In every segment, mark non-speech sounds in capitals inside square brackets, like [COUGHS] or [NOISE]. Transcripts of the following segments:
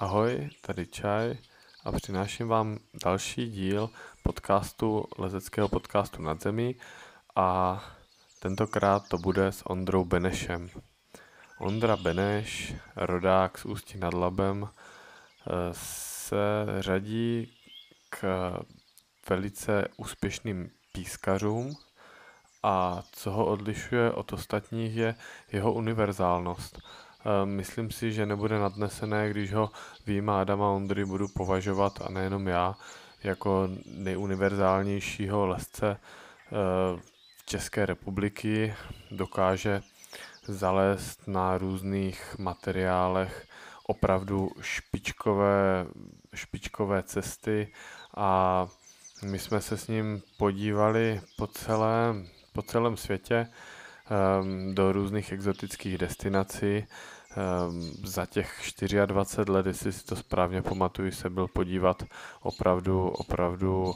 Ahoj, tady Čaj a přináším vám další díl podcastu, lezeckého podcastu Nad zemí a tentokrát to bude s Ondrou Benešem. Ondra Beneš, rodák z Ústí nad Labem, se řadí k velice úspěšným pískařům a co ho odlišuje od ostatních je jeho univerzálnost. Eh, myslím si, že nebude nadnesené, když ho výjima Adama Ondry budu považovat, a nejenom já, jako nejuniverzálnějšího lesce eh, České republiky. Dokáže zalézt na různých materiálech opravdu špičkové, špičkové cesty a my jsme se s ním podívali po celém, po celém světě do různých exotických destinací. Um, za těch 24 let, jestli si to správně pamatuju, se byl podívat opravdu, opravdu uh,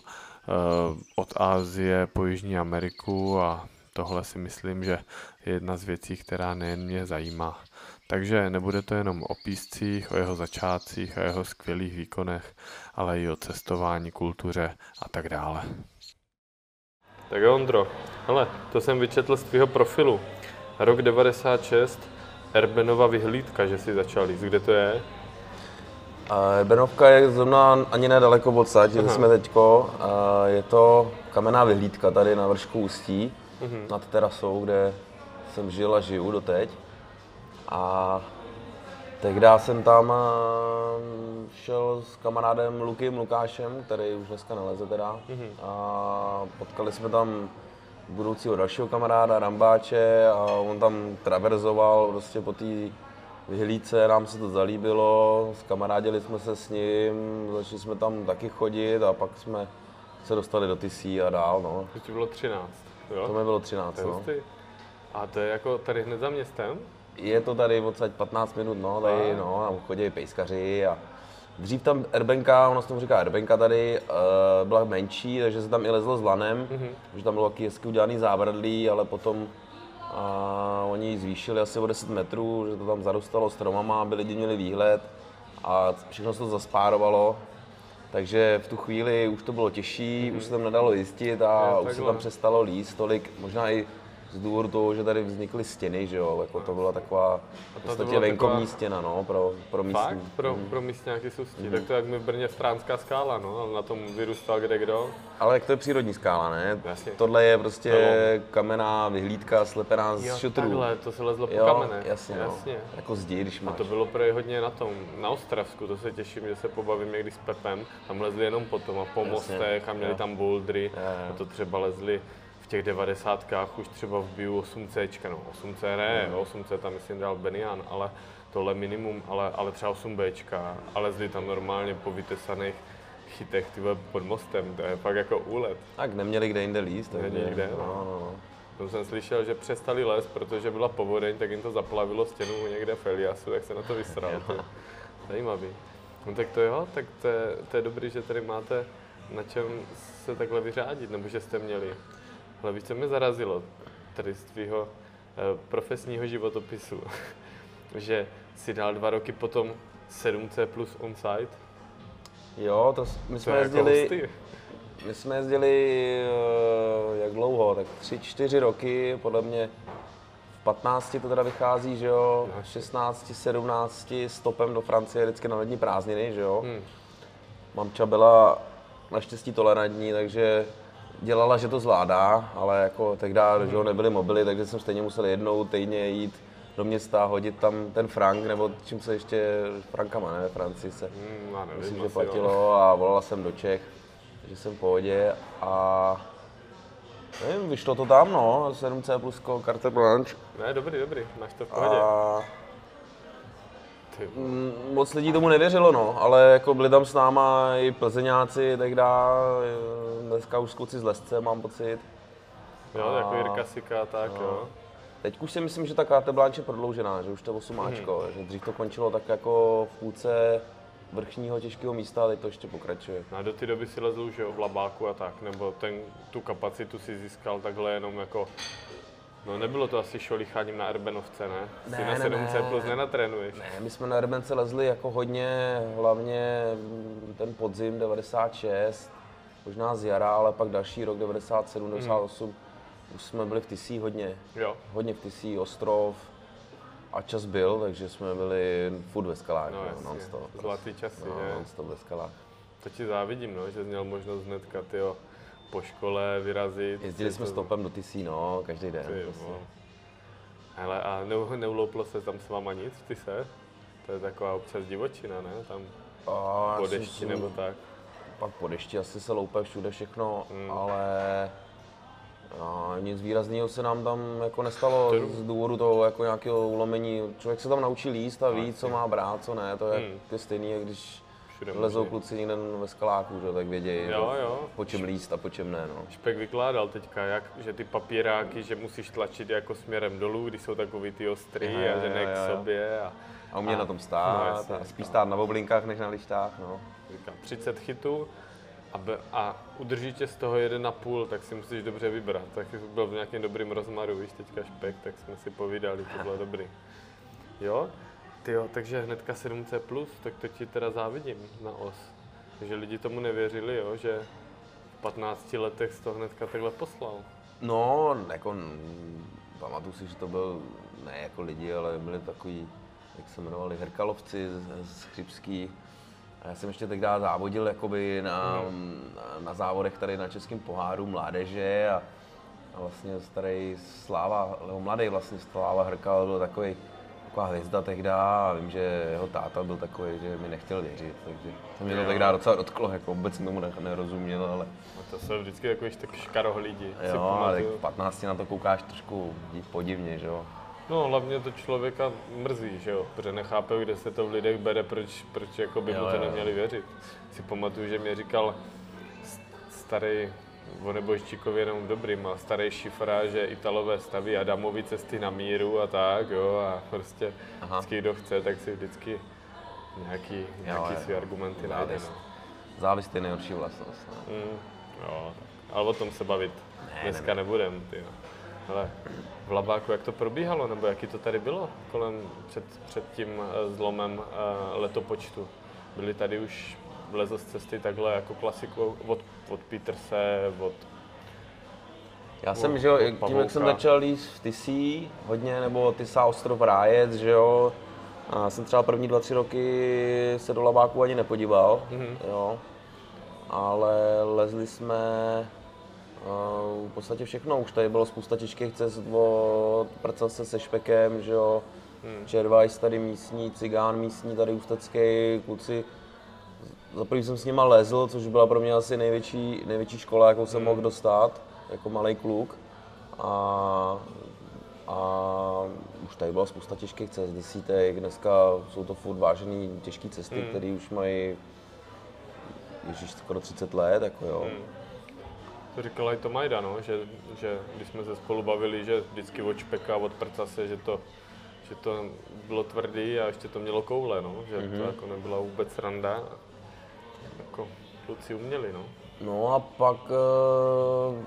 od Ázie po Jižní Ameriku a tohle si myslím, že je jedna z věcí, která nejen mě zajímá. Takže nebude to jenom o píscích, o jeho začátcích a jeho skvělých výkonech, ale i o cestování, kultuře a tak dále. Tak jo, Ondro, hele, to jsem vyčetl z tvého profilu. Rok 96, Erbenova vyhlídka, že si začal jíst. Kde to je? Erbenovka je zrovna ani nedaleko od saď, kde jsme teďko. A je to kamenná vyhlídka tady na vršku Ústí, mm-hmm. nad terasou, kde jsem žil a žiju doteď. A tehdy jsem tam šel s kamarádem Lukem Lukášem, který už dneska neleze teda. Mm-hmm. A potkali jsme tam budoucího dalšího kamaráda Rambáče a on tam traverzoval prostě po té vyhlídce, nám se to zalíbilo, skamarádili jsme se s ním, začali jsme tam taky chodit a pak jsme se dostali do Tisí a dál, no. To bylo 13, jo? To mi bylo 13, To je no. A to je jako tady hned za městem? Je to tady odsaď 15 minut, no, tady, A. no, tam chodí pejskaři a dřív tam Erbenka, ono se tomu říká Erbenka tady, uh, byla menší, takže se tam i lezlo s lanem, Mhm. mm-hmm. že tam bylo taky hezky udělaný zábradlí, ale potom a oni ji zvýšili asi o 10 metrů, že to tam zarostalo stromama, aby lidi měli výhled a všechno se to zaspárovalo. Takže v tu chvíli už to bylo těžší, mm-hmm. už se tam nedalo jistit a Jo, už se tam přestalo líst tolik, možná i z důvodu toho, že tady vznikly stěny, že jo, jako to byla taková v podstatě venkovní taková- stěna, no, pro, pro místní. Fakt? Pro, pro místňáky jsou mm. Tak to je jak my v Brně Stránská skála, no, ale na tom vyrůstal kde kdo. Ale jak to je přírodní skála, ne? Jasně. Tohle je prostě kamenná vyhlídka slepená z šutrů. takhle, to se lezlo po Jo, kamene. jasně, jasně. No. Jako zdi, když A máš. to bylo pro hodně na tom, na Ostravsku, to se těším, že se pobavím někdy s Pepem. Tam lezli jenom potom a po Jasně, mostech a měli jo. tam bouldry. Jo, jo. A to třeba lezli těch devadesátkách už třeba v Biu 8C, no 8C ne, 8C tam myslím dal Benian, ale tohle minimum, ale, ale třeba 8B a lezli tam normálně po vytesaných chytech ty vole, pod mostem, to je fakt jako úlet. Tak neměli kde jinde líst, takže... Není kde, no. no, no. To jsem slyšel, že přestali les, protože byla povodeň, tak jim to zaplavilo stěnu někde v Eliasu, tak se na to vysral. To [LAUGHS] Zajímavý. No tak to jo, tak to je, to je dobrý, že tady máte na čem se takhle vyřádit, nebo že jste měli. Ale víš, co mě zarazilo tady z tvýho eh, profesního životopisu, [LAUGHS] že si dal dva roky potom 7C plus on-site. Jo, to, my To jsme je jako jezdili, my jsme jezdili, eh, jak dlouho, tak tři, čtyři roky, podle mě v 15 to teda vychází, že jo, No. 16, 17 stopem do Francie vždycky na letní prázdniny, že jo. Hmm. Mamča byla naštěstí tolerantní, takže dělala, že to zvládá, ale jako tehdy, že nebyly mobily, takže jsem stejně musel jednou týdně jít do města, hodit tam ten frank, nebo čím se ještě, frankama, ne, ve Francii se, Hmm, nevím, myslím, že asi jo. platilo a volala jsem do Čech, že jsem v pohodě a nevím, vyšlo to tam, no, 7C plus carte blanche Ne, dobrý, dobrý, máš to v pohodě. a moc lidí tomu nevěřilo, no, ale jako byli tam s náma i plzeňáci, tehdy, eh, dneska už kluci z Lesce, mám pocit. jo, a- jako Jirka Sika tak, no. jo. Teď už si myslím, že ta blanche je prodloužená, že už to je osmáčko, Mhm. že dřív to končilo tak jako v půlce vrchního těžkého místa, a teď to ještě pokračuje. No a do té doby si lezl už v labáku a tak, nebo ten, tu kapacitu si získal takhle jenom jako No nebylo to asi šolicháním na Erbenovce, ne? Ne, Ty na ne, 7C ne. plus nenatrénuješ. Ne, my jsme na Erbence lezli jako hodně, hlavně ten podzim 96, možná z jara, ale pak další rok 97, 98, už jsme byli v Tisí hodně, Jo, hodně v Tisí, Ostrov a čas byl, takže jsme byli furt ve skalách, no no, non-stop. Zlatý časy, No, že? non-stop ve skalách. To ti závidím, no, že jsi měl možnost hnedka, tyjo, po škole vyrazit. Jezdili jsme to- stopem do Tisí, no, každý den. Ty prostě. Hele, a ne, neulouplo se tam s váma nic v Tise? To je taková občas divočina, ne? Tam A po dešti myslím, nebo tak. Pak po dešti asi se loupe všude všechno, Hmm. ale a nic výrazného se nám tam jako nestalo To z důvodu toho jako nějakého ulomení. Člověk se tam naučí líst a ví, co má brát, co ne. To je Hmm. jak když Všude lezou možný. kluci někde ve skaláku, že, tak vědějí, Jo, jo. po čem líst a po čem ne. No. Špek vykládal teďka, jak, že ty papíráky, že musíš tlačit jako směrem dolů, když jsou takový ty ostrý Jo, a že ne k sobě. A, A umět A- na tom no, stát jasně, a spíš no. stát na boblinkách než na lištách. No. říkám, 30 chytů a, be, a udrží tě z toho 1,5, tak si musíš dobře vybrat. Tak byl v nějakém dobrým rozmaru, víš, teďka špek, tak jsme si povídali, to bylo dobrý. Jo? Ty jo, takže hnedka 7C+, tak to ti teda závidím na os. Takže lidi tomu nevěřili, jo, že v 15 letech z toho hnedka takhle poslal. No, jako, mm, pamatuju si, že to byl, ne jako lidi, ale byli takový, jak se jmenovali, Herkalovci z, z Chřipský. A já jsem ještě tehdy závodil jakoby na, na, na závodech tady na Českém poháru mládeže a, a vlastně starý Sláva, nebo mladý vlastně Sláva Hrkal byl takový taková hvězda tehdy a vím, že jeho táta byl takový, že mi nechtěl věřit, takže to Jo. tehdy docela dotklo, jako vůbec jsem tomu ne- nerozuměl, ale A to jsou vždycky takový tak škarohlídi, Jo, ale tak v 15 na to koukáš trošku podivně, že jo. No, hlavně to člověka mrzí, že jo, protože nechápe, kde se to v lidech bere, proč, proč jako by Jo, mu to jo, neměli věřit. Si pamatuju, že mě říkal starý, o Nebojščíkovi jenom dobrým, a starý šifra, že Italové staví Adamovi cesty na míru a tak, jo, a prostě Aha. vždycky kdo chce, tak si vždycky nějaký, nějaký jo. své argumenty najde, no. Závist je nejhorší vlastnost. No. Mm, jo, ale o tom se bavit Ne, dneska ne, nebudem, ty. Ale v Labáku, jak to probíhalo, nebo jaký to tady bylo kolem před, před tím eh, zlomem eh, letopočtu? Byly tady už vlezl z cesty takhle jako klasikou od, od Peterse, od Já jsem, že jo, tím, jak jsem začal líst v Tisí hodně, nebo Tisa Ostrov Rájec, že jo, a jsem třeba první dva, tři roky se do Labáku ani nepodíval, Mhm. jo. Ale lezli jsme uh, v podstatě všechno. Už tady bylo spousta těžkých cest od Prcelse se Špekem, že jo. Hmm. Červajs tady místní, Cigán místní, tady ústecký, kluci. Za první jsem s nima lezl, což byla pro mě asi největší, největší škola, jakou jsem mohl dostat, jako malý kluk. A, a už tady byla spousta těžkých cest, desítek, dneska jsou to furt vážený těžké cesty, Hmm. které už mají Ježíš, skoro 30 let, jako jo. Hmm. To říkala i to Majda, no, že, že když jsme se spolu bavili, že vždycky od špeka, od prcase, že to, že to bylo tvrdý a ještě to mělo koule, no, že mm-hmm. to jako nebyla vůbec sranda. Kluci uměli, no. No a pak eh,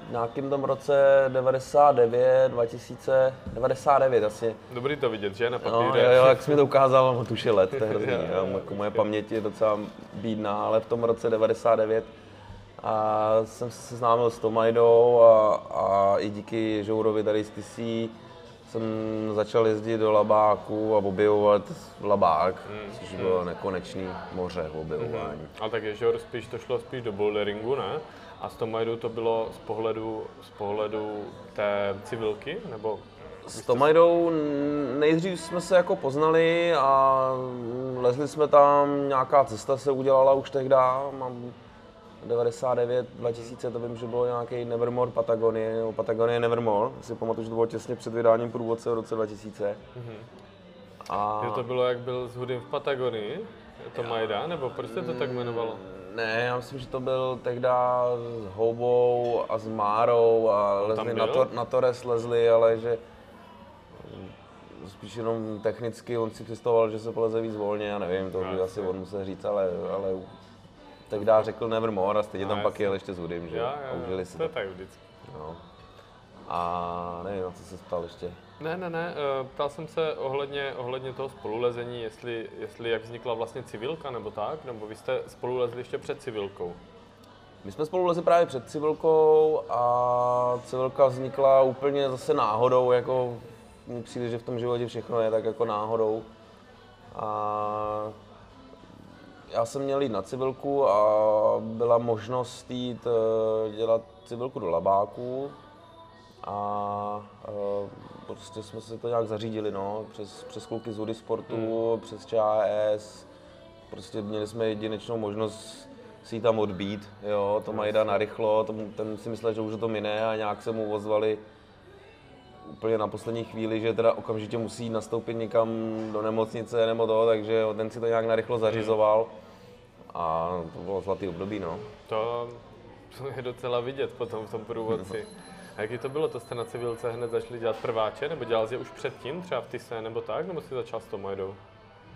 v nějakým tom roce 99, 2000, 99 asi. Dobrý to vidět, že, na No, papíře. jo, jo, jak jsi mi to ukázal, no, tuž je let, to je hrozný, [LAUGHS] jo, jo, jako moje paměť je docela bídná, ale v tom roce 99 a jsem se seznámil s Tomajdou a, a i díky Žourovi tady z Tisí jsem začal jezdit do Labáku a objevovat Labák, Mm, což bylo nekonečný moře objevování. Ale tak Ježor spíš to šlo spíš do boulderingu, ne? A s Tomajdou to bylo z pohledu, z pohledu té civilky, nebo S Tomajdou nejdřív jsme se jako poznali a lezli jsme tam, nějaká cesta se udělala už tehdy, mám 99, 2000, to vím, že bylo nějaký Nevermore Patagonie, nebo Patagonie Nevermore, si pamatuju, že to bylo těsně před vydáním průvodce v roce 2000. A že to bylo, jak byl s Hudym v Patagonii? To Majda, nebo proč se to tak jmenovalo? ne, já myslím, že to byl tehdy s Houbou a s Márou a lezli na, to, na Torres lezli, ale že spíš jenom technicky, on si představoval, že se poleze víc volně, já nevím, to by asi on musel říct, ale, ale tehdy řekl Nevermore a stejně No, tam pak jasně. jel ještě s Hudym, že Jo, jo, jo, si to je tak vždycky. No. A nevím, na co se ptal ještě. Ne, ne, ne, eh, ptal jsem se ohledně, ohledně toho spolulezení, jestli, jestli jak vznikla vlastně civilka nebo tak, nebo vy jste spolulezli ještě před civilkou. My jsme spolu lezli právě před civilkou a civilka vznikla úplně zase náhodou, jako mi přijde, že v tom životě všechno je tak jako náhodou. A já jsem měl jít na civilku a byla možnost jít eh, dělat civilku do labáku a eh, prostě jsme si to nějak zařídili, no, přes, přes kluky z Udy Sportu, hmm. přes ČAS, prostě měli jsme jedinečnou možnost si ji tam odbít, jo, to Majda narychlo, tom, ten si myslel, že už to mine a nějak se mu ozvali úplně na poslední chvíli, že teda okamžitě musí nastoupit někam do nemocnice nebo to, takže ten si to nějak narychlo zařizoval a to bylo zlatý období, no. To, je docela vidět potom v tom průvodci. A jaký to bylo? To jste na civilce hned začali dělat prváče, nebo dělal jsi je už předtím, třeba v Tise nebo tak, nebo jsi začal s Tomojedou?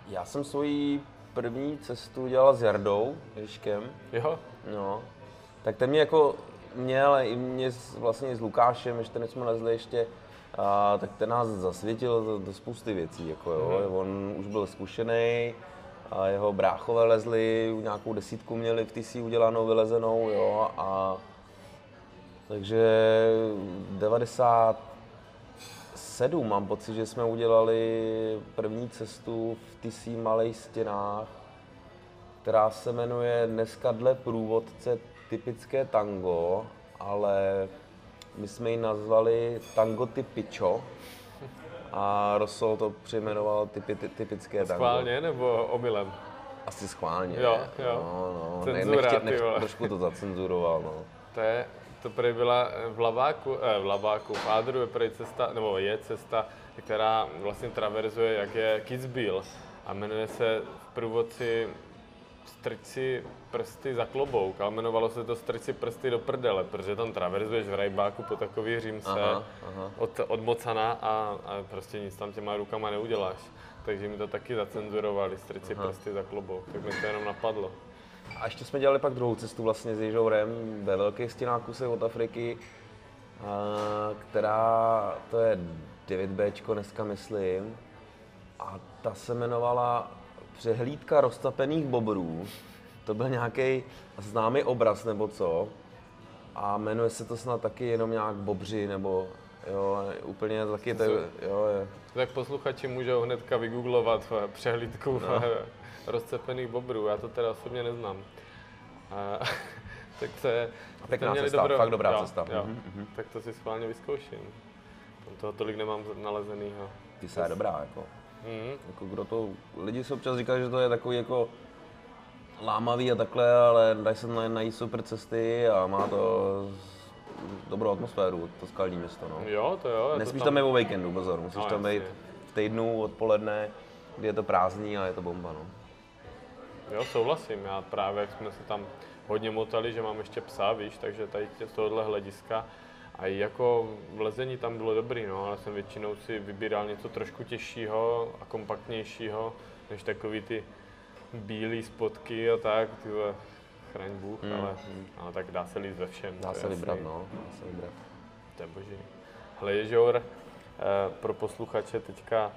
Já jsem svoji první cestu dělal s Jardou Ježkem. Jo? No. Tak ten mě jako měl i mě vlastně s Lukášem, ještě než jsme lezli ještě, a, tak ten nás zasvětil do, do spousty věcí. Jako, jo. Mm. On už byl zkušený, a jeho bráchové lezli, nějakou desítku měli v TC udělanou, vylezenou, jo, a takže 97 mám pocit, že jsme udělali první cestu v TC Malej stěnách, která se jmenuje dneska dle průvodce typické tango, ale my jsme ji nazvali Tango Typičo a Rosol to přejmenoval typi, ty, typické tango. Schválně nebo omylem? Asi schválně. Jo, jo. No, no. Cenzura, nechtě, ty nech, vole. trošku to zacenzuroval, no. To je, to prý byla v Laváku, eh, v Laváku, v Ádru je prý cesta, nebo je cesta, která vlastně traverzuje, jak je Kitzbühel a jmenuje se v průvodci Strč si prsty za klobouk, ale jmenovalo se to Strč si prsty do prdele, protože tam traverzuješ v rajbáku po takový římse Aha, aha. od, odmocana a, a prostě nic tam těma rukama neuděláš. Takže mi to taky zacenzurovali, Strč si prsty za klobouk, tak mi to jenom napadlo. A ještě jsme dělali pak druhou cestu vlastně s Ježourem ve velkých stěnách kusech od Afriky, která, to je 9B dneska myslím, a ta se jmenovala Přehlídka roztapených bobrů. To byl nějaký známý obraz nebo co. A jmenuje se to snad taky jenom nějak bobři nebo jo, úplně taky to, jo, je. Tak posluchači můžou hnedka vygooglovat eh, přehlídku no. rozcepených bobrů, já to teda osobně neznám. A, [LAUGHS] tak to je... Pěkná cesta, fakt dobrá jo, cesta. Jo, Mhm, Tak to si schválně vyzkouším. Tam toho tolik nemám nalezenýho. Ty se je dobrá, jako. Mhm. Jako kdo to, lidi si občas říkají, že to je takový jako lámavý a takhle, ale dají se na- najít super cesty a má to dobrou atmosféru, to skalní město, no. Jo, to jo. je to Nesmíš tam být o víkendu, pozor, musíš No, tam být v týdnu odpoledne, kdy je to prázdný a je to bomba, no. Jo, souhlasím. Já právě, jak jsme se tam hodně motali, že mám ještě psa, víš, takže tady z tohohle hlediska. A i jako v lezení tam bylo dobrý, no, ale jsem většinou si vybíral něco trošku těžšího a kompaktnějšího, než takový ty bílé spotky a tak, ty vole, chraň Bůh, Mm, ale, ale, tak dá se líst ve všem. Dá se vybrat, no, dá se vybrat. To je boží. Hele, Ježour, eh, pro posluchače teďka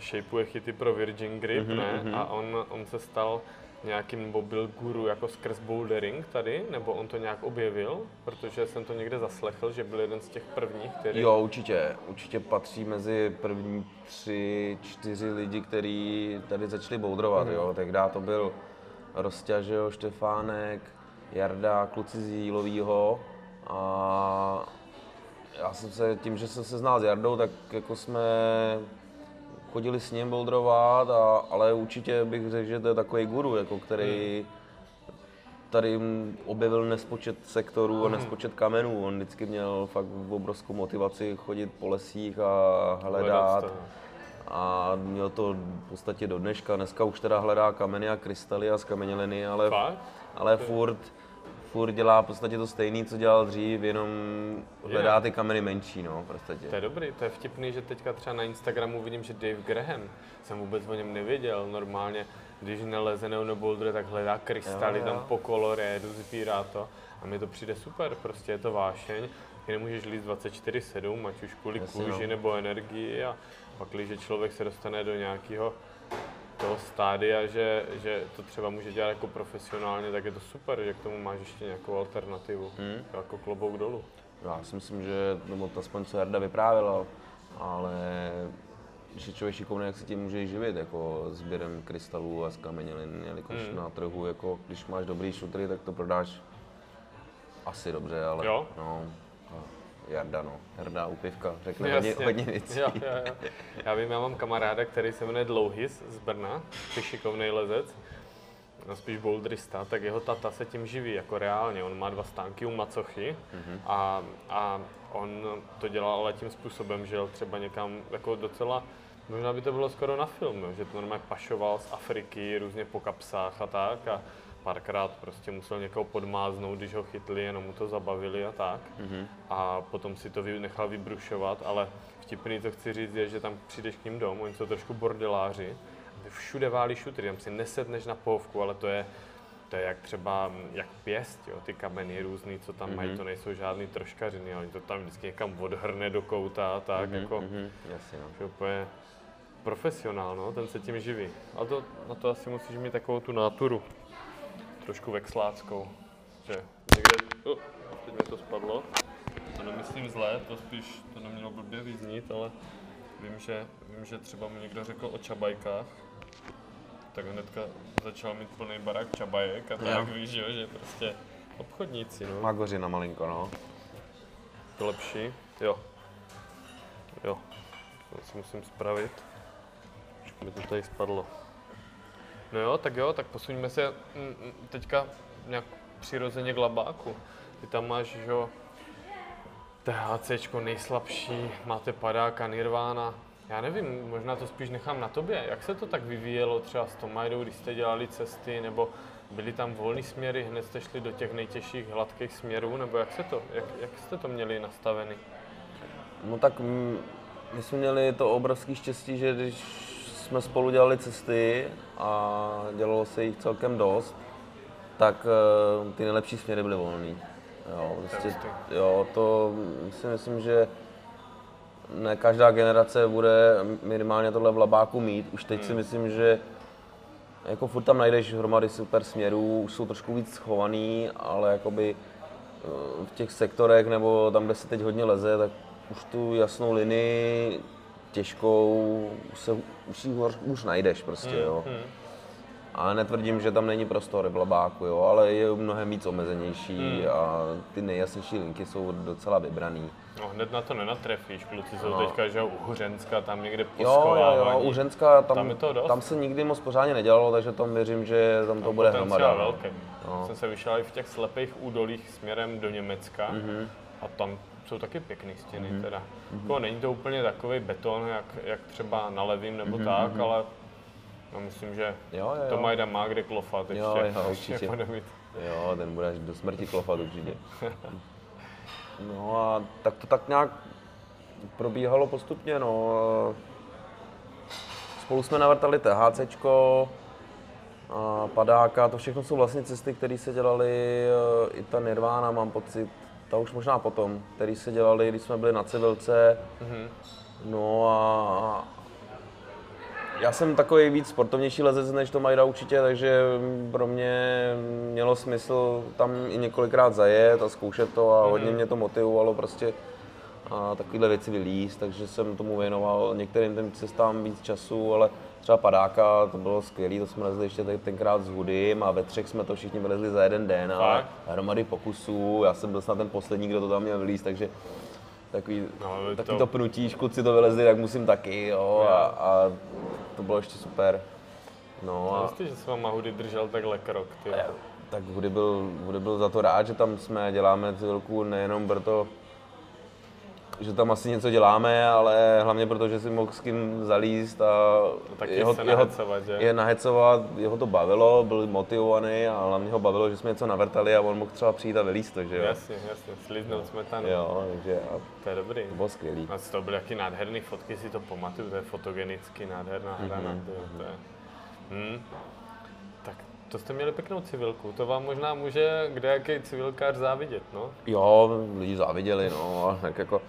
shapeuje chyty pro Virgin Grip, Mhm, ne? mhm. A on, on se stal nějakým, nebo byl guru jako skrz bouldering tady, nebo on to nějak objevil, protože jsem to někde zaslechl, že byl jeden z těch prvních, který... Jo, určitě, určitě patří mezi první tři, čtyři lidi, kteří tady začali boudrovat, Mhm. jo. Tehdy to byl Rosťa, že jo, Štefánek, Jarda, kluci z Jílovýho a já jsem se, tím, že jsem se znal s Jardou, tak jako jsme chodili s ním bouldrovat, a, ale určitě bych řekl, že to je takový guru, jako který tady objevil nespočet sektorů a nespočet kamenů. On vždycky měl fakt obrovskou motivaci chodit po lesích a hledat. to. A měl to v podstatě do dneška. Dneska už teda hledá kameny a krystaly a skameněliny, ale, Fakt? ale furt, furt dělá v podstatě to stejné, co dělal dřív, jenom hledá ty kameny menší, no, v podstatě. To je dobrý, to je vtipný, že teďka třeba na Instagramu vidím, že Dave Graham, jsem vůbec o něm nevěděl, normálně, když neleze nebo bouldere, tak hledá krystaly Jo, jo. tam po kolorédu, sbírá to a mi to přijde super, prostě je to vášeň. nemůžeš líst 24-7, ať už kvůli Jasně, kůži no. nebo energii a pak, když člověk se dostane do nějakého toho stádia, že, že to třeba může dělat jako profesionálně, tak je to super, že k tomu máš ještě nějakou alternativu, Hmm. jako klobouk dolů. Já si myslím, že, nebo aspoň co Jarda vyprávěla, ale když je člověk šikovný, jak se tím může živit, jako sběrem krystalů a skamenělin, jelikož Hmm. na trhu, jako když máš dobrý šutry, tak to prodáš asi dobře, ale Jo? no, Jarda no, Jarda upivka, řekne No hodně, hodně věcí. Jo, jo, jo. Já vím, já mám kamaráda, který se jmenuje Dlouhis z Brna, ty šikovný lezec, no spíš boulderista, tak jeho tata se tím živí, jako reálně. On má dva stánky u Macochy Mhm. a, a on to dělal ale tím způsobem, že jel třeba někam jako docela, možná by to bylo skoro na film, že to normálně pašoval z Afriky, různě po kapsách a tak a párkrát prostě musel někoho podmáznout, když ho chytli, jenom mu to zabavili a tak. Mhm. A potom si to vy- nechal vybrušovat, ale vtipný to chci říct je, že tam přijdeš k ním domů, oni jsou trošku bordeláři, ty všude válí šutry, tam si nesedneš na pohovku, ale to je, to je jak třeba, jak pěst, jo, ty kameny různý, co tam mají, Mhm. to nejsou žádný troškařiny, oni to tam vždycky někam odhrne do kouta a tak, Mhm, jako, mhm, jasně no. úplně profesionál, no, ten se tím živí. A to, na to asi musíš mít takovou tu náturu, trošku vexláckou, že někde, oh, teď mi to spadlo, to nemyslím zlé, to spíš, to nemělo blbě vyznít, ale vím, že, vím, že třeba mi někdo řekl o čabajkách, tak hnedka začal mít plný barák čabajek a tak víš, jo, že prostě obchodníci, no. Magořina malinko, no. To lepší, jo. Jo, to si musím spravit. Trošku mi to tady spadlo. No jo, tak jo, tak posuňme se mm, mm, teďka nějak přirozeně k labáku. Ty tam máš, že jo, THCčko nejslabší, máte padáka, Nirvana. Já nevím, možná to spíš nechám na tobě. Jak se to tak vyvíjelo třeba s Tomajdou, když jste dělali cesty, nebo byly tam volné směry, hned jste šli do těch nejtěžších hladkých směrů, nebo jak, se to, jak, jak jste to měli nastavený? No tak mm, my jsme měli to obrovské štěstí, že když jsme spolu dělali cesty a dělalo se jich celkem dost, tak eh, ty nejlepší směry byly volný. Jo, prostě, jo, to si myslím, že ne každá generace bude minimálně tohle v labáku mít. Už teď si myslím, že jako furt tam najdeš hromady super směrů, už jsou trošku víc schovaný, ale jakoby eh, v těch sektorech nebo tam, kde se teď hodně leze, tak už tu jasnou linii těžkou se, už, ji už najdeš prostě, jo. Hmm. A netvrdím, že tam není prostor v labáku, jo, ale je mnohem víc omezenější Hmm. a ty nejjasnější linky jsou docela vybraný. No hned na to nenatrefíš, kluci jsou No. teďka, že u Hřenska, tam někde Jo, jo, jo, u Řenska tam, Tam dost. tam se nikdy moc pořádně nedělalo, takže tam věřím, že tam to bude Potenciál hromada. no. velký. No. Jsem se vyšel i v těch slepých údolích směrem do Německa Mhm. a tam jsou taky pěkné stěny teda. Jako, není to úplně takový beton, jak, jak třeba na levým nebo tak, ale no, myslím, že Mhm, Jo, jo, to jo. Majda má kde klofat ještě. Jo, jo, určitě. [LAUGHS] mít. Jo, ten bude až do smrti klofat určitě. No a tak to tak nějak probíhalo postupně, no. Spolu jsme navrtali THCčko, a padáka, to všechno jsou vlastně cesty, které se dělaly, eh, i ta Nirvana, mám pocit, ta už možná potom, které se dělaly, když jsme byli na civilce. Mhm. No a já jsem takový víc sportovnější lezec, než to Majda určitě, takže pro mě mělo smysl tam i několikrát zajet a zkoušet to a hodně mě to motivovalo prostě a takovéhle věci vylíst, takže jsem tomu věnoval některým těm cestám víc času, ale třeba padáka, to bylo skvělé, to jsme lezli ještě ten- tenkrát s Hudym a ve třech jsme to všichni vylezli za jeden den a hromady pokusů, já jsem byl snad ten poslední, kdo to tam měl vylíst, takže takový, No, takový to- to pnutí, kluci to vylezli, tak musím taky, jo, a, a to bylo ještě super. No a, Vlastně, že se vám Mahudy držel takhle krok, ty. jo. tak Hudy byl, Hudy byl za to rád, že tam jsme, děláme chvilku nejenom proto, že tam asi něco děláme, ale hlavně proto, že si mohl s kým zalíst a taky se nahecovat, že? je nahecovat, jeho to bavilo, byl motivovaný a hlavně ho bavilo, že jsme něco navrtali a on mohl třeba přijít a vylíst to, že jo. Jasně, jasně, sliznout smetanu. Jo, takže a To je dobrý. to bylo skvělý. A to byly jaký nádherný fotky, si to pamatuju, to je fotogenicky nádherná hrana. Mhm, Mm-hmm. To je, to je. Hmm. To jste měli pěknou civilku, to vám možná může kde jaký civilkář závidět, no? Jo, lidi záviděli, no, tak jako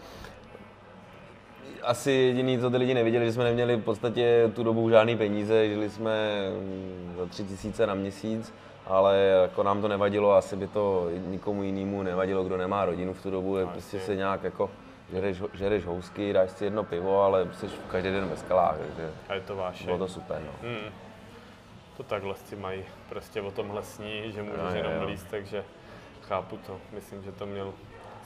asi jediný, co ty lidi neviděli, že jsme neměli v podstatě tu dobu žádný peníze, žili jsme mm, za tři tisíce na měsíc, ale jako nám to nevadilo, asi by to nikomu jinému nevadilo, kdo nemá rodinu v tu dobu, je prostě se nějak jako žereš, žereš housky, dáš si jedno pivo, ale jsi každý den ve skalách, takže A je to váše. bylo to super, no. Hmm. To takhle si mají prostě o tomhle sní, že můžeš jo, jenom jo. líst, takže chápu to. Myslím, že to měl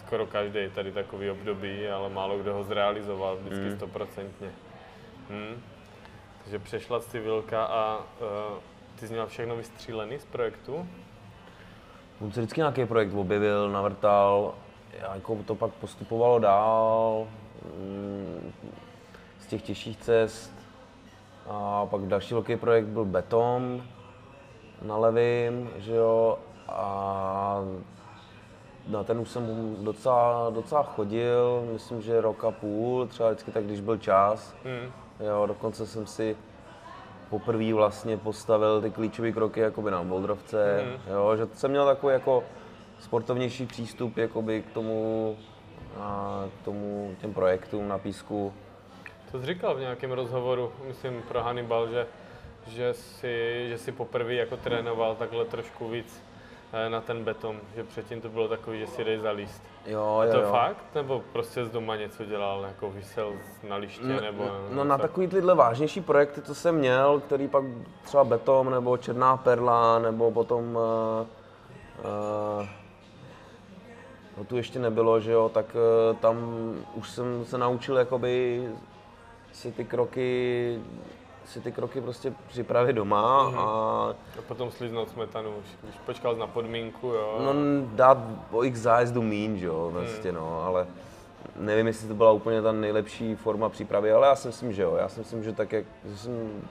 skoro každý tady takový období, ale málo kdo ho zrealizoval vždycky Hmm. stoprocentně. Hmm. Takže přešla civilka a uh, ty jsi měl všechno vystřílený z projektu? On se vždycky nějaký projekt objevil, navrtal, jako to pak postupovalo dál mm, z těch těžších cest. A pak další velký projekt byl beton na levým, že jo, a na ten už jsem docela, docela chodil, myslím, že rok a půl, třeba vždycky tak, když byl čas. Hmm. Jo, dokonce jsem si poprvé vlastně postavil ty klíčové kroky jakoby na Boldrovce, Mhm. jo, že jsem měl takový jako sportovnější přístup jakoby k tomu, a k tomu, těm projektům na písku. To jsi říkal v nějakém rozhovoru, myslím pro Hannibal, že, že, si, že si poprvé jako trénoval takhle trošku víc eh, na ten beton, že předtím to bylo takový, že si dej zalíst. Jo, Je jo, to jo. fakt? Nebo prostě z doma něco dělal, jako vysel na liště, No, nebo... no na takový tyhle vážnější projekty, co jsem měl, který pak třeba beton nebo černá perla, nebo potom uh, uh, no tu ještě nebylo, že jo, tak uh, tam už jsem se naučil jakoby si ty kroky si ty kroky prostě připravit doma Mhm. a A potom sliznout smetanu, už, když počkal na podmínku, jo. no, dát o x zájezdu mín, jo, vlastně no, ale nevím, jestli to byla úplně ta nejlepší forma přípravy, ale já si myslím, že jo, já si myslím, že tak, jak že jsem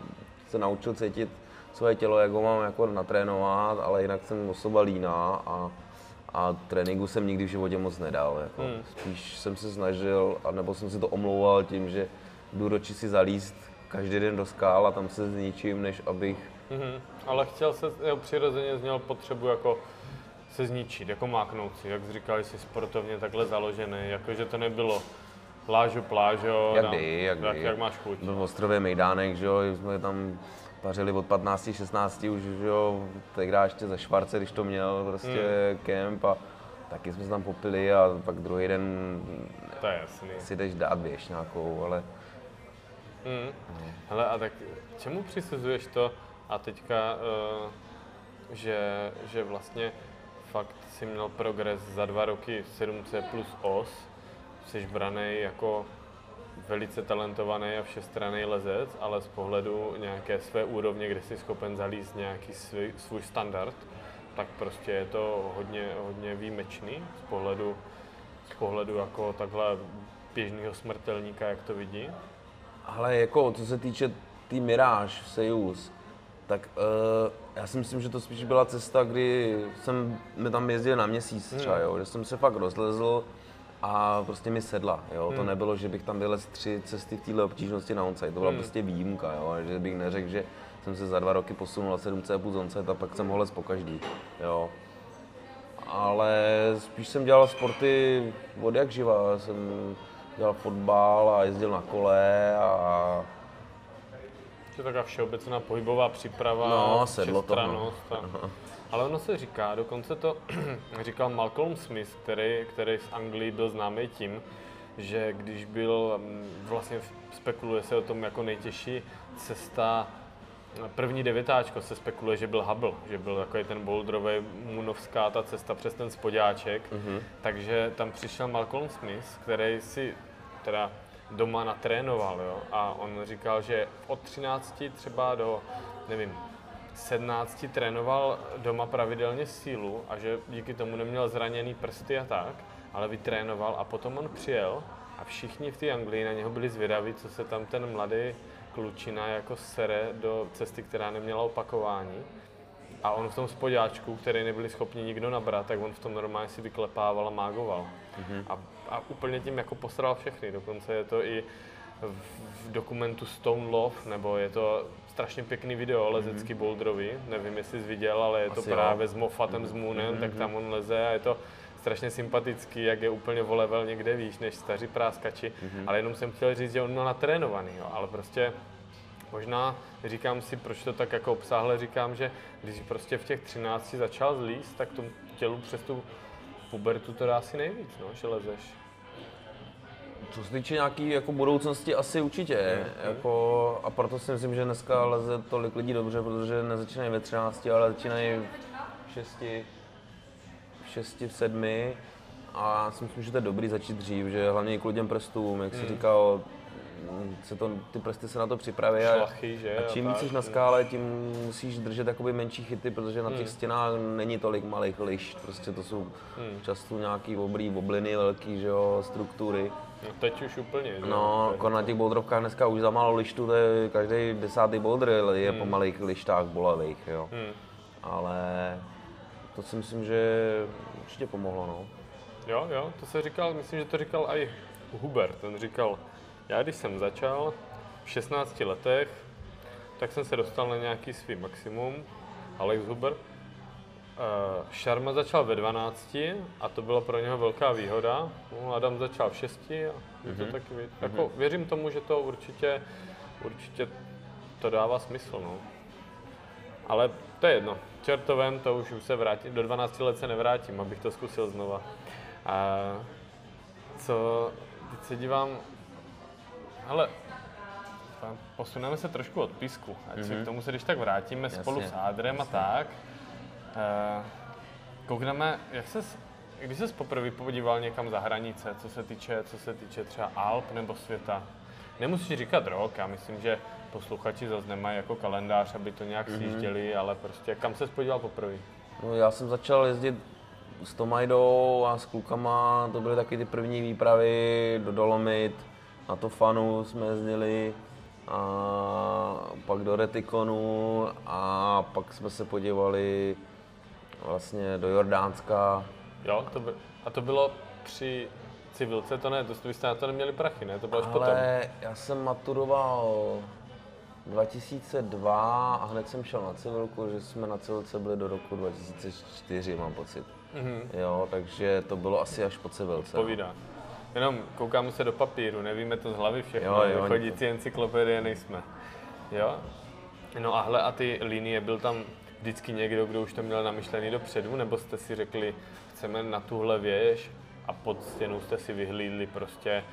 se naučil cítit svoje tělo, jak ho mám jako natrénovat, ale jinak jsem osoba líná a, a tréninku jsem nikdy v životě moc nedal, jako. Hmm. spíš jsem se snažil, anebo jsem si to omlouval tím, že jdu do si zalíst každý den do skál a tam se zničím, než abych Mhm. Ale chtěl se, jo, přirozeně měl potřebu jako se zničit, jako máknout si, jak říkal, jsi sportovně takhle založený, jako že to nebylo lážo, plážo, Jak dám- kdy, jak jak, jak máš chuť. Byl v Ostrově Mejdánek, že jo, jsme tam pařili od 15, 16 už, že jo, tehdy ještě ze Švarce, když to měl prostě Hmm. kemp a taky jsme se tam popili a pak druhý den To je jasný. si jdeš dát běž nějakou, ale Mm. Hele, a tak čemu přisuzuješ to a teďka, uh, že, že vlastně fakt si měl progres za dva roky 7C plus os, jsi braný jako velice talentovaný a všestranný lezec, ale z pohledu nějaké své úrovně, kde jsi schopen zalíst nějaký svůj, svůj standard, tak prostě je to hodně, hodně výjimečný z pohledu, z pohledu jako takhle běžného smrtelníka, jak to vidí. Ale jako, co se týče té tý Mirage Sejus, tak uh, já si myslím, že to spíš byla cesta, kdy jsem mi tam jezdil na měsíc třeba, jo, že jsem se fakt rozlezl a prostě mi sedla, jo. To nebylo, že bych tam vylez tři cesty v téhle obtížnosti na onsite, to byla prostě výjimka, jo, že bych neřekl, že jsem se za dva roky posunul na 7C plus onsite a pak jsem ho lez po každý, jo. Ale spíš jsem dělal sporty od jak živa, jsem dělal fotbal a jezdil na kole a Je to taková všeobecná pohybová příprava, No, sedlo to, no. a- Ale ono se říká, dokonce to [CLEARS THROAT] říkal Malcolm Smith, který, který z Anglii byl známý tím, že když byl, mm, vlastně spekuluje se o tom jako nejtěžší cesta, první devětáčko se spekuluje, že byl Hubble, že byl takový ten boulderový munovská ta cesta přes ten spodáček, mm-hmm. takže tam přišel Malcolm Smith, který si teda doma natrénoval, jo, a on říkal, že od 13 třeba do, nevím, 17 trénoval doma pravidelně sílu a že díky tomu neměl zraněný prsty a tak, ale vytrénoval a potom on přijel a všichni v té Anglii na něho byli zvědaví, co se tam ten mladý klučina jako sere do cesty, která neměla opakování. A on v tom spodáčku, který nebyli schopni nikdo nabrat, tak on v tom normálně si vyklepával a mágoval. Mm-hmm. A, a úplně tím jako posral všechny. Dokonce je to i v dokumentu Stone Love, nebo je to strašně pěkný video lezecký mm-hmm. boulderový, nevím, jestli jsi viděl, ale je to Asi právě jo. s Moffatem, s Moonem, mm-hmm. tak tam on leze a je to strašně sympatický, jak je úplně o level někde výš než staří práskači, mm-hmm. ale jenom jsem chtěl říct, že on měl natrénovaný, jo, ale prostě možná říkám si, proč to tak jako obsáhle říkám, že když prostě v těch 13 začal zlíst, tak tomu tělu přes tu pubertu to dá asi nejvíc, no, že lezeš. Co se týče nějaký jako budoucnosti, asi určitě. Mm. Jako, a proto si myslím, že dneska leze tolik lidí dobře, protože nezačínají ve 13, ale začínají v 6, v 6, v 7. A já si myslím, že to je dobrý začít dřív, že hlavně i kvůli těm prstům, jak jsi mm. říkal, se to, ty prsty se na to připraví a, Šlachy, že? a čím víc jsi na skále, tím musíš držet jakoby menší chyty, protože na těch hmm. stěnách není tolik malých lišt, prostě to jsou hmm. často nějaký obrý obliny velký, že jo, struktury. No teď už úplně, že? No, jako na těch boulderovkách dneska už za málo lištů, to je každý desátý boulder je hmm. po malých lištách bolavých, jo. Hmm. Ale to si myslím, že určitě pomohlo, no. Jo, jo, to se říkal, myslím, že to říkal i Hubert, ten říkal, já když jsem začal v 16 letech, tak jsem se dostal na nějaký svý maximum. Alex Huber. Šarma eh, začal ve 12 a to byla pro něho velká výhoda. No, Adam začal v 6 a mm-hmm. to mhm. taky, mm-hmm. jako, věřím tomu, že to určitě, určitě to dává smysl. No. Ale to je jedno. Čertovem to už, už se vrátím. Do 12 let se nevrátím, abych to zkusil znova. A co, teď se dívám, ale posuneme se trošku od písku, ať mm-hmm. si k tomu se když tak vrátíme Jasně. spolu s Adrem Jasně. a tak. Uh, koukneme, jak se, když jsi poprvé podíval někam za hranice, co se týče, co se týče třeba Alp nebo světa, nemusíš říkat rok, já myslím, že posluchači zase nemají jako kalendář, aby to nějak mm-hmm. sjížděli, ale prostě kam se podíval poprvé? No, já jsem začal jezdit s Tomajdou a s klukama, to byly taky ty první výpravy do Dolomit, na to fanu jsme jezdili a pak do Retikonu a pak jsme se podívali vlastně do Jordánska. Jo, to by, a to bylo při civilce, to ne, to vy jste na to neměli prachy, ne? To bylo až potom. já jsem maturoval 2002 a hned jsem šel na civilku, že jsme na civilce byli do roku 2004, mám pocit. Mm-hmm. Jo, takže to bylo asi až po civilce. Povídá. Jenom koukáme se do papíru, nevíme to z hlavy všechno, jo, jo, chodící encyklopedie nejsme. Jo? No a hle, a ty linie, byl tam vždycky někdo, kdo už to měl namyšlený dopředu, nebo jste si řekli, chceme na tuhle věž a pod stěnou jste si vyhlídli prostě,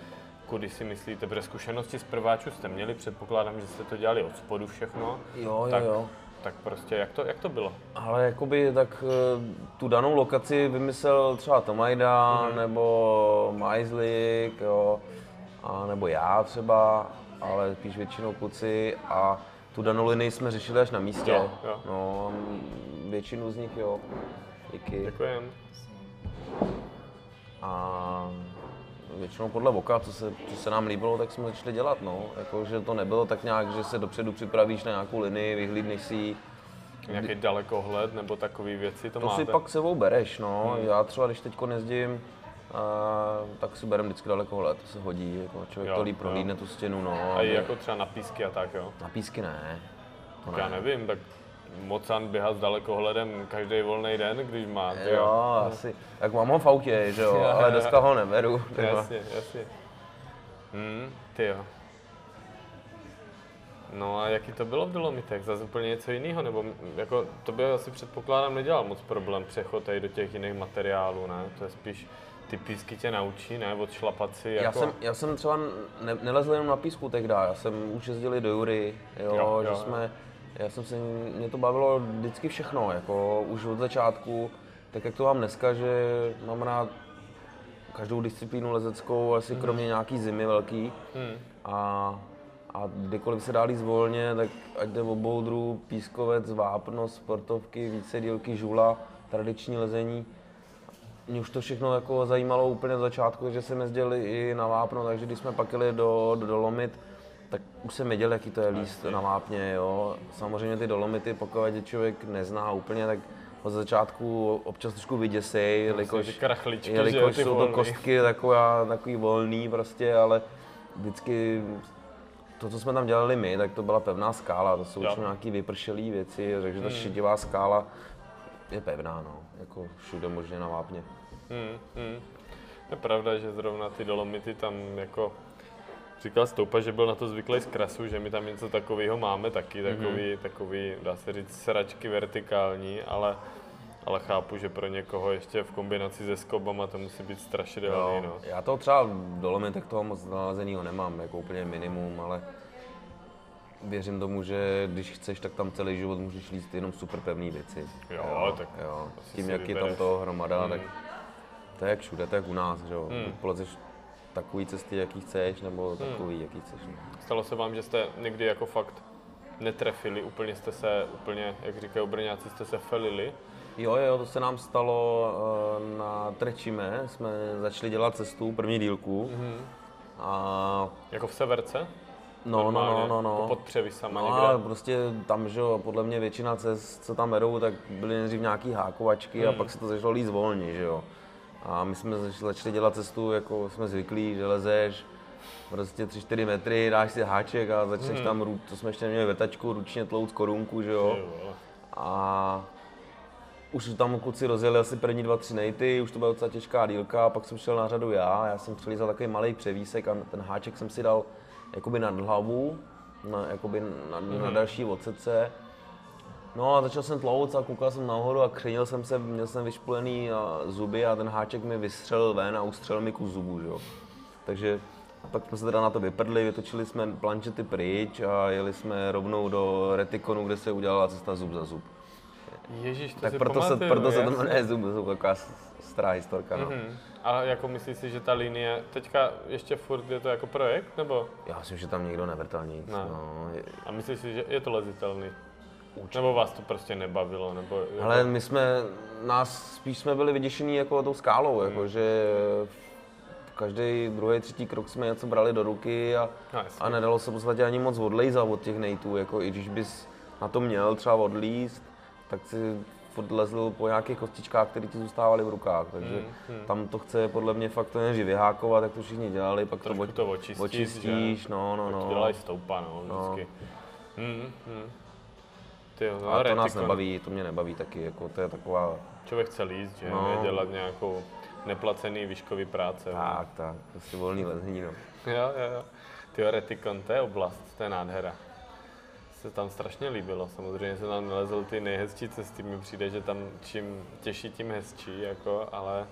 kudy si myslíte, protože zkušenosti z prváčů jste měli, předpokládám, že jste to dělali od spodu všechno. Jo, tak jo, jo tak prostě jak to, jak to bylo? Ale jakoby tak eh, tu danou lokaci vymyslel třeba Tomajda mm-hmm. nebo Majzlik, jo, a nebo já třeba, ale spíš většinou kluci a tu danou linii jsme řešili až na místě. Jo, jo. No, většinu z nich jo. Díky. Děkujem. A většinou podle voka, co se, co se nám líbilo, tak jsme začali dělat. No. Jako, že to nebylo tak nějak, že se dopředu připravíš na nějakou linii, vyhlídneš si Nějaký dalekohled nebo takové věci to, to máte? si pak sebou bereš, no. Hmm. Já třeba, když teď nezdím, a, tak si berem vždycky dalekohled, to se hodí, jako člověk jo, to líp prohlídne tu stěnu, no. A i jako třeba na písky a tak, jo? Na písky ne. To ne. Já nevím, tak Mocan běhá s dalekohledem každý volný den, když má. Jo, jo, asi. Tak mám ho v autě, že jo, ale dneska ho neberu. Jasně, jasně. Hmm, ty jo. No a jaký to bylo v Dolomitech? Zase úplně něco jiného? Nebo jako, to by asi předpokládám nedělal moc problém přechod tady do těch jiných materiálů, ne? To je spíš ty písky tě naučí, ne? Od šlapaci, jako... já, jsem, já jsem třeba ne, nelezl jenom na písku tehdy, já jsem už jezdil do Jury, jo, jo, že jo, jsme, já jsem se, mě to bavilo vždycky všechno, jako už od začátku, tak jak to mám dneska, že mám rád každou disciplínu lezeckou, asi hmm. kromě nějaký zimy velký. Hmm. A a kdykoliv se dálí zvolně, tak ať jde o boudru, pískovec, vápno, sportovky, více dílky, žula, tradiční lezení. Mě už to všechno jako zajímalo úplně od začátku, že jsem jezdil i na vápno, takže když jsme pak jeli do, do Dolomit, tak už jsem věděl, jaký to je líst na vápně. Jo. Samozřejmě ty Dolomity, pokud je člověk nezná úplně, tak od začátku občas trošku vyděsej, jelikož, jelikož jsou to kostky taková, takový volný prostě, ale vždycky to, co jsme tam dělali my, tak to byla pevná skála, to jsou Jo. už nějaký vypršelé věci, takže Hmm. ta šedivá skála je pevná, no, jako všude možně na vápně. Hmm, hmm. Je pravda, že zrovna ty dolomity tam jako říkal Stoupa, že byl na to zvyklý z krasu, že my tam něco takového máme taky, takový, mm-hmm. takový, dá se říct, sračky vertikální, ale, ale chápu, že pro někoho ještě v kombinaci se skobama to musí být strašidelný, no. Já to třeba v dolomitech toho moc nalezenýho nemám, jako úplně minimum, ale věřím tomu, že když chceš, tak tam celý život můžeš líst jenom super pevné věci. Jo, tak jo. Tím, jak je tam toho hromada, Hmm. tak to je jak všude, to je jak u nás, že jo. Hmm. Polezeš takový cesty, jaký chceš, nebo takový, jaký chceš. No. Stalo se vám, že jste někdy jako fakt netrefili, úplně jste se, úplně, jak říkají Brňáci, jste se felili. Jo, jo, to se nám stalo eh, na Trečime, jsme začali dělat cestu, první dílku. Mhm. A Jako v severce? no, no, no, no, no. Jako pod převisama No, někde. ale prostě tam, že jo, podle mě většina cest, co tam vedou, tak byly nejdřív nějaký hákovačky Hmm. a pak se to začalo líst volně, že jo. A my jsme zač- začali dělat cestu, jako jsme zvyklí, že lezeš prostě 3-4 metry, dáš si háček a začneš tam, ru- to jsme ještě neměli vrtačku, ručně tlouc korunku, že jo. A už tam kluci rozjeli asi první dva, tři nejty, už to byla docela těžká dílka, pak jsem šel na řadu já, já jsem přelízal takový malý převísek a ten háček jsem si dal jakoby nad hlavu, na, jakoby na, mm-hmm. na další odsece. No a začal jsem tlouc a koukal jsem nahoru a křenil jsem se, měl jsem vyšpulený zuby a ten háček mi vystřelil ven a ustřelil mi kus zubů, že jo. Takže pak jsme se teda na to vyprdli, vytočili jsme plančety pryč a jeli jsme rovnou do retikonu, kde se udělala cesta zub za zub. Ježíš, to Tak si proto se, pamatuju, proto se to jmenuje Zub, Zub, taková stará historka, no. Mhm. A jako myslíš si, že ta linie, teďka ještě furt je to jako projekt, nebo? Já myslím, že tam nikdo nevrtal nic, Ne. no. Je- A myslíš si, že je to lezitelný? Nebo vás to prostě nebavilo, nebo... jako- Ale my jsme, nás spíš jsme byli vyděšení jako tou skálou, Hmm. jako že každý druhý, třetí krok jsme něco brali do ruky a, No, a nedalo se v podstatě ani moc odlejzat od těch nejtů, jako i když bys na to měl třeba odlíst, tak si furt lezl po nějakých kostičkách, které ti zůstávaly v rukách, takže Hmm, tam to chce podle mě fakt to nejdřív vyhákovat, jak to všichni dělali, pak Trošku to, to očistit, očistíš, že? no, no, To no. dělají stoupa, no, No. vždycky. Hmm, hmm. Ty jo, no, Ale to nás nebaví, to mě nebaví taky, jako to je taková, Člověk chce líst, že? No. Dělat nějakou neplacený výškový práce. no. tak, tak, prostě volný lezení, no. Jo, jo, jo. Ty Retikon, to je oblast, to je nádhera. Se tam strašně líbilo, samozřejmě se tam nalezl ty nejhezčí cesty, mi přijde, že tam čím těžší, tím hezčí, jako, ale,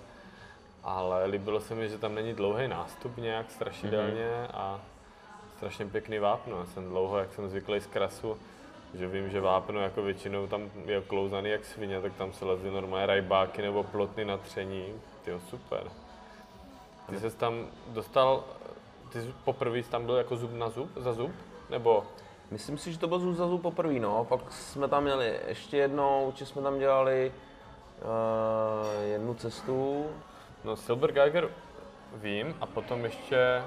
ale líbilo se mi, že tam není dlouhý nástup nějak strašidelně Mhm. a strašně pěkný vápno. Já jsem dlouho, jak jsem zvyklý z krasu, že vím, že vápno jako většinou tam je klouzaný jak svině, tak tam se lezly normálně rajbáky nebo plotny na tření. Tyjo, super. Ty jsi tam dostal, ty jsi poprvé jsi tam byl jako zub na zub, za zub? Nebo, Myslím si, že to byl zub za zub poprvé, no. Pak jsme tam měli ještě jednou, že jsme tam dělali uh, jednu cestu. no Silver Geiger vím a potom ještě,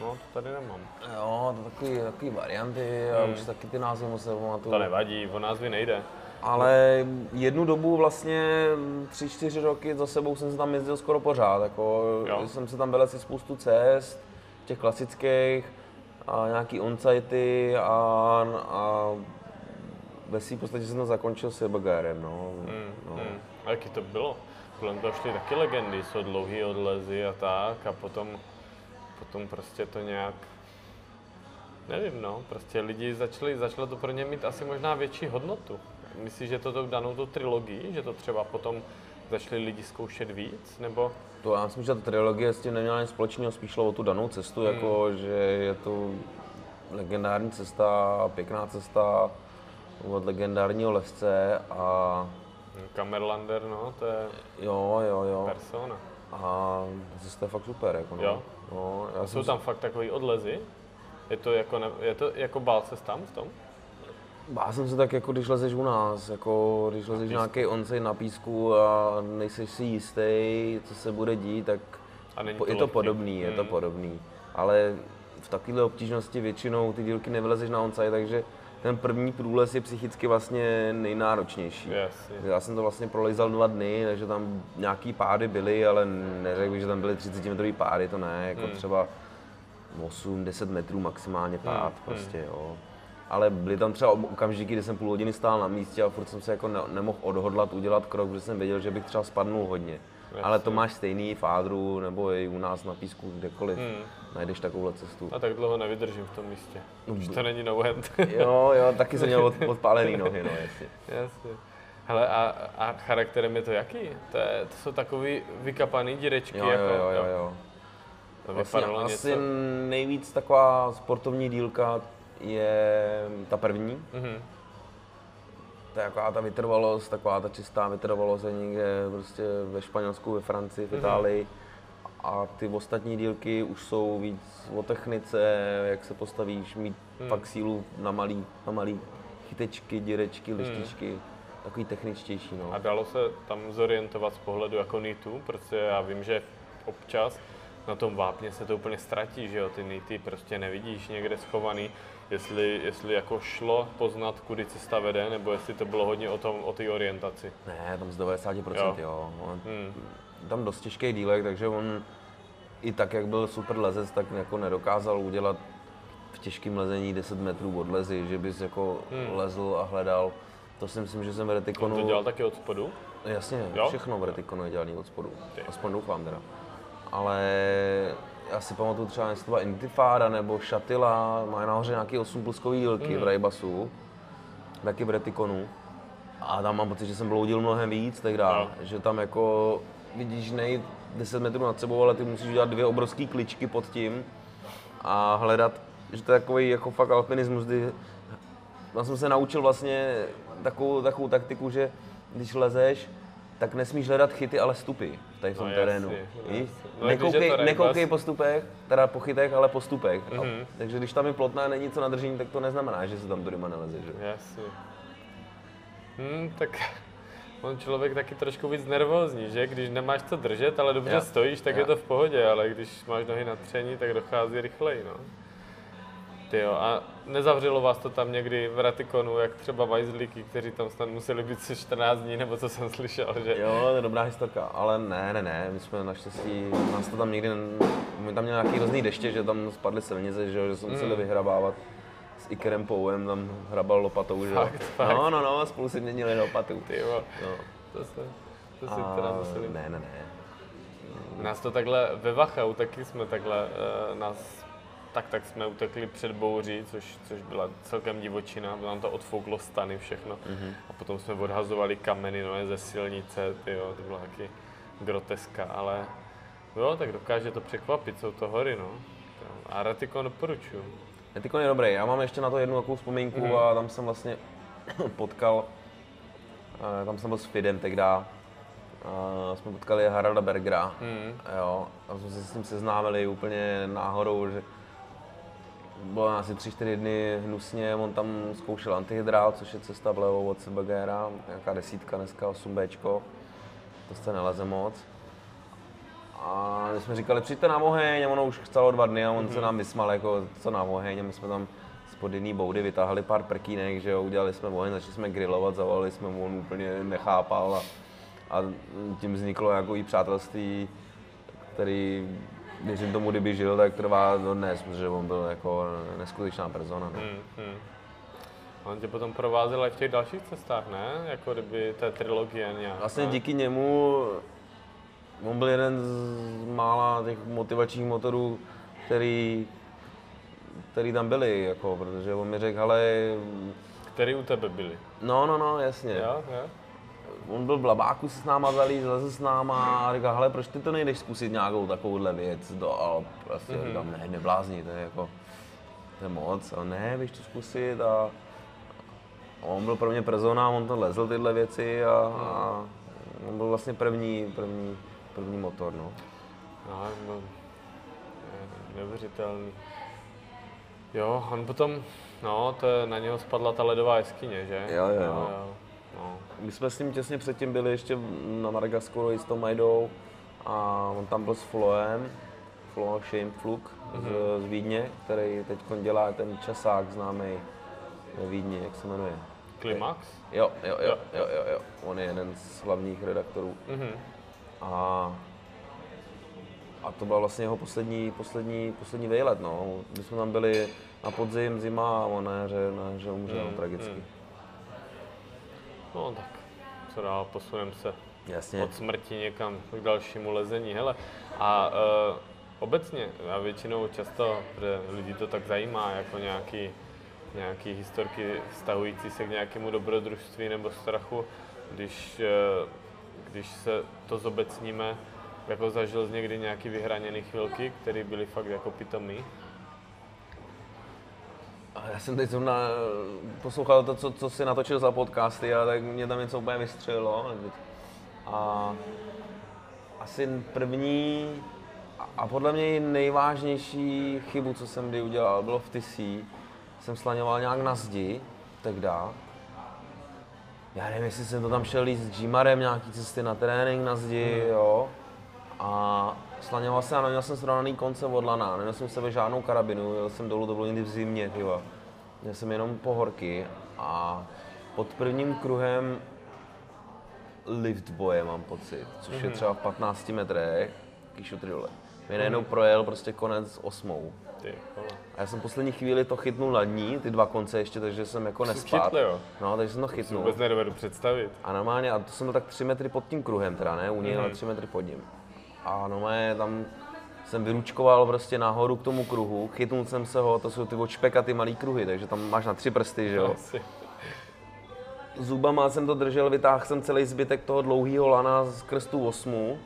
no to tady nemám. Jo, to takový, takový varianty a už taky ty názvy moc nepamatuju. To nevadí, o názvy nejde. Ale jednu dobu vlastně tři, čtyři roky za sebou jsem se tam jezdil skoro pořád. Jako, Jo. jsem se tam byl asi spoustu cest, těch klasických, a nějaký onsitey a, a ve svým podstatě jsem to zakončil s Silbergerem, no. no. Hmm. A jaký to bylo? Kolem toho šly taky legendy, jsou dlouhý odlezy a tak a potom, potom prostě to nějak, nevím no, prostě lidi začali, začalo to pro ně mít asi možná větší hodnotu. Myslíš, že to danou tu trilogii, že to třeba potom začali lidi zkoušet víc, nebo? To já myslím, že ta trilogie s tím neměla nic společného, spíš šlo o tu danou cestu, Hmm. jako, že je to legendární cesta, pěkná cesta od legendárního lezce a Kamerlander, no, to je jo, jo, jo. persona. A cesta je fakt super, jako no. Jo. No já Jsou jsem tam fakt takový odlezy? Je to jako, ne, je to jako bál se tam v tom? Bál jsem se tak, jako když lezeš u nás, jako když lezeš nějaký onsej na písku a nejseš si jistý, co se bude dít, tak A není to je to lehký. podobný, je to Hmm. podobný. Ale v takovéhle obtížnosti většinou ty dílky nevylezeš na onside, takže ten první průlez je psychicky vlastně nejnáročnější. Jasně. Já jsem to vlastně prolejzal dva dny, takže tam nějaký pády byly, ale neřekl bych, že tam byly 30 metrový pády, to ne, jako Hmm. třeba 8-10 metrů maximálně pát, hmm. prostě jo. Ale byly tam třeba okamžiky, kdy jsem půl hodiny stál na místě a furt jsem se jako ne, nemohl odhodlat udělat krok, protože jsem věděl, že bych třeba spadnul hodně. Jasně. Ale to máš stejný v Ádru nebo i u nás na písku, kdekoliv. Hmm. Najdeš takovouhle cestu. A tak dlouho nevydržím v tom místě. No, Už to není no end. [LAUGHS] jo, jo, taky jsem měl od, [LAUGHS] odpálený nohy, no jasně. jasně. Hele, a, a charakterem je to jaký? To, je, to jsou takový vykapaný dírečky. Jo, jako, jo, jo, jo. jo. To vlastně asi něco... nejvíc taková sportovní dílka je ta první. Mm-hmm. To je taková ta vytrvalost, taková ta čistá vytrvalost je někde prostě ve Španělsku, ve Francii, v mhm. Itálii. Mm-hmm. A ty ostatní dílky už jsou víc o technice, jak se postavíš, mít mm. fakt sílu na malý, na malý chytečky, dírečky, lištičky. Mm takový techničtější. No. A dalo se tam zorientovat z pohledu jako nitu, protože já vím, že občas na tom vápně se to úplně ztratí, že jo, ty nity prostě nevidíš někde schovaný, jestli, jestli jako šlo poznat, kudy cesta vede, nebo jestli to bylo hodně o tom, o té orientaci. Ne, tam z 90% jo. jo. On, hmm. Tam dost těžký dílek, takže on i tak, jak byl super lezec, tak jako nedokázal udělat v těžkém lezení 10 metrů odlezy, že bys jako hmm. lezl a hledal to si myslím, že jsem v Retikonu... On to dělal taky od spodu? Jasně, jo? všechno v Retikonu je dělaný od spodu. Aspoň doufám teda. Ale já si pamatuju třeba, jestli to byla Intifáda nebo Šatila, má nahoře nějaký 8 pluskový dílky mm. v Raybasu, taky v Retikonu. A tam mám pocit, že jsem bloudil mnohem víc tehdy, no. že tam jako vidíš nejít 10 metrů nad sebou, ale ty musíš udělat dvě obrovské kličky pod tím a hledat, že to je takový jako fakt alpinismus, kdy já jsem se naučil vlastně takovou, takovou taktiku, že když lezeš, tak nesmíš hledat chyty, ale stupy tady v tom no, terénu. Jasný, no, nekoukej, nekoukej po stupech, teda po chytech, ale po stupech. Mm-hmm. Takže když tam je plotná není co na držení, tak to neznamená, že se tam tudy neleze. Že? Jasně. Hmm, tak on člověk taky trošku víc nervózní, že? Když nemáš co držet, ale dobře ja. stojíš, tak ja. je to v pohodě, ale když máš nohy na tření, tak dochází rychleji, no. Ty jo, a nezavřelo vás to tam někdy v Ratikonu, jak třeba majzlíky, kteří tam snad museli být se 14 dní, nebo co jsem slyšel, že? Jo, to je dobrá historka, ale ne, ne, ne, my jsme naštěstí, nás to tam někdy, my tam měli nějaký různý deště, že tam spadly silnice, že, že jsme museli mm. vyhrabávat s Ikerem Pouem, tam hrabal lopatou, že fakt, fakt. No, no, no, spolu si měnili lopatu. Ty jo, no. to se, to si teda museli. Ne, ne, ne. Nás to takhle ve Wachau taky jsme takhle, uh, nás tak tak jsme utekli před bouří, což, což byla celkem divočina, nám to odfouklo stany všechno. Mm-hmm. A potom jsme odhazovali kameny no, ze silnice, tyjo, to byla taky groteska, ale jo, tak dokáže to překvapit, jsou to hory, no. A Ratikon doporučuju. Ratikon je dobrý, já mám ještě na to jednu takovou vzpomínku mm-hmm. a tam jsem vlastně [COUGHS] potkal, tam jsem byl s Fidem tehdy, Uh, jsme potkali Haralda Bergera, mm. jo, a jsme se s ním seznámili úplně náhodou, že bylo asi tři, čtyři dny hnusně, on tam zkoušel antihydrál, což je cesta vlevo od Sebagera, nějaká desítka dneska, 8Bčko, to se neleze moc. A my jsme říkali, přijďte na Moheň, a ono už stalo dva dny a on mm-hmm. se nám vysmal, jako co na Moheň, a my jsme tam spod jedné boudy vytáhli pár prkínek, že jo, udělali jsme oheň, začali jsme grillovat, zavolali jsme mu, on úplně nechápal a, a tím vzniklo jako i přátelství, který věřím tomu, kdyby žil, tak trvá dnes, protože on byl jako neskutečná persona. Ne? Hmm, hmm. On tě potom provázel i v těch dalších cestách, ne? Jako kdyby té trilogie nějak. Vlastně díky němu, on byl jeden z mála těch motivačních motorů, který, který tam byli, jako, protože on mi řekl, ale... Který u tebe byli? No, no, no, jasně. Jo, jo on byl v labáku se s náma zalí, zase s náma a říká, hele, proč ty to nejdeš zkusit nějakou takovouhle věc do Alp? Prostě mm-hmm. říkám, ne, neblázni, to je jako, to je moc, a ne, víš to zkusit a, a on byl pro mě persona, on to lezl tyhle věci a, a on byl vlastně první, první, první motor, no. No, no neuvěřitelný. Jo, on potom, no, to je, na něho spadla ta ledová jeskyně, že? Jo, jo, jo. jo. No. My jsme s ním těsně předtím byli ještě na Madagaskaru s tom Majdou a on tam byl s Floem, Flo Shamefluk mm-hmm. z, z Vídně, který teď dělá ten časák známý ve Vídni, jak se jmenuje? Klimax? Jo, jo, jo, jo, jo, jo. On je jeden z hlavních redaktorů. Mm-hmm. A a to byl vlastně jeho poslední, poslední, poslední vejlet, no. My jsme tam byli na podzim, zima a on na jaře, na jaře umřel Hmm, tragicky. hmm. No tak, co dál, posuneme se Jasně. od smrti někam k dalšímu lezení. Hele, a uh, obecně, já většinou často, že lidi to tak zajímá, jako nějaký, nějaký historky vztahující se k nějakému dobrodružství nebo strachu, když, uh, když se to zobecníme, jako zažil jsi někdy nějaký vyhraněný chvilky, které byly fakt jako pitomý? Já jsem teď zrovna eh, poslouchal to, co, co si natočil za podcasty a tak mě tam něco úplně vystřelilo. A asi první a- podle mě nejvážnější chybu, co jsem kdy udělal, bylo v Tisí. Jsem slaňoval nějak na zdi, tehda. Já nevím, jestli jsem to tam šel jít s Gmarem, nějaký cesty na trénink na zdi, jo. A slaňoval jsem a neměl jsem srovnaný konce od lana, neměl jsem sebe žádnou karabinu, jel jsem dolů, to bylo někdy v zimě, tyva. Měl jsem jenom pohorky a pod prvním kruhem lift boje mám pocit, což je třeba v 15 metrech, kýšutry dole. Mě najednou projel prostě konec osmou. Ty. A já jsem poslední chvíli to chytnul na ní, ty dva konce ještě, takže jsem jako nespát. chytl, jo? No, takže jsem to To chytnul. vůbec nedovedu představit. A normálně, a to jsem byl tak 3 metry pod tím kruhem teda, ne u něj, Mhm. ale 3 metry pod ním. A normálně tam jsem vyručkoval prostě nahoru k tomu kruhu, chytnul jsem se ho, to jsou ty odšpeka, ty malý kruhy, takže tam máš na tři prsty, že jo. [LAUGHS] Zubama jsem to držel, vytáhl jsem celý zbytek toho dlouhého lana z krstu osmu,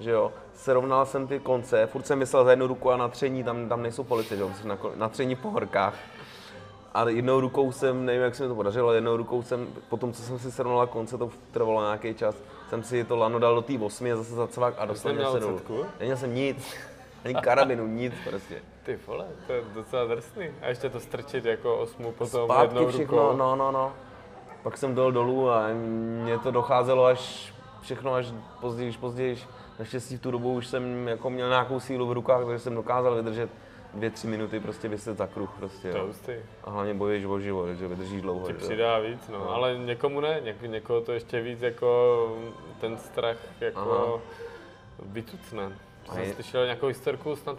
že jo. Srovnal jsem ty konce, furt jsem myslel za jednu ruku a na tření, tam, tam nejsou policie, že na, na tření po horkách. A jednou rukou jsem, nevím, jak se mi to podařilo, jednou rukou jsem, potom co jsem si srovnal konce, to trvalo nějaký čas, jsem si to lano dal do té osmi a zase zacvak a dostal neměl se dolů. Neměl jsem nic, [LAUGHS] ani karabinu, nic prostě. Ty vole, to je docela drsný. A ještě to strčit jako osmu potom Zpátky jednou všechno, rukou. no, no, no. Pak jsem dal dolů a mě to docházelo až všechno až později, později. Naštěstí v tu dobu už jsem jako měl nějakou sílu v rukách, takže jsem dokázal vydržet dvě, tři minuty prostě vyset za kruh prostě, To hustý. A hlavně bojuješ o život, že vydržíš dlouho. Ti že jo. přidá víc, no. Ale někomu ne, něk, někoho to ještě víc jako ten strach jako Aha. vytucne. Jsem je- slyšel nějakou historku snad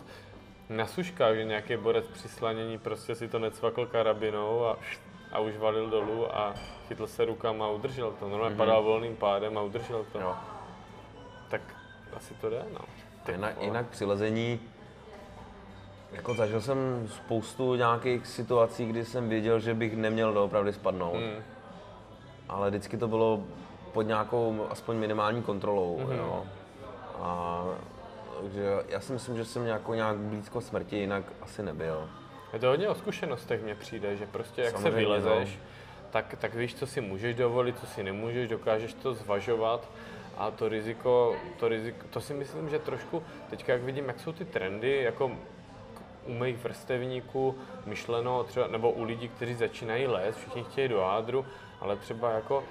na suškách, že nějaký borec při slanění prostě si to necvakl karabinou a, a už valil dolů a chytl se rukama a udržel to. Normálně Mhm. padal volným pádem a udržel to. Jo. Tak asi to jde, no. A jinak, vole. jinak při lezení, jako zažil jsem spoustu nějakých situací, kdy jsem věděl, že bych neměl doopravdy spadnout. Hmm. ale vždycky to bylo pod nějakou aspoň minimální kontrolou. Mhm. Jo. A takže já si myslím, že jsem jako nějak blízko smrti, jinak asi nebyl. Je to hodně o zkušenostech mně přijde, že prostě jak Samozřejmě, se vylezeš, no. tak, tak víš, co si můžeš dovolit, co si nemůžeš, dokážeš to zvažovat a to riziko, to riziko, to si myslím, že trošku, teďka jak vidím, jak jsou ty trendy, jako u mých vrstevníků myšleno třeba, nebo u lidí, kteří začínají lézt, všichni chtějí do jádru, ale třeba jako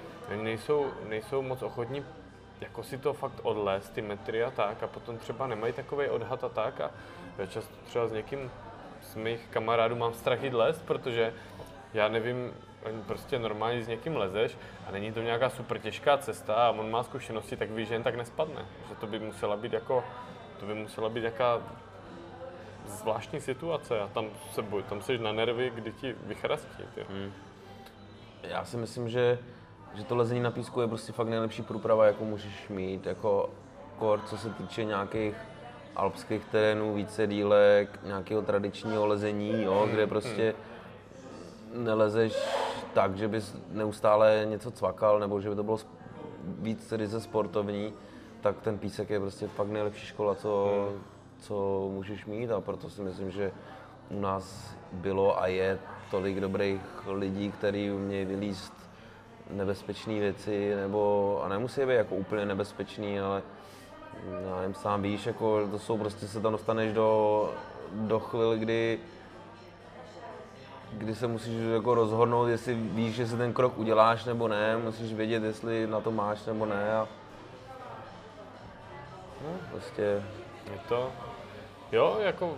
nejsou, nejsou moc ochotní jako si to fakt odlézt, ty metry a tak, a potom třeba nemají takový odhad a tak a já často třeba s někým z mých kamarádů mám strach jít lézt, protože já nevím, prostě normálně s někým lezeš a není to nějaká super těžká cesta a on má zkušenosti, tak víš, že jen tak nespadne. Že to by musela být jako, to by musela být nějaká zvláštní situace a tam se boj, tam jsi na nervy, kdy ti vychrastí. Ty. Hmm. Já si myslím, že, že to lezení na písku je prostě fakt nejlepší průprava, jakou můžeš mít. Jako kor, co se týče nějakých alpských terénů, více dílek, nějakého tradičního lezení, jo, kde prostě nelezeš tak, že bys neustále něco cvakal, nebo že by to bylo víc ryze sportovní, tak ten písek je prostě fakt nejlepší škola, co, co můžeš mít a proto si myslím, že u nás bylo a je tolik dobrých lidí, kteří umějí vylíst nebezpečné věci, nebo, a nemusí být jako úplně nebezpečný, ale já nevím, sám víš, jako to jsou prostě se tam dostaneš do, do chvíli, kdy kdy se musíš jako rozhodnout, jestli víš, že si ten krok uděláš nebo ne, musíš vědět, jestli na to máš nebo ne. A... No, prostě Je to, jo, jako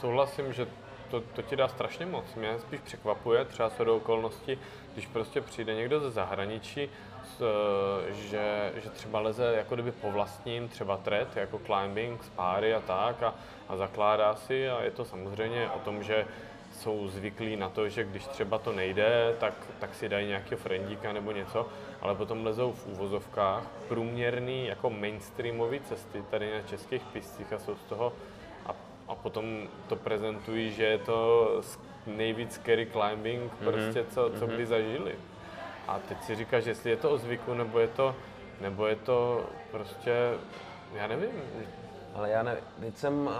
souhlasím, že to, to ti dá strašně moc. Mě spíš překvapuje, třeba se do okolnosti, když prostě přijde někdo ze zahraničí, s, že, že třeba leze jako kdyby po vlastním, třeba tret, jako climbing, spáry a tak a, a zakládá si a je to samozřejmě o tom, že jsou zvyklí na to, že když třeba to nejde, tak, tak si dají nějakého friendíka nebo něco, ale potom lezou v úvozovkách průměrný jako mainstreamové cesty tady na českých pistích a jsou z toho a, a potom to prezentují, že je to nejvíc scary climbing, mm-hmm. prostě co, co mm-hmm. kdy zažili. A teď si říkáš, jestli je to o zvyku, nebo je to, nebo je to prostě, já nevím, ale já nevím, teď jsem, uh,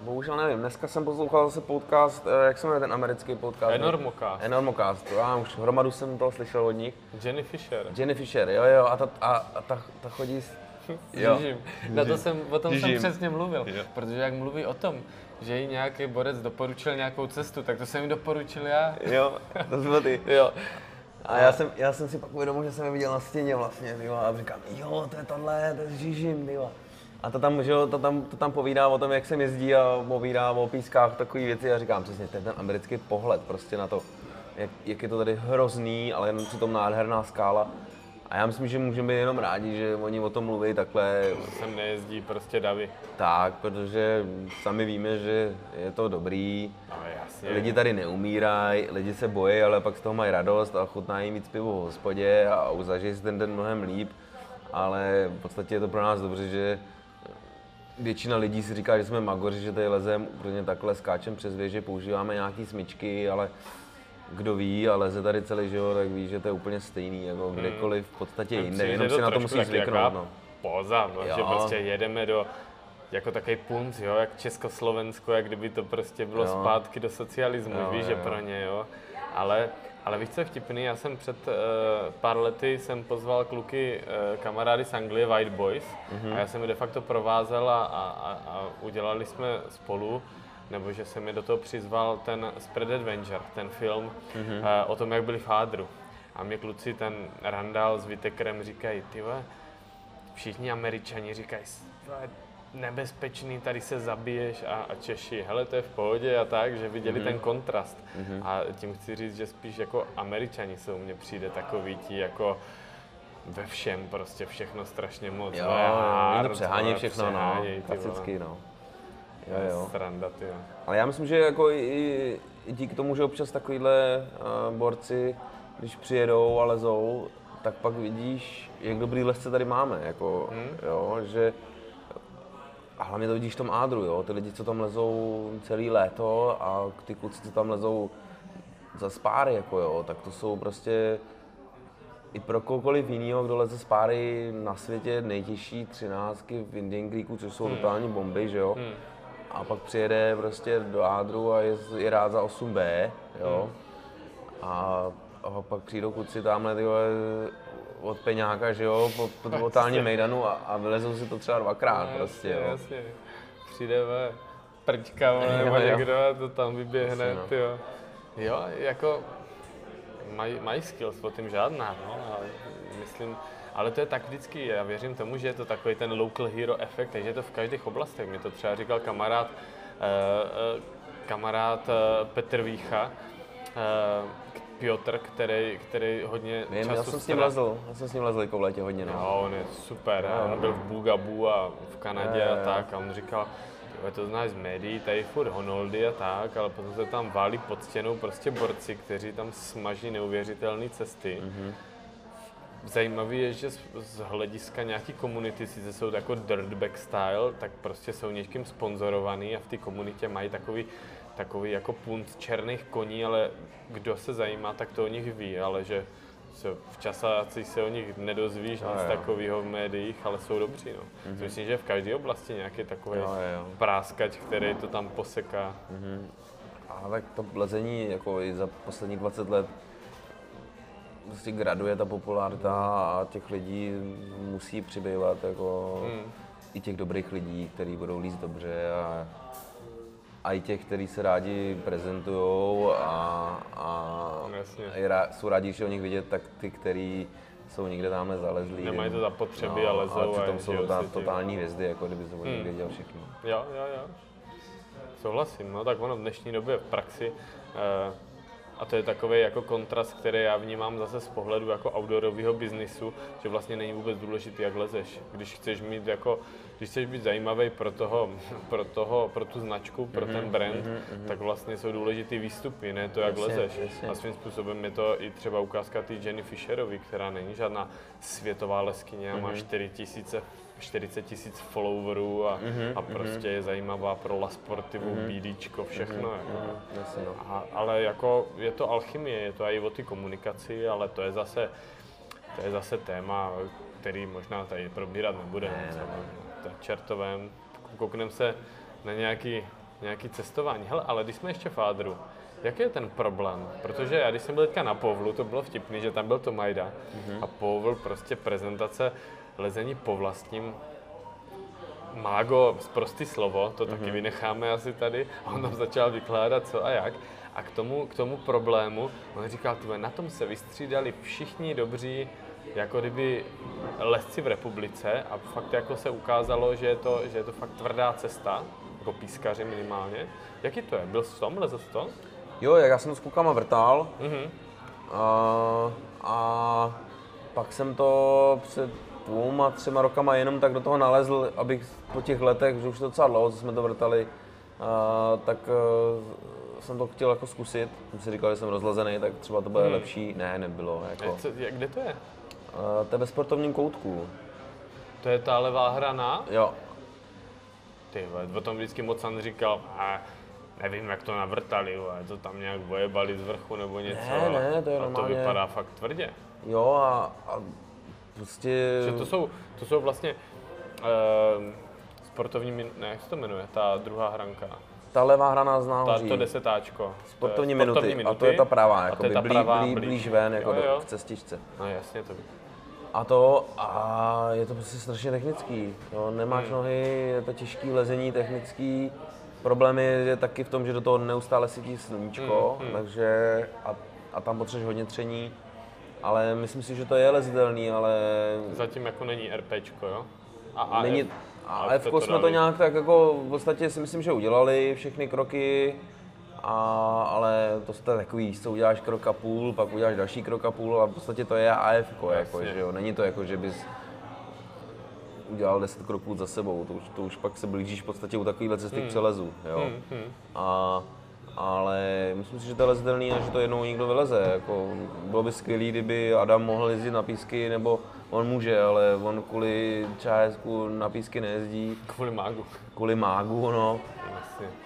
bohužel nevím, dneska jsem poslouchal zase podcast, uh, jak se jmenuje ten americký podcast? Enormocast. Enormocast, já už hromadu jsem toho slyšel od nich. Jenny Fisher. Jenny Fisher, jo jo, a ta, a, a ta, ta chodí s... [LAUGHS] Jo. Na to jsem, o tom Žížím. jsem přesně mluvil, jo. protože jak mluví o tom, že jí nějaký borec doporučil nějakou cestu, tak to jsem jim doporučil já. Jo, to jsme ty. [LAUGHS] jo. A já jsem, já jsem si pak uvědomil, že jsem je viděl na stěně vlastně, tyjo, a říkám, jo, to je tohle, to je Žižim, tyjo. A to tam, že to tam, to tam povídá o tom, jak se jezdí a povídá o pískách, takové věci a říkám přesně, je ten americký pohled prostě na to, jak, jak je to tady hrozný, ale jenom přitom nádherná skála. A já myslím, že můžeme být jenom rádi, že oni o tom mluví takhle. Sem nejezdí prostě davy. Tak, protože sami víme, že je to dobrý. No, jasně. Lidi tady neumírají, lidi se bojí, ale pak z toho mají radost a chutná jim víc pivo v hospodě a už zažijí si ten den mnohem líp. Ale v podstatě je to pro nás dobře, že většina lidí si říká, že jsme magoři, že tady lezem úplně takhle skáčem přes věže, používáme nějaký smyčky, ale kdo ví a leze tady celý život, tak ví, že to je úplně stejný, jako hmm. kdekoliv v podstatě hmm. jinde, jenom si na to musí zvyknout. No. Poza, no, že prostě jedeme do jako takový punc, jo, jak Československo, jak kdyby to prostě bylo jo. zpátky do socialismu, jo, víš, jo, že pro ně, jo. Ale ale víš, co je vtipný? Já jsem před uh, pár lety jsem pozval kluky, uh, kamarády z Anglie, White Boys, mm-hmm. a já jsem je de facto provázel a, a, a, udělali jsme spolu, nebo že jsem je do toho přizval ten Spread Adventure, ten film mm-hmm. uh, o tom, jak byli v Hádru. A mě kluci, ten Randall s Vitekrem říkají, ty všichni američani říkají, nebezpečný, tady se zabiješ a, a Češi, hele, to je v pohodě a tak, že viděli mm-hmm. ten kontrast. Mm-hmm. A tím chci říct, že spíš jako američani jsou mně přijde takový ti jako ve všem prostě všechno strašně moc. Jo, jo, přehání všechno, no, klasicky, no. Jo, jo. Sranda, ty jo. Ale já myslím, že jako i, i díky tomu, že občas takovýhle uh, borci, když přijedou a lezou, tak pak vidíš, jak dobrý lesce tady máme, jako, hmm. jo, že a hlavně to vidíš v tom ádru, jo? ty lidi, co tam lezou celý léto a ty kluci, co tam lezou za spáry, jako jo, tak to jsou prostě i pro kohokoliv jiného, kdo leze spáry na světě nejtěžší třináctky v Indian Creeku, což jsou hmm. totální bomby, že jo. Hmm. A pak přijede prostě do ádru a je, je rád za 8B, jo. Hmm. A, a pak přijdou kluci tamhle tyhle, od peňáka, že jo, po, po totálním mejdanu a, a vylezou si to třeba dvakrát no, prostě, jo. Jasně, přijde ve prťka nebo někdo a to tam vyběhne, jasně, no. jo. Jo, jako mají maj skills, o tím žádná, no, ale myslím, ale to je tak vždycky, já věřím tomu, že je to takový ten local hero efekt, takže je to v každých oblastech. Mě to třeba říkal kamarád, uh, uh, kamarád uh, Petr Vícha, uh, Piotr, který, který hodně Vím, času já jsem s ním lezl, já jsem s ním lezl jako v létě hodně. No. no on je super, no, on byl v Bugabu a v Kanadě je, a tak a on říkal, to znáš z médií, tady furt Honoldy a tak, ale potom se tam válí pod stěnou prostě borci, kteří tam smaží neuvěřitelné cesty. Mm-hmm. Zajímavé je, že z, z hlediska nějaký komunity, sice jsou jako dirtbag style, tak prostě jsou někým sponzorovaný a v té komunitě mají takový takový jako punt černých koní, ale kdo se zajímá, tak to o nich ví, ale že se v časácích se o nich nedozvíš no, nic takového v médiích, ale jsou dobří. No. Mm-hmm. Myslím, že v každé oblasti nějaký takový jo, jo. práskač, který to tam poseká. Mm-hmm. A tak to lezení jako i za posledních 20 let prostě graduje ta popularita a těch lidí musí přibývat jako mm. i těch dobrých lidí, kteří budou líst dobře a i těch, kteří se rádi prezentují a, a rá, jsou rádi, že o nich vidět, tak ty, kteří jsou někde tamhle zalezlí. Nemají to zapotřebí no, a lezou. Ale přitom jsou to totální hvězdy, jako kdyby se o nich hmm. věděl všechno. Jo, jo, jo. Souhlasím, no tak ono v dnešní době v praxi eh, a to je takový jako kontrast, který já vnímám zase z pohledu jako outdoorového biznisu, že vlastně není vůbec důležitý, jak lezeš. Když chceš mít jako, když chceš být zajímavý pro toho, pro toho, pro tu značku, pro mm-hmm, ten brand, mm-hmm. tak vlastně jsou důležitý výstupy, ne to, jak jasně, lezeš. Jasně. A svým způsobem je to i třeba ukázka té Jenny Fisherovi, která není žádná světová leskyně, mm-hmm. má 4 tisíce 40 tisíc followerů a, mm-hmm, a prostě mm-hmm. je zajímavá pro La Sportivu, mm-hmm. BDčko, všechno. Mm-hmm, jako. mm-hmm, a, ale jako je to alchymie, je to i o ty komunikaci, ale to je zase, to je zase téma, který možná tady probírat nebude. Ne, ne, ne. To je čertovém. Koukneme se na nějaký, nějaký cestování. Hele, ale když jsme ještě v Ádru, Jaký je ten problém? Protože já když jsem byl teďka na Povlu, to bylo vtipný, že tam byl Tomajda mm-hmm. a Povl prostě prezentace lezení po vlastním mágo, prostý slovo, to mm-hmm. taky mhm. vynecháme asi tady, a on tam začal vykládat co a jak. A k tomu, k tomu problému, on říkal, tyhle, na tom se vystřídali všichni dobří, jako kdyby lesci v republice a fakt jako se ukázalo, že je to, že je to fakt tvrdá cesta, jako pískaři minimálně. Jaký to je? Byl jsi tom, lezl to? Jo, já jsem to s klukama vrtal. Mm-hmm. A, a pak jsem to před dvouma, třema rokama jenom tak do toho nalezl, abych po těch letech, že už to docela dlouho, co jsme to vrtali, a, tak a, jsem to chtěl jako zkusit. Jsem si říkal, že jsem rozlezený, tak třeba to bude hmm. lepší. Ne, nebylo. Jako. Co, kde to je? A, to je ve sportovním koutku. To je ta levá hrana? Jo. Ty o tom vždycky Mocan říkal, a nevím, jak to navrtali, ale to tam nějak vojebali z vrchu nebo něco. Ne, ne, to je normálně... to vypadá fakt tvrdě. Jo a, a prostě... Že to jsou, to jsou vlastně uh, sportovní, ne, jak se to jmenuje, ta druhá hranka. Ta levá hrana z náhoří. Ta, to desetáčko. Sportovní, minuty. sportovní minuty. A to je ta pravá, jako by blí, blí, blíž ven, jako jo, jo. k cestičce. No jasně to. A to, a je to prostě strašně technický. Jo, nemáš hmm. nohy, je to těžký lezení, technický. Problém je, je taky v tom, že do toho neustále svítí sluníčko, hmm. Hmm. takže a, a tam potřebuješ hodně tření ale myslím si, že to je lezitelný, ale... Zatím jako není RPčko, jo? A AF, není, a F jsme to nějak tak jako v podstatě si myslím, že udělali všechny kroky, a, ale to je takový, co uděláš krok a půl, pak uděláš další krok a půl a v podstatě to je AF, jako, že jo? Není to jako, že bys udělal 10 kroků za sebou, to už, to už pak se blížíš v podstatě u takovýhle cesty hmm. přelezu, jo? Hmm, hmm. A ale myslím si, že to je lezitelný a že to jednou někdo vyleze. Jako, bylo by skvělé, kdyby Adam mohl jezdit na písky, nebo on může, ale on kvůli ČSku na písky nejezdí. Kvůli mágu. Kvůli mágu, no.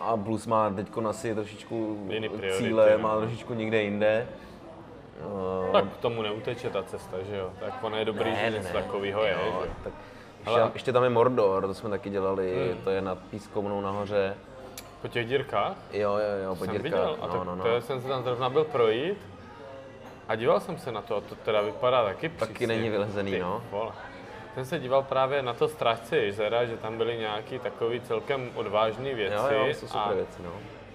A plus má teď asi trošičku cíle, no. má trošičku někde jinde. Uh, tak k tomu neuteče ta cesta, že jo? Tak ono je dobrý, ne, že něco takového je. Že? Tak ještě, Ale... ještě tam je Mordor, to jsme taky dělali, hmm. to je nad pískovnou nahoře. Po těch dírkách? Jo, jo, jo, po jsem dírkách. Viděl. A no, no, no. to jsem se tam zrovna byl projít a díval jsem se na to, a to teda vypadá taky přísně. Taky není vylezený, Ty, no. Vole. Jsem se díval právě na to strážce jezera, že tam byly nějaký takový celkem odvážné věci. Jo, jo, jsou super a, věci, no.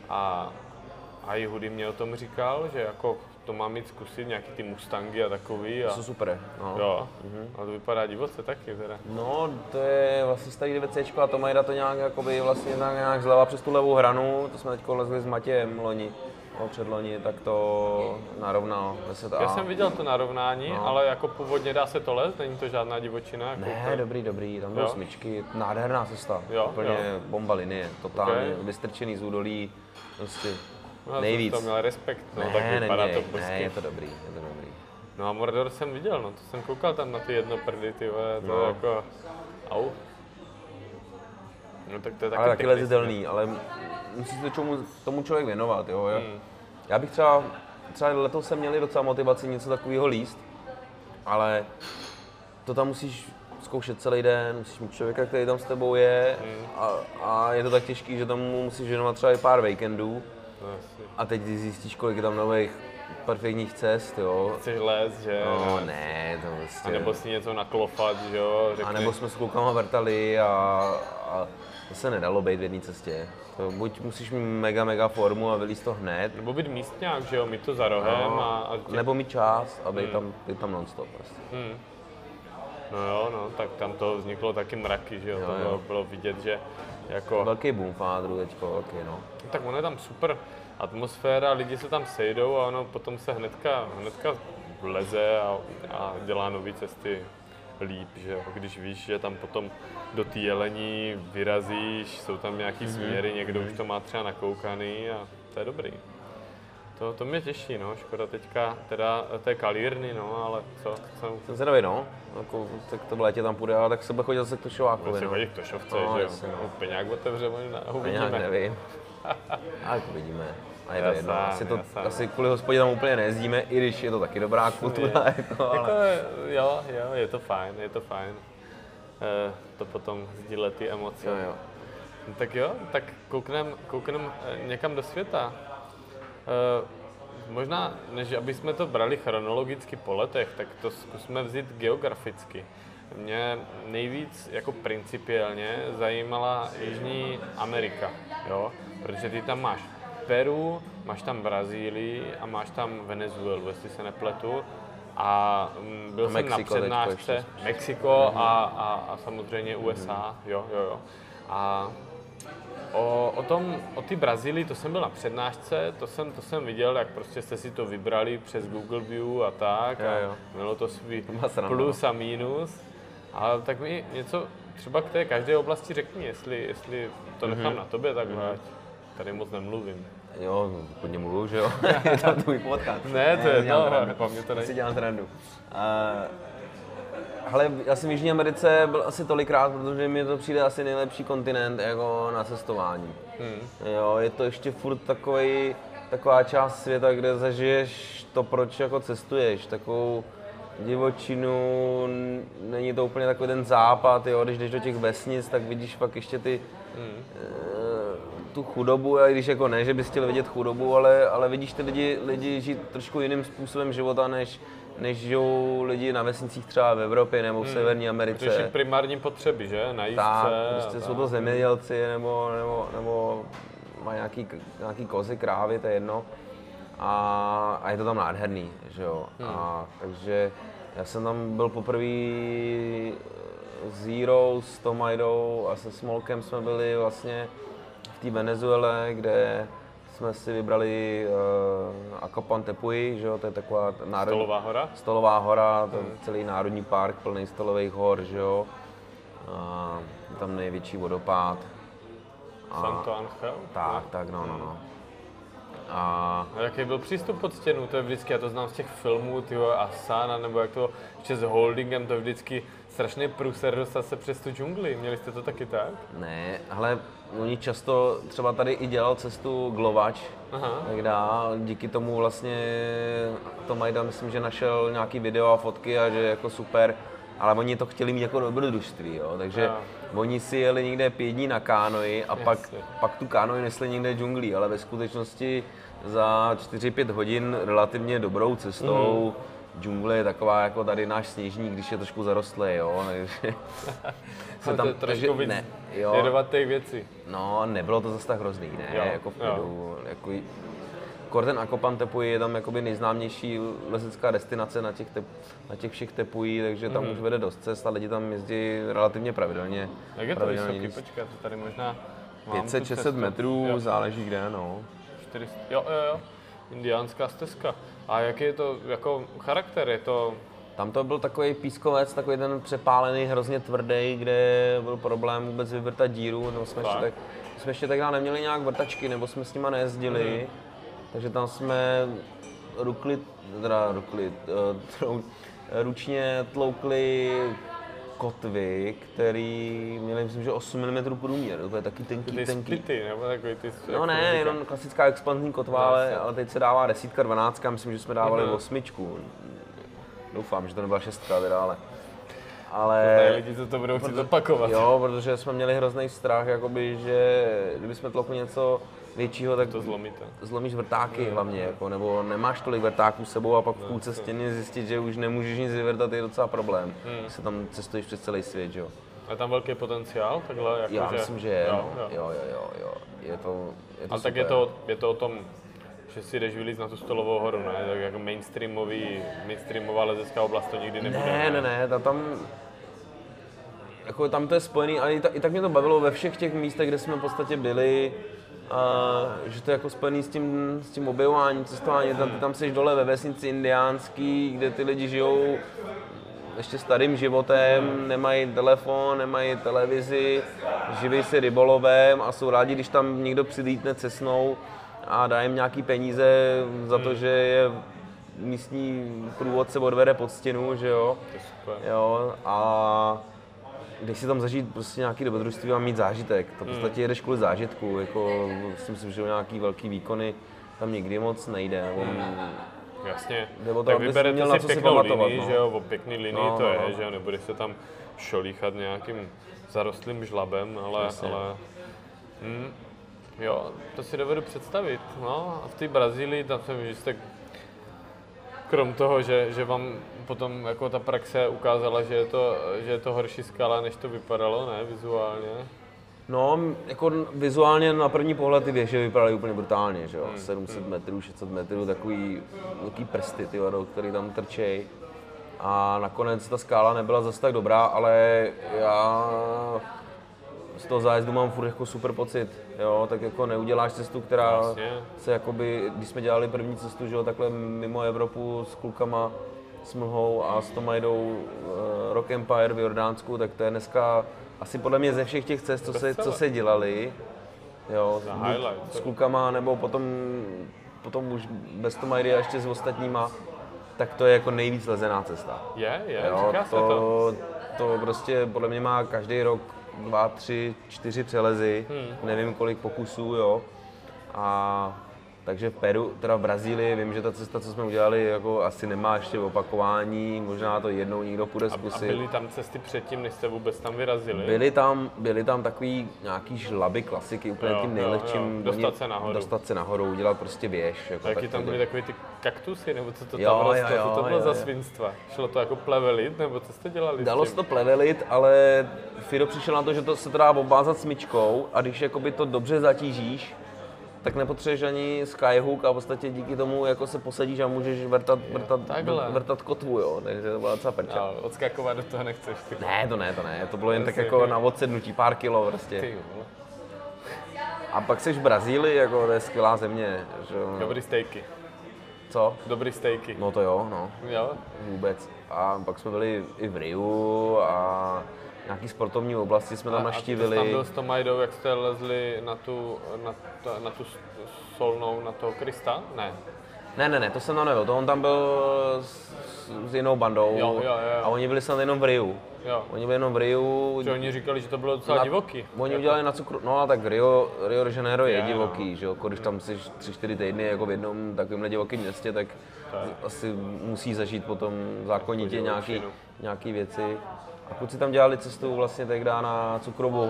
A, a i Hudy mě o tom říkal, že jako to mám mít zkusit, nějaký ty Mustangy a takový. A... To jsou super, no. Jo, mm-hmm. ale to vypadá divoce taky teda. No, to je vlastně starý 9 a to mají to nějak, jakoby vlastně nějak zleva přes tu levou hranu, to jsme teď lezli s Matějem loni no, předloni, tak to narovnal 10 Já jsem viděl to narovnání, no. ale jako původně dá se to les, není to žádná divočina? Jako ne, to... dobrý, dobrý, tam byly smyčky, nádherná cesta, jo, úplně jo. bomba linie, totálně okay. vystrčený z údolí, prostě No, Nejvíc. to měl respekt, no, ne, tak vypadá ne, to brzky. Ne, je to dobrý, je to dobrý. No a Mordor jsem viděl, no to jsem koukal tam na ty jednoprdy, ty vole, to no. jako, au. No tak to je taky Ale taky lezitelný, ale musí se tomu, tomu člověk věnovat, jo. Hmm. Já bych třeba, třeba letos jsem měli docela motivaci něco takového líst, ale to tam musíš zkoušet celý den, musíš mít člověka, který tam s tebou je a, a je to tak těžký, že tomu musíš věnovat třeba i pár. No, a teď zjistíš, kolik je tam nových perfektních cest, jo. Chceš les, že? No, ne, to prostě... A nebo si něco naklofat, že jo? Řekni. A nebo jsme s klukama vrtali a, a to se nedalo být v jedné cestě. To buď musíš mít mega, mega formu a vylíst to hned. Nebo být místňák, že jo, mít to za rohem no, a, a tě... Nebo mít čas a být hmm. tam, být tam non-stop prostě. Hmm. No jo, no, tak tam to vzniklo taky mraky, že jo, jo to bylo, bylo vidět, že Jako, Velký boom v Ádru teďko, velký, no. tak ono je tam super atmosféra, lidi se tam sejdou a ono potom se hnedka, hnedka vleze a, a dělá nové cesty líp, že jo? Když víš, že tam potom do té jelení vyrazíš, jsou tam nějaký směry, někdo už to má třeba nakoukaný a to je dobrý. To, to mě těší, no, škoda teďka, teda té kalírny, no, ale co, co, Jsem zvědavý, no. Jako, tak to v létě tam půjde, ale tak se bude chodit zase k Tošovákovi, Bude se no. chodit k Tošovce, No, že jo? no. Peňák otevře možná, uvidíme. nevím. [LAUGHS] Ale uvidíme. A je to jedno. sám, Asi, to, asi kvůli hospodě tam úplně nejezdíme, i když je to taky dobrá kultura. [LAUGHS] Jako, ale... Jako, jo, jo, je to fajn, je to fajn. E, to potom sdílet ty emoce. Jo, jo. No, tak jo, tak kouknem, kouknem eh, někam do světa. E, možná, než aby jsme to brali chronologicky po letech, tak to zkusme vzít geograficky. Mě nejvíc jako principiálně zajímala Jižní Amerika, jo? protože ty tam máš Peru, máš tam Brazílii a máš tam Venezuelu, jestli se nepletu. A mm, byl A jsem Mexiko na přednášce, ještě. Mexiko a, a, a samozřejmě USA, jo, jo, jo. A o, o tom, o té Brazílii, to jsem byl na přednášce, to jsem, to jsem viděl, jak prostě jste si to vybrali přes Google View a tak. Jo, a jo. Mělo to sranda, plus a minus. Ale tak mi něco třeba k té každé oblasti řekni, jestli, jestli to Mhm. nechám na tobě takhle, ať tady moc nemluvím. Jo, hodně mluvu, že jo. [LAUGHS] je to tvůj podcast. Ne, to je no, mně to Já si dělám srandu. Ale já jsem v Jižní Americe byl asi tolikrát, protože mi to přijde asi nejlepší kontinent jako na cestování. Hmm. Jo, je to ještě furt takový, taková část světa, kde zažiješ to, proč jako cestuješ, takovou divočinu, není to úplně takový ten západ, jo, když jdeš do těch vesnic, tak vidíš fakt ještě ty, Hmm. Tu chudobu, a i když jako ne, že bys chtěl vidět chudobu, ale, ale vidíš ty lidi, lidi žít trošku jiným způsobem života, než, než žijou lidi na vesnicích třeba v Evropě nebo v Severní Americe. Řešit primární potřeby, že? Najíst Tak, se. a prostě tak. jsou to zemědělci nebo, nebo, nebo mají nějaký, nějaký kozy, krávy, to je jedno. A, a je to tam nádherný, že jo. A, takže já jsem tam byl poprvé s Zero, s Tomajdou a se Smolkem jsme byli vlastně té Venezuele, kde jsme si vybrali uh, Acapan Tepuy, že jo, to je taková národní, Stolová hora? Stolová hora, to je celý národní park plný stolových hor, že jo. A je tam největší vodopád. A, Santo Angel? tak, tak, no, no, no. A A jaký byl přístup pod stěnu? To je vždycky, já to znám z těch filmů, tyho Asana, nebo jak to, ještě s Holdingem, to je vždycky strašný průser dostat se přes tu džungli. Měli jste to taky tak? ne, ale oni často třeba tady i dělal cestu Glovač, Aha. tak dál. Díky tomu vlastně to Majda, myslím, že našel nějaký video a fotky a že jako super, ale oni to chtěli mít jako dobrodružství, jo, takže Jo. oni si jeli někde pět dní na kánoji a pak, Jasně. pak tu kánoji nesli někde džunglí, ale ve skutečnosti za 4-5 hodin relativně dobrou cestou džungle je taková jako tady náš sněžník, když je trošku zarostlý, jo, [LAUGHS] takže se to víc ne, jo, jedovatých věcí. No, nebylo to zase tak hrozný, ne, Jo, jako v klidu, jako j- Kor ten Akopan Tepuji je tam jakoby nejznámější lezecká destinace na těch, tep, na těch všech tepují, takže tam Mhm. už vede dost cest a lidi tam jezdí relativně pravidelně. Jak je to pravidelně vysoký? Počkat, to tady možná mám tu 500-600 cestu. metrů, Jo, záleží kde, no. 400, jo, jo, jo. Indiánská stezka. A jaký je to jako charakter? Je to Tam to byl takový pískovec, takový ten přepálený, hrozně tvrdý, kde byl problém vůbec vyvrtat díru, nebo jsme ještě, Tak. jsme ještě takhle neměli nějak vrtačky, nebo jsme s nima nejezdili, Mhm. takže tam jsme rukli, teda rukli, [LAUGHS] trou, ručně tloukli kotvy, který měly, myslím, že 8 mm průměr, to je taky tenký, ty tenký. spity, nebo takový ty... jak No ne, říká? jenom klasická expanzní kotva, ale, Jasně. ale teď se dává desítka, dvanáctka, myslím, že jsme dávali Mhm. osmičku. Doufám, že to nebyla šestka teda, ale... Ale lidi to, to budou chtít opakovat. jo, protože jsme měli hrozný strach, jakoby, že kdyby jsme tlokli něco většího, tak To zlomíte. zlomíš vrtáky hlavně, jako, nebo nemáš tolik vrtáků s sebou a pak v půlce stěny zjistit, že už nemůžeš nic vyvrtat, je docela problém. Hmm. Se tam cestuješ přes celý svět, jo. Je tam velký potenciál, takhle jako Já že... myslím, že je, jo, no. jo. jo, jo, jo. Je to, je to Ale tak super. je to, je to o tom, že si jdeš vylít na tu stolovou horu, ne? Tak jako mainstreamový, mainstreamová lezecká oblast to nikdy nebude. Ne, ne, ne, ta tam... jako tam to je spojený, ale i, ta, i tak mě to bavilo ve všech těch místech, kde jsme v podstatě byli, a, že to je jako spojený s tím, s tím objevováním, cestováním. Tam, tam jsi dole ve vesnici indiánský, kde ty lidi žijou ještě starým životem, nemají telefon, nemají televizi, živí si rybolovem a jsou rádi, když tam někdo přilítne cesnou a dá jim nějaký peníze za to, že je místní průvodce odvede pod stěnu, že jo. To je super. Jo, a když si tam zažít prostě nějaký dobrodružství a mít zážitek, to v podstatě jedeš kvůli zážitku, jako si myslím, že o nějaký velký výkony tam nikdy moc nejde. On, Jasně. Jde o to, tak abys vyberete měl na si co si pěknou pamatovat, linii, no. že jo, o pěkný linii No, to no, je, no. že jo, nebude se tam šolíchat nějakým zarostlým žlabem, ale, Přesně. ale hm, jo, to si dovedu představit, no, a v té Brazílii, tam jsem, že jste krom toho, že, že vám potom jako ta praxe ukázala, že je to, že je to horší skala, než to vypadalo, ne, vizuálně. No, jako vizuálně na první pohled ty věže vypadaly úplně brutálně, že jo? Hmm, 700 metrů, 600 metrů, takový velký prsty, ty vado, který tam trčej. A nakonec ta skála nebyla zase tak dobrá, ale já z toho zájezdu mám furt jako super pocit, jo, tak jako neuděláš cestu, která Jasně. se jakoby, když jsme dělali první cestu, že jo, takhle mimo Evropu s klukama, s Mlhou a s Tomajdou uh, Rock Empire v Jordánsku, tak to je dneska asi podle mě ze všech těch cest, co se, co se dělali, jo, s klukama, nebo potom, potom už bez Tomajdy a ještě s ostatníma, tak to je jako nejvíc lezená cesta. Je, je, Jo, to. to, to prostě podle mě má každý rok dva, tři, čtyři přelezy, Hmm. nevím kolik pokusů, jo. A takže v Peru, teda v Brazílii, vím, že ta cesta, co jsme udělali, jako asi nemá ještě opakování, možná to jednou někdo půjde A, a zkusit. byly tam cesty předtím, než jste vůbec tam vyrazili? Byly tam, byly tam takový nějaký žlaby, klasiky, úplně Jo, tím jo, nejlehčím. jo. Dostat oni- se nahoru. Dostat se nahoru, udělat prostě věž. Jako A jaký tak tam byly takový ty kaktusy, nebo co to Jo, tam rostlo, jo, to jo, bylo jo, za jo. svinstva? Šlo to jako plevelit, nebo co jste dělali Dalo se to plevelit, ale Fido přišel na to, že to se to dá obvázat smyčkou a když jakoby to dobře zatížíš, tak nepotřebuješ ani skyhook a v podstatě díky tomu jako se posadíš a můžeš vrtat, vrtat, takhle. vrtat kotvu, jo, takže to byla docela perča. A odskakovat do toho nechceš, ty. Ne, to ne, to ne, to bylo jen tak jako na odsednutí, pár kilo prostě. Ty. A pak jsi v Brazílii, jako to je skvělá země, že jo. Dobrý stejky. Co? Dobrý stejky. No to jo, no. Jo? Vůbec. A pak jsme byli i v Riu a nějaký sportovní oblasti jsme tam A- A naštívili. jsi tam byl s Tomajdou, jak jste lezli na tu, na, ta, na tu solnou, na toho Krista? Ne. Ne, ne, ne, to jsem tam nebyl, to on tam byl s, s jinou bandou Jo, jo, jo. a oni byli snad jenom v Riu. Jo. Oni byli jenom v Riu. Že oni říkali, že to bylo docela na- divoký. Oni Jako- udělali na cukru, no a tak Rio, Rio de Janeiro je Je, no. divoký, že jo, když tam jsi 3-4 týdny jako v jednom takovémhle divokém městě, tak Tak. asi musí zažít potom zákonitě nějaký, nějaký věci. A kluci tam dělali cestu vlastně tehdy na cukrovou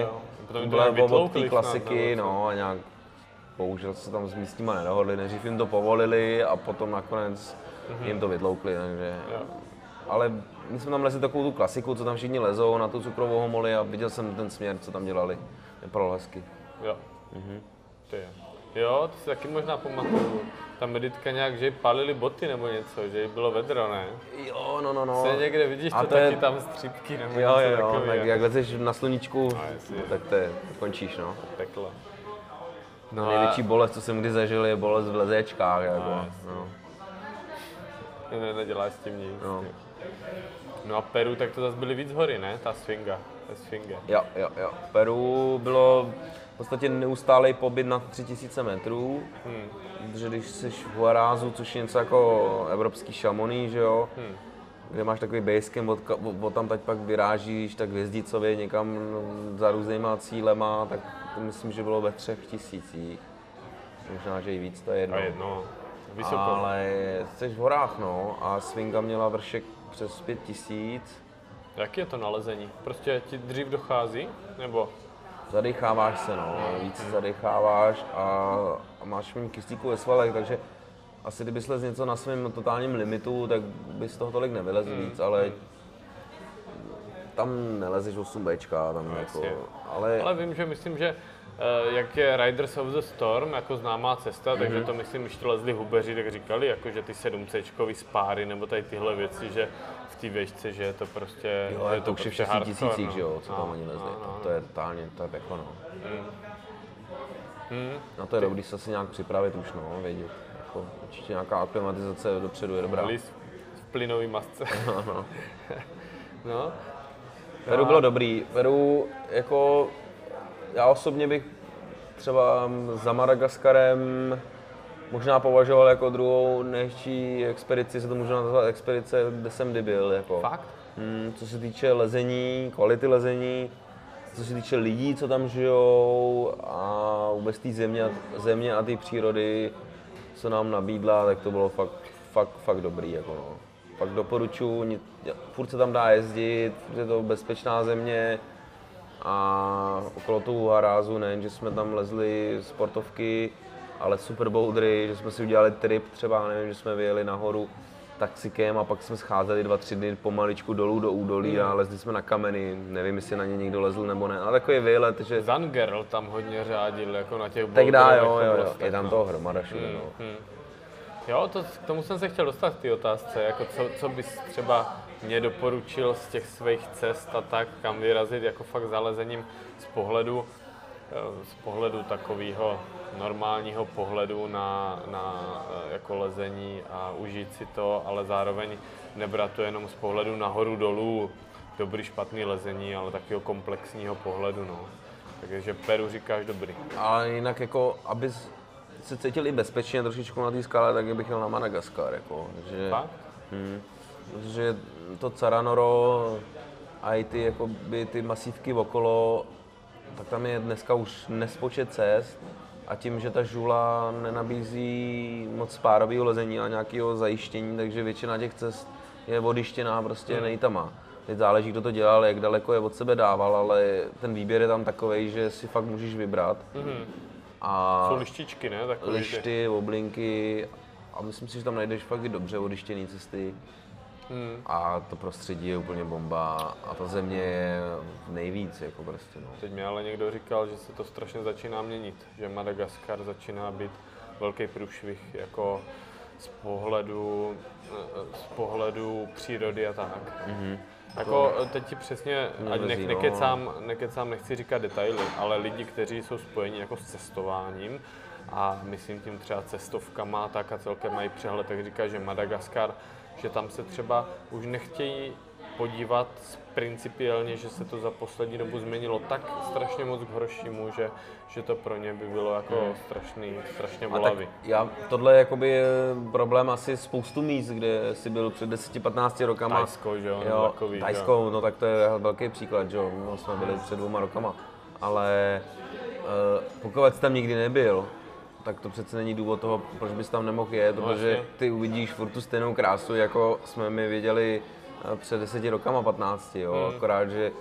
Jo, jo. Byla nějak od té klasiky, no a nějak bohužel se tam s místníma nedohodli, nejdřív jim to povolili a potom nakonec jim to vytloukli, takže... Jo. Ale my jsme tam lezli takovou tu klasiku, co tam všichni lezou na tu cukrovou homoli a viděl jsem ten směr, co tam dělali. Vypadalo hezky. Jo. Mhm. To je. Jo, to si taky možná pamatuju. Ta meditka nějak, že jí palili boty nebo něco, že jí bylo vedro, ne? Jo, no, no, no. Se někde vidíš, A to, to je- taky tam střípky nebo Jo, něco jo, jo, tak jak lezeš na sluníčku, jasně. tak to je, končíš, no. Peklo. No, No největší a- bolest, co jsem kdy zažil, je bolest v lezéčkách, jako. No. No, Ne, neděláš s tím nic. no. No a Peru, tak to zase byly víc hory, ne? Ta swinga. Ta swinga. Jo, jo, jo. Peru bylo v podstatě neustálý pobyt na 3000 metrů, Hmm. protože když jsi v Huarázu, což je něco jako evropský šamoný, že jo, Hmm. kde máš takový basecamp, od, od, od tam teď pak vyrážíš tak hvězdicově někam za různýma cílema, tak to myslím, že bylo ve třech tisících. Možná, že i víc, to je jedno. A jedno. Vysoko. Ale jsi v horách, no, a Swinga měla vršek přes pět tisíc. Jak je to nalezení? Prostě ti dřív dochází? Nebo? Zadecháváš se, no, víc se zadecháváš a, a máš méně kyslíku ve svalech, takže asi kdybys les něco na svém totálním limitu, tak bys toho tolik nevylezl Hmm. víc, ale tam nelezeš 8 Bčka, tam jako, jasně. ale, Ale vím, že myslím, že eh, jak je Riders of the Storm, jako známá cesta, mm-hmm. takže to myslím, když to lezli hubeři, tak říkali, jako, že ty 7C spáry nebo tady tyhle věci, že té výšce, že je to prostě, Jo, je to už je v šesti hardcore, tisících, no. že jo, co tam No, oni lezli. no, no, To je totálně, to je peklo, no. Hmm. Na to je dobrý se asi nějak připravit už, no, vědět. Jako, určitě nějaká aklimatizace dopředu je dobrá. List v plynový masce. [LAUGHS] no. [LAUGHS] no. Peru bylo dobrý. Peru, jako, já osobně bych třeba za Madagaskarem možná považoval jako druhou nejhezčí expedici, se to může nazvat expedice, kde jsem kdy byl. Jako. Fakt? Hmm, co se týče lezení, kvality lezení, co se týče lidí, co tam žijou a vůbec té země, země a té přírody, co nám nabídla, tak to bylo fakt, fakt, fakt dobrý. Jako no. Fakt doporučuji, furt se tam dá jezdit, je to bezpečná země a okolo toho harázu nejen, že jsme tam lezli sportovky, ale super boudry, že jsme si udělali trip třeba, nevím, že jsme vyjeli nahoru taxikem a pak jsme scházeli dva, tři dny pomaličku dolů do údolí a lezli jsme na kameny, nevím, jestli na ně někdo lezl nebo ne, ale takový výlet, že Zangerl tam hodně řádil, jako na těch tak dá, jo, jo, jo, je tam no. toho hromada všude, no. Hmm. Jo, to, k tomu jsem se chtěl dostat k té otázce, jako co, co bys třeba mě doporučil z těch svých cest a tak, kam vyrazit, jako fakt zalezením z pohledu, eh, z pohledu takového normálního pohledu na, na eh, jako lezení a užít si to, ale zároveň nebrat to jenom z pohledu nahoru dolů, dobrý, špatný lezení, ale takového komplexního pohledu, no. Takže Peru říkáš dobrý. Ale jinak jako, aby se cítili bezpečně trošičku na té skále, tak bych jel na Madagaskar, jako, že... Fakt? Hmm. Protože to Caranoro a i ty, jakoby, ty masívky okolo, tak tam je dneska už nespočet cest a tím, že ta žula nenabízí moc párového lezení a nějakého zajištění, takže většina těch cest je vodištěná, prostě Hmm. nejtama. Teď záleží, kdo to dělal, jak daleko je od sebe dával, ale ten výběr je tam takový, že si fakt můžeš vybrat. Mhm. A Jsou lištičky, ne? Takový ty- lišty, oblinky a myslím si, že tam najdeš fakt i dobře odištěné cesty. Hmm. A to prostředí je úplně bomba a ta země je nejvíc, jako prostě no. Teď mi ale někdo říkal, že se to strašně začíná měnit, že Madagaskar začíná být velký průšvih jako z pohledu, eh, z pohledu přírody a tak. Mm-hmm. Jako eh, teď ti přesně, ať ne, no. nekecám, nekecám, nechci říkat detaily, ale lidi, kteří jsou spojeni jako s cestováním a myslím tím třeba cestovkama, tak a celkem mají přehled, tak říká, že Madagaskar, že tam se třeba už nechtějí podívat principiálně, že se to za poslední dobu změnilo tak strašně moc k horšímu, že, že to pro ně by bylo jako strašný, strašně bolavý. já, tohle je jakoby problém asi spoustu míst, kde jsi byl před 10-15 rokama. Tajsko, že jo, jo takový, že jo. Tajsko, no tak to je velký příklad, že jo, no, jsme byli před dvouma rokama. Ale uh, pokud jsi tam nikdy nebyl, tak to přece není důvod toho, proč bys tam nemohl jet, protože jasně. ty uvidíš furt tu stejnou krásu, jako jsme my viděli eh, před deseti rokama, 15, jo, Hmm. akorát, že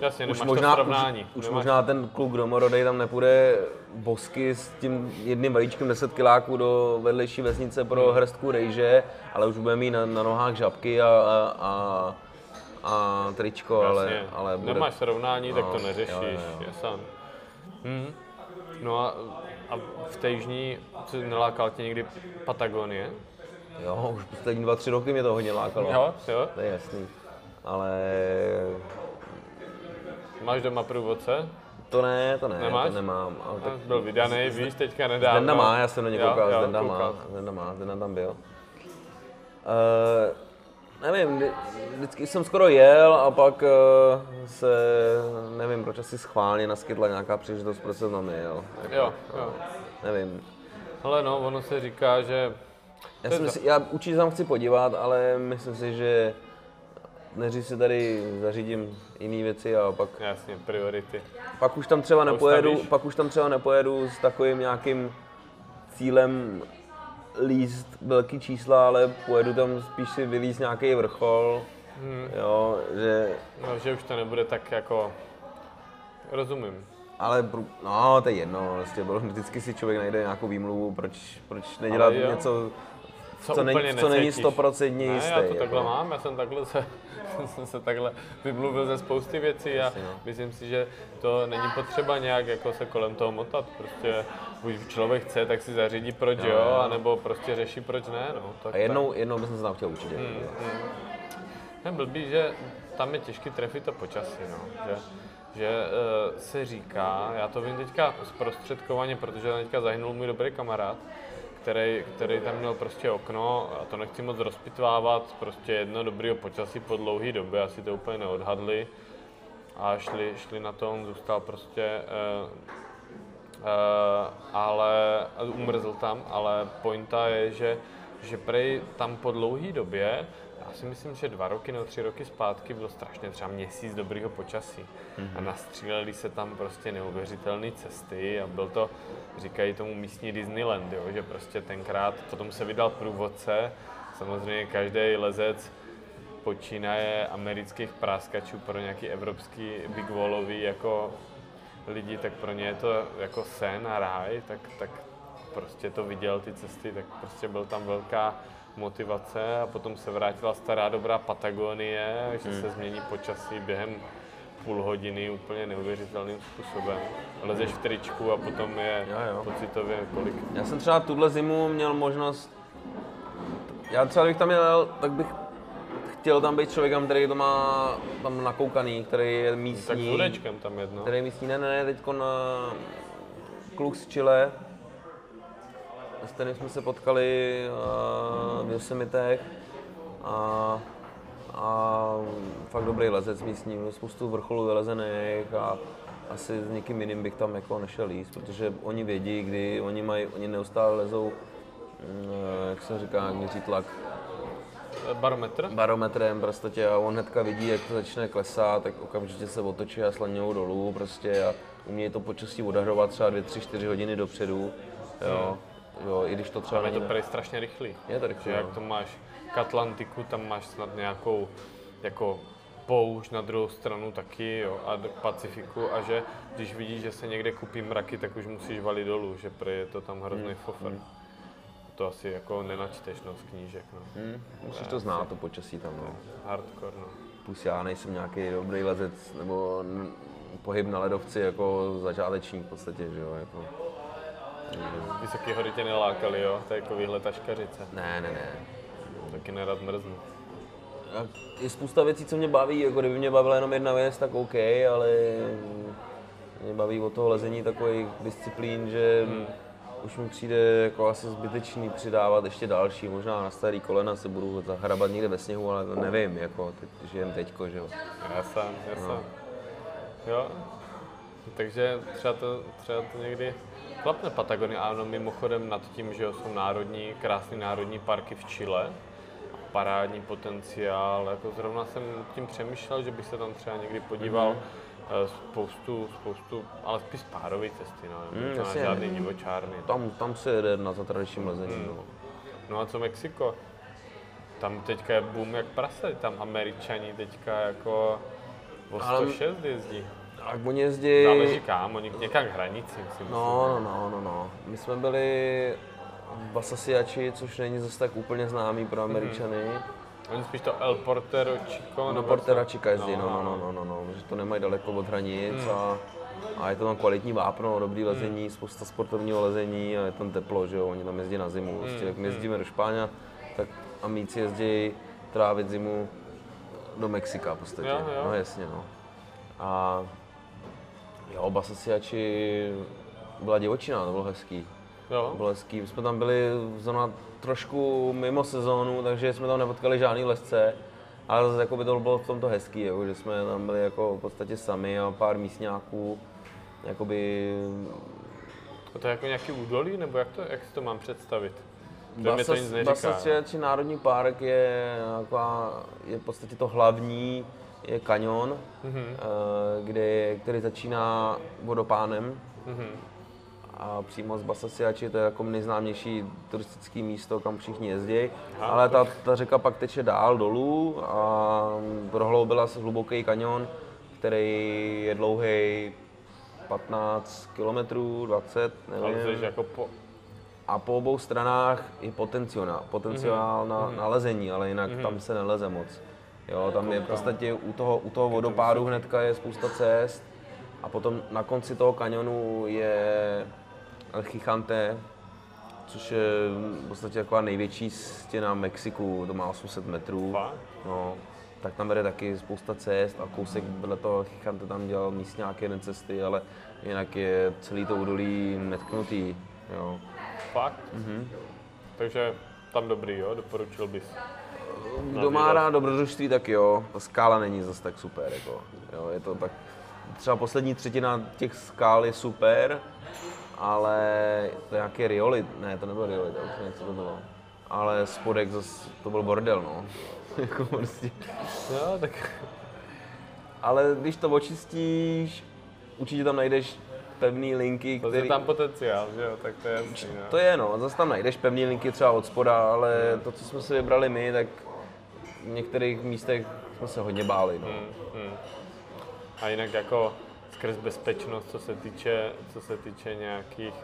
Jasně, už možná, to srovnání. už, už nemáš možná ten kluk domorodej tam nepůjde bosky s tím jedným vajíčkem 10 kiláků do vedlejší vesnice pro Hmm. hrstku rejže, ale už bude mít na, na nohách žabky a, a, a, a tričko, ale, Jasně. ale bude... Nemáš srovnání, tak No, to neřešíš, jo, jo, jo. sám. Mhm. No a, a v té jižní, co nelákal tě někdy Patagonie? Jo, už poslední dva, tři roky mě to hodně lákalo. Jo, jo. To je jasný. Ale Máš doma průvodce? to ne, to ne, Nemáš? to nemám. Ale tak byl vydaný, víš, teďka nedávno. Zdenda má, já jsem na ně Jo, koukal, Zdenda má. Zdenda má, Zdenda tam byl. Uh, nevím, vždy- vždycky jsem skoro jel a pak uh, se, nevím, proč asi schválně naskytla nějaká příležitost, proč jsem tam jel. Jako, Jo, jo. Nevím. Ale no, ono se říká, že... Já, jsem si, já určitě tam chci podívat, ale myslím si, že než si tady zařídím jiné věci a pak, Jasně, priority. pak už tam třeba nepojedu, pak už tam třeba nepojedu s takovým nějakým cílem líst velký čísla, ale pojedu tam spíš si vylíst nějaký vrchol, Hmm. jo, že, No, že už to nebude tak jako... Rozumím. ale no, to je jedno, vlastně, bylo- vždycky si člověk najde nějakou výmluvu, proč, proč nedělat něco, Co, co, není, co není stoprocentně Ne, jistý. já to takhle jako. mám, já jsem takhle se [LAUGHS] jsem se takhle vymluvil ze spousty věcí a myslím si, že to není potřeba nějak jako se kolem toho motat. Prostě buď člověk chce, tak si zařídí proč jo, anebo prostě řeší proč ne. No. Tak, A jednou, jednou bych se tam chtěl určitě. Hmm, Je blbý, že tam je těžký trefit to počasí, no. Že, že uh, se říká, já to vím teďka zprostředkovaně, protože teďka zahynul můj dobrý kamarád, který, který tam měl prostě okno, a to nechci moc rozpitvávat, prostě jedno dobrýho počasí po dlouhé době, asi to úplně neodhadli a šli, šli na to, on zůstal prostě, uh, ale umrzl tam, ale pointa je, že, že prej tam po dlouhé době já si myslím, že dva roky nebo tři roky zpátky bylo strašně třeba měsíc dobrýho počasí. Mm-hmm. A nastříleli se tam prostě neuvěřitelné cesty a byl to, říkají tomu místní Disneyland, jo, že prostě tenkrát, potom se vydal průvodce, samozřejmě každý lezec počínaje amerických práskačů pro nějaký evropský big wallový jako lidi, tak pro ně je to jako sen a ráj, tak, tak prostě to viděl ty cesty, tak prostě byl tam velká motivace a potom se vrátila stará dobrá Patagonie, že se změní počasí během půl hodiny úplně neuvěřitelným způsobem. Lezeš v tričku a potom je Jo, jo. pocitově kolik. Já jsem třeba tuhle zimu měl možnost, já třeba kdybych tam jel, tak bych chtěl tam být člověkem, který to má tam nakoukaný, který je Tak s místní. hudečkem tam jedno. který je místní, ne, ne, ne, teďko na kluk z Chile, s kterým jsme se potkali uh, v Yosemitech a, a fakt dobrý lezec místní, spoustu vrcholů vylezených a asi s někým jiným bych tam jako nešel jíst, protože oni vědí, kdy oni mají, oni neustále lezou, mm, jak se říká, měří tlak, Barometr? barometrem prostě a on hnedka vidí, jak to začne klesat, tak okamžitě se otočí a slaňou dolů prostě a umí to počasí odhadovat třeba 2, 3, 4 hodiny dopředu, jo. Jo, i když to třeba Tam je to prej strašně rychlý. Je to rychlý, jak no. to máš k Atlantiku, tam máš snad nějakou jako poušť na druhou stranu taky, jo, a do Pacifiku a že když vidíš, že se někde kupí mraky, tak už musíš valit dolů, že prej je to tam hrozný Hmm, fofer. To asi jako nenačteš no, z knížek, no. Hm, musíš to znát, to počasí tam, no. Hardcore, no. Plus já nejsem nějaký dobrý lezec, nebo n- pohyb na ledovci jako začátečník v podstatě, že jo, jako. Vysoký hory tě nelákaly, jo, to je jako výhled taškařice. Ne, ne, ne. Taky nerad mrznu. A je spousta věcí, co mě baví, jako kdyby mě bavila jenom jedna věc, tak OK, ale mě baví o toho lezení takových disciplín, že Hmm. Už mi přijde jako asi zbytečný přidávat ještě další. Možná na starý kolena se budu zahrabat někde ve sněhu, ale to nevím, jako teď, žijem teďko, že jo. Já sám, já sám. Jo, takže třeba to, třeba to někdy klapne Patagonie. Ano, mimochodem nad tím, že jsou národní, krásné národní parky v Chile, parádní potenciál. Jako zrovna jsem tím přemýšlel, že bych se tam třeba někdy podíval. Eh, Spoustu, spoustu, ale spíš párové cesty, no, mm, jasně. žádný divočárny. Tam, tam se jede na to tradičním lezení. Hmm. No. No a co Mexiko? Tam teďka je boom jak prase, tam američani teďka jako o Ale- 106 jezdí. A jak oni jezdí... Záleží kam, oni někam k hranici, si myslím. No, no, no, no, no. My jsme byli v Basasiači, což není zase tak úplně známý pro Američany. Oni spíš to El Portero Chico, Do nebo Portera co? Chica jezdí, no, no, no, no, no, no, že to nemají daleko od hranic a, a je to tam kvalitní vápno, dobrý lezení, spousta sportovního lezení a je tam teplo, že jo, oni tam jezdí na zimu, prostě, jak my jezdíme do Špáně, tak Amíci jezdí trávit zimu do Mexika v podstatě, Jo, jo. no jasně, no. A jo, Basasiači byla divočina, to bylo hezký. Jo, Bylo hezký. My jsme tam byli zrovna trošku mimo sezónu, takže jsme tam nepotkali žádný lesce. Ale zase jako by to bylo v tomto hezký, jako, že jsme tam byli jako v podstatě sami a pár místňáků. Jakoby to je jako nějaký údolí, nebo jak, to, jak si to mám představit? Basas. Basasčeči národní park je, taková, je v podstatě to hlavní, je kanion, Mhm. mm-hmm. kde, který začíná vodopánem. Mhm. A přímo z Basasiači to je jako nejznámější turistické místo, kam všichni jezdí. Ale ta, ta řeka pak teče dál dolů a prohloubila se hluboký kanion, který je dlouhý 15 km, 20, Ale nevím. jako po... A po obou stranách je potenciál, potenciál Mhm. na, na lezení, ale jinak tam se neleze moc. Jo, tam je v podstatě u toho, u toho vodopádu hnedka je spousta cest a potom na konci toho kanionu je Chichante, což je v podstatě taková největší stěna Mexiku, to má 800 metrů. No, tak tam vede taky spousta cest a kousek vedle toho Chichante tam dělal míst nějaké jeden cesty, ale jinak je celý to údolí netknutý. Jo. Fakt? Mhm. Takže tam dobrý, jo? Doporučil bys. Kdo má rád dobrodružství, tak jo, ta skála není zase tak super. Jako, jo, je to tak, třeba poslední třetina těch skál je super, ale to je nějaký riolit, ne, to nebyl riolit, to už něco to bylo. Ale spodek zase, to byl bordel, no. [LAUGHS] jako prostě. Jo, tak Ale když to očistíš, určitě tam najdeš pevný linky, to je tam potenciál, že jo? Tak to je jasný, no. To je no, zase tam najdeš pevný linky třeba od spoda, ale to, co jsme si vybrali my, tak v některých místech jsme se hodně báli. No. Hmm. A jinak jako skrz bezpečnost, co se týče, co se týče nějakých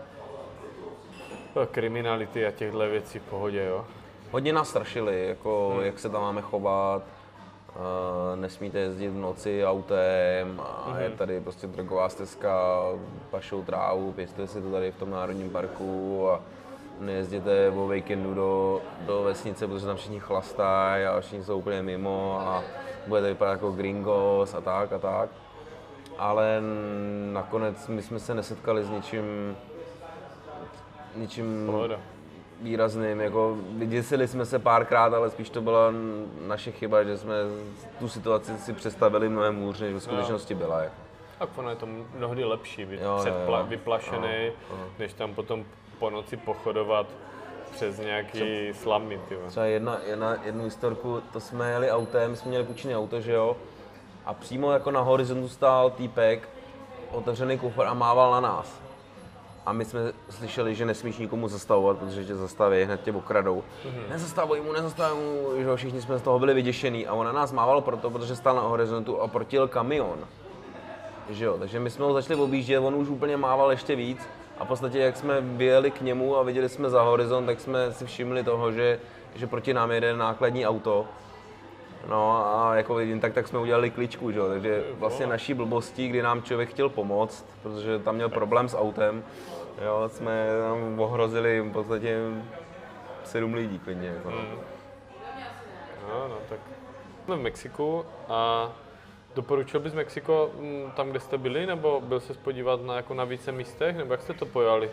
eh, kriminality a těchto věcí v pohodě, jo? Hodně nás strašili, jako jak se tam máme chovat, uh, nesmíte jezdit v noci autem a je tady prostě drogová stezka, pašou trávu, pěstujte si to tady v tom národním parku a nejezděte o víkendu do, do vesnice, protože tam všichni chlastají a všichni jsou úplně mimo a budete vypadat jako gringos a tak a tak. Ale nakonec my jsme se nesetkali s ničím, ničím Pohoda. výrazným, jako vyděsili jsme se párkrát, ale spíš to byla naše chyba, že jsme tu situaci si představili mnohem hůř, než v skutečnosti byla. Jako. Tak ono je to mnohdy lepší být Jo, jo, předpla- jo. vyplašený, než tam potom po noci pochodovat přes nějaký slamy. Třeba jedna, jedna, jednu historku, to jsme jeli autem, jsme měli půjčené auto, že jo, a přímo jako na horizontu stál týpek, otevřený kufr a mával na nás. A my jsme slyšeli, že nesmíš nikomu zastavovat, protože tě zastaví, hned tě okradou. Mm-hmm. Nezastavuj mu, nezastavuj mu, že všichni jsme z toho byli vyděšení. A on na nás mával proto, protože stál na horizontu a protil kamion. Že jo, takže my jsme ho začali objíždět, on už úplně mával ještě víc. A v podstatě, jak jsme vyjeli k němu a viděli jsme za horizont, tak jsme si všimli toho, že, že proti nám jede nákladní auto. No a jako vidím, tak, tak jsme udělali kličku, že jo? takže vlastně naší blbostí, kdy nám člověk chtěl pomoct, protože tam měl problém s autem, jo, jsme tam ohrozili v podstatě sedm lidí klidně. Jako. no. No, no, tak jsme v Mexiku a doporučil bys Mexiko mm, tam, kde jste byli, nebo byl se podívat na, jako na více místech, nebo jak jste to pojali?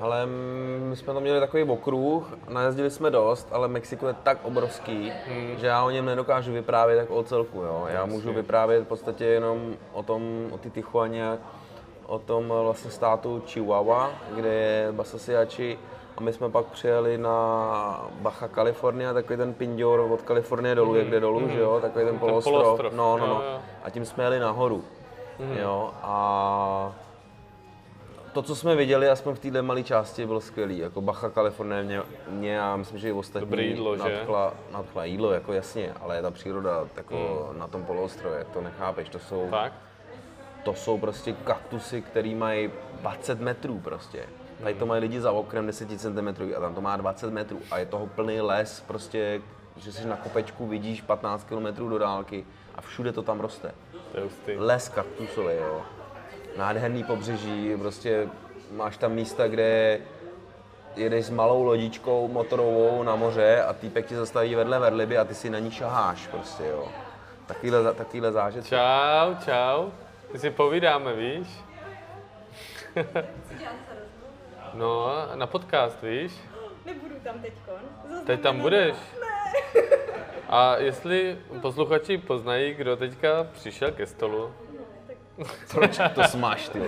Ale my jsme tam měli takový okruh, najezdili jsme dost, ale Mexiko je tak obrovský, že já o něm nedokážu vyprávět tak o celku. Jo. Já můžu vyprávět v podstatě jenom o tom, o ty Tijuaně, o tom vlastně státu Chihuahua, kde je Basasiachi a my jsme pak přijeli na Baja California, takový ten pindior od Kalifornie dolů, jak jde dolů, že jo, takový ten poloostrov. poloostrov, No, no, jo, no. jo. A tím jsme jeli nahoru. Jo, a to, co jsme viděli, aspoň v téhle malé části, bylo skvělý. Jako Bacha Kalifornie mě, mě a myslím, že i ostatní Dobré jídlo, že? nadchla, nadchla jídlo, jako jasně, ale ta příroda jako na tom poloostrově, to nechápeš, to jsou, Tak? to jsou prostě kaktusy, které mají 20 metrů prostě. Tady to mají lidi za oknem 10 cm a tam to má 20 metrů a je toho plný les, prostě, že jsi na kopečku, vidíš 15 km do dálky a všude to tam roste To je hustý. les kaktusový, jo. Nádherný pobřeží, prostě máš tam místa, kde jedeš s malou lodičkou motorovou na moře a týpek ti zastaví vedle verliby a ty si na ní šaháš prostě, jo. Takovýhle, takovýhle zážitky. Čau, čau. My si povídáme, víš? No, na podcast, víš? Nebudu tam teďkon. Teď tam budeš. A jestli posluchači poznají, kdo teďka přišel ke stolu, Proč to smáš, ty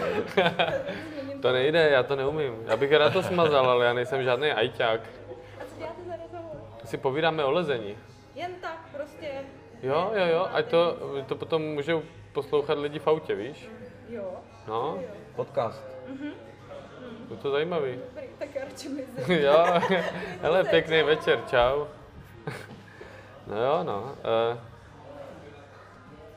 to nejde, já to neumím. Já bych rád to smazal, ale já nejsem žádný ajťák. A co děláte za rozhovor? Si povídáme o lezení. Jen tak, prostě, Jo, jo, jo, ať to, to potom můžou poslouchat lidi v autě, víš? jo. No, Podcast. je to zajímavý. Dobrý, tak já radši mezi. [LAUGHS] jo, [LAUGHS] hele, pěkný večer, čau. [LAUGHS] No jo, no. Uh,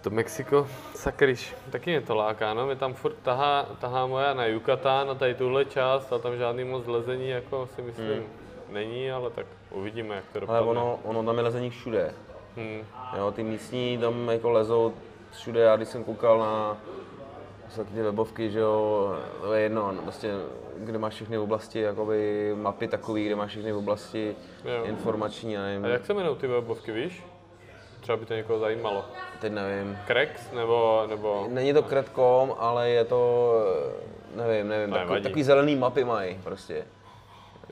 to Mexiko, sakryš, taky mě to láká, no. Mě tam furt tahá, tahá moja na Yucatán, na tady tuhle část a tam žádný moc lezení, jako si myslím, není, ale tak uvidíme, jak to Ale dopadne. ono, ono tam je lezení všude. Hmm. Jo, ty místní tam jako lezou všude, já když jsem koukal na jsou taky ty webovky, že jo, to je jedno, no, prostě, kde máš všechny oblasti, jakoby mapy takový, kde máš všechny oblasti Jo. informační, nevím, A jak se jmenují ty webovky, víš? Třeba by to někoho zajímalo. teď nevím. Krex nebo, nebo... Není to kret.com, ale je to, nevím, nevím, To takový, takový zelený mapy mají prostě.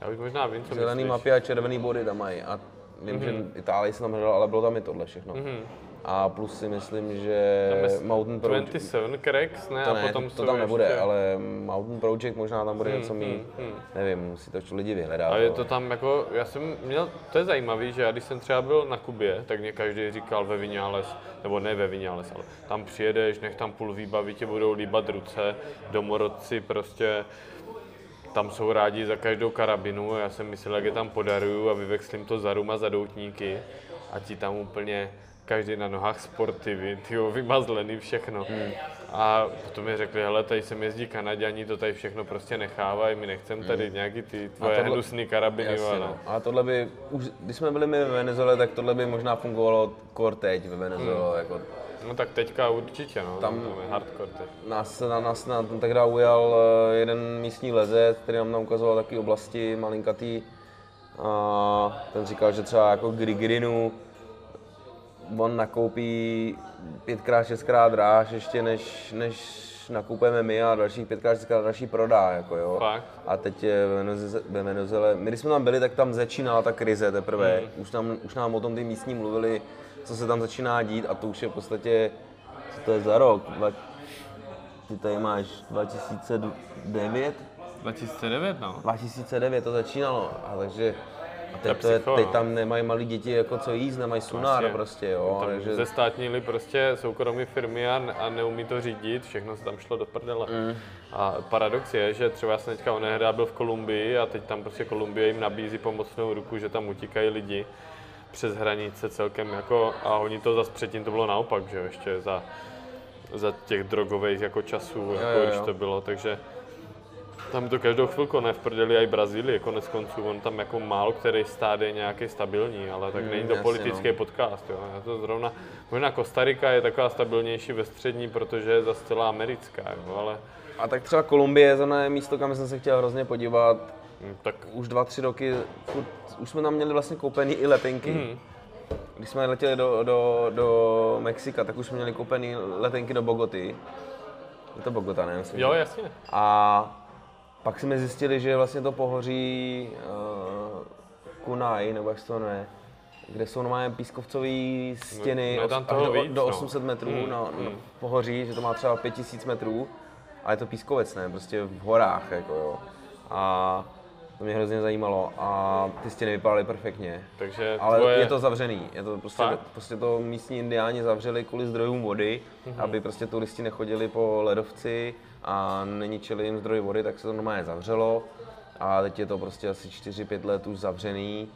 Já bych možná vím, co Zelený myslíš. mapy a červený body tam mají. A vím, mm-hmm. že Itálii jsem tam hledal, ale bylo tam i tohle všechno. Mm-hmm. A plus si myslím, že Mountain Project, 27 Krex, ne? to a ne, potom to, to tam nebude, ještě... ale Mountain Project možná tam bude Hmm, něco mít, hmm, hmm. nevím, musí to lidi vyhledat. A je to tam jako, já jsem měl, to je zajímavé, že já když jsem třeba byl na Kubě, tak mě každý říkal ve Vinales, nebo ne ve Vinales, ale tam přijedeš, nech tam půl výbavy, tě budou líbat ruce, domorodci prostě, tam jsou rádi za každou karabinu, já jsem myslel, jak je tam podaruju a vyvexlím to za rum a za doutníky a ti tam úplně každý na nohách sportivy, ty vymazlený všechno. Hmm. A potom mi řekli, hele, tady sem jezdí Kanaděni, to tady všechno prostě nechávají, my nechceme tady Hmm. nějaký ty tvoje tohle- hnusný karabiny, Jasně, ale... no. Ale tohle by, už, když jsme byli my ve Venezuele, tak tohle by možná fungovalo kor teď ve Venezuele. Hmm. Jako, No tak teďka určitě, no, tam, Tam- tam je hardcore teď. nás, na, nás na, tehdy ujal eh, jeden místní lezec, který nám tam ukazoval takové oblasti malinkatý. A ten říkal, že třeba jako Grigrinu on nakoupí pětkrát, šestkrát dráž ještě než, než nakoupíme my a dalších pětkrát, šestkrát dražší prodá, jako jo. Fakt? A teď ve Venezuele, ve Venezuele, my když jsme tam byli, tak tam začínala ta krize teprve. Hmm. Už, nám, už nám o tom ty místní mluvili, co se tam začíná dít a to už je v podstatě, co to je za rok, Dva, ty tady máš 2009, 2009, no. 2009 to začínalo, a takže a teď, to je, teď no. tam nemají malí děti jako co jíst, nemají sunár Vlastně. prostě, jo, Tam takže zestátnili prostě soukromí firmy a, a neumí to řídit, všechno se tam šlo do prdele. Mm. A paradox je, že třeba já jsem teďka onehdá byl v Kolumbii a teď tam prostě Kolumbie jim nabízí pomocnou ruku, že tam utíkají lidi přes hranice celkem jako a oni to zase předtím to bylo naopak, že jo, ještě za, za těch drogových jako časů, jako jo, když jo. to bylo, takže tam to každou chvilku ne v prdeli, i Brazílie, konec konců, on tam jako málo který stát je nějaký stabilní, ale tak Mm, není to jasně, politický no. podcast, jo. Já to zrovna, možná Kostarika je taková stabilnější ve střední, protože je zase celá americká, jo, ale A tak třeba Kolumbie je zrovna místo, kam jsem se chtěl hrozně podívat. hm, tak Už dva, tři roky, furt, už jsme tam měli vlastně koupený i letenky. Mhm. Když jsme letěli do, do, do Mexika, tak už jsme měli koupený letenky do Bogoty. Je to Bogota, ne? Myslím, jo, jasně. A pak jsme zjistili, že vlastně to pohoří uh, Kunai, nebo jak se to jmenuje, kde jsou normálně pískovcové stěny No, toho do, víc, do no. 800 metrů Mm, na, na mm. pohoří, že to má třeba 5000 metrů, a je to pískovec, ne, prostě v horách, jako jo. A to mě hrozně zajímalo a ty stěny vypadaly perfektně. Takže Ale tvoje... je to zavřený, je to prostě, Fakt? prostě to místní indiáni zavřeli kvůli zdrojům vody, Mhm. aby prostě turisti nechodili po ledovci a neničili jim zdroj vody, tak se to normálně zavřelo a teď je to prostě asi 4-5 let už zavřený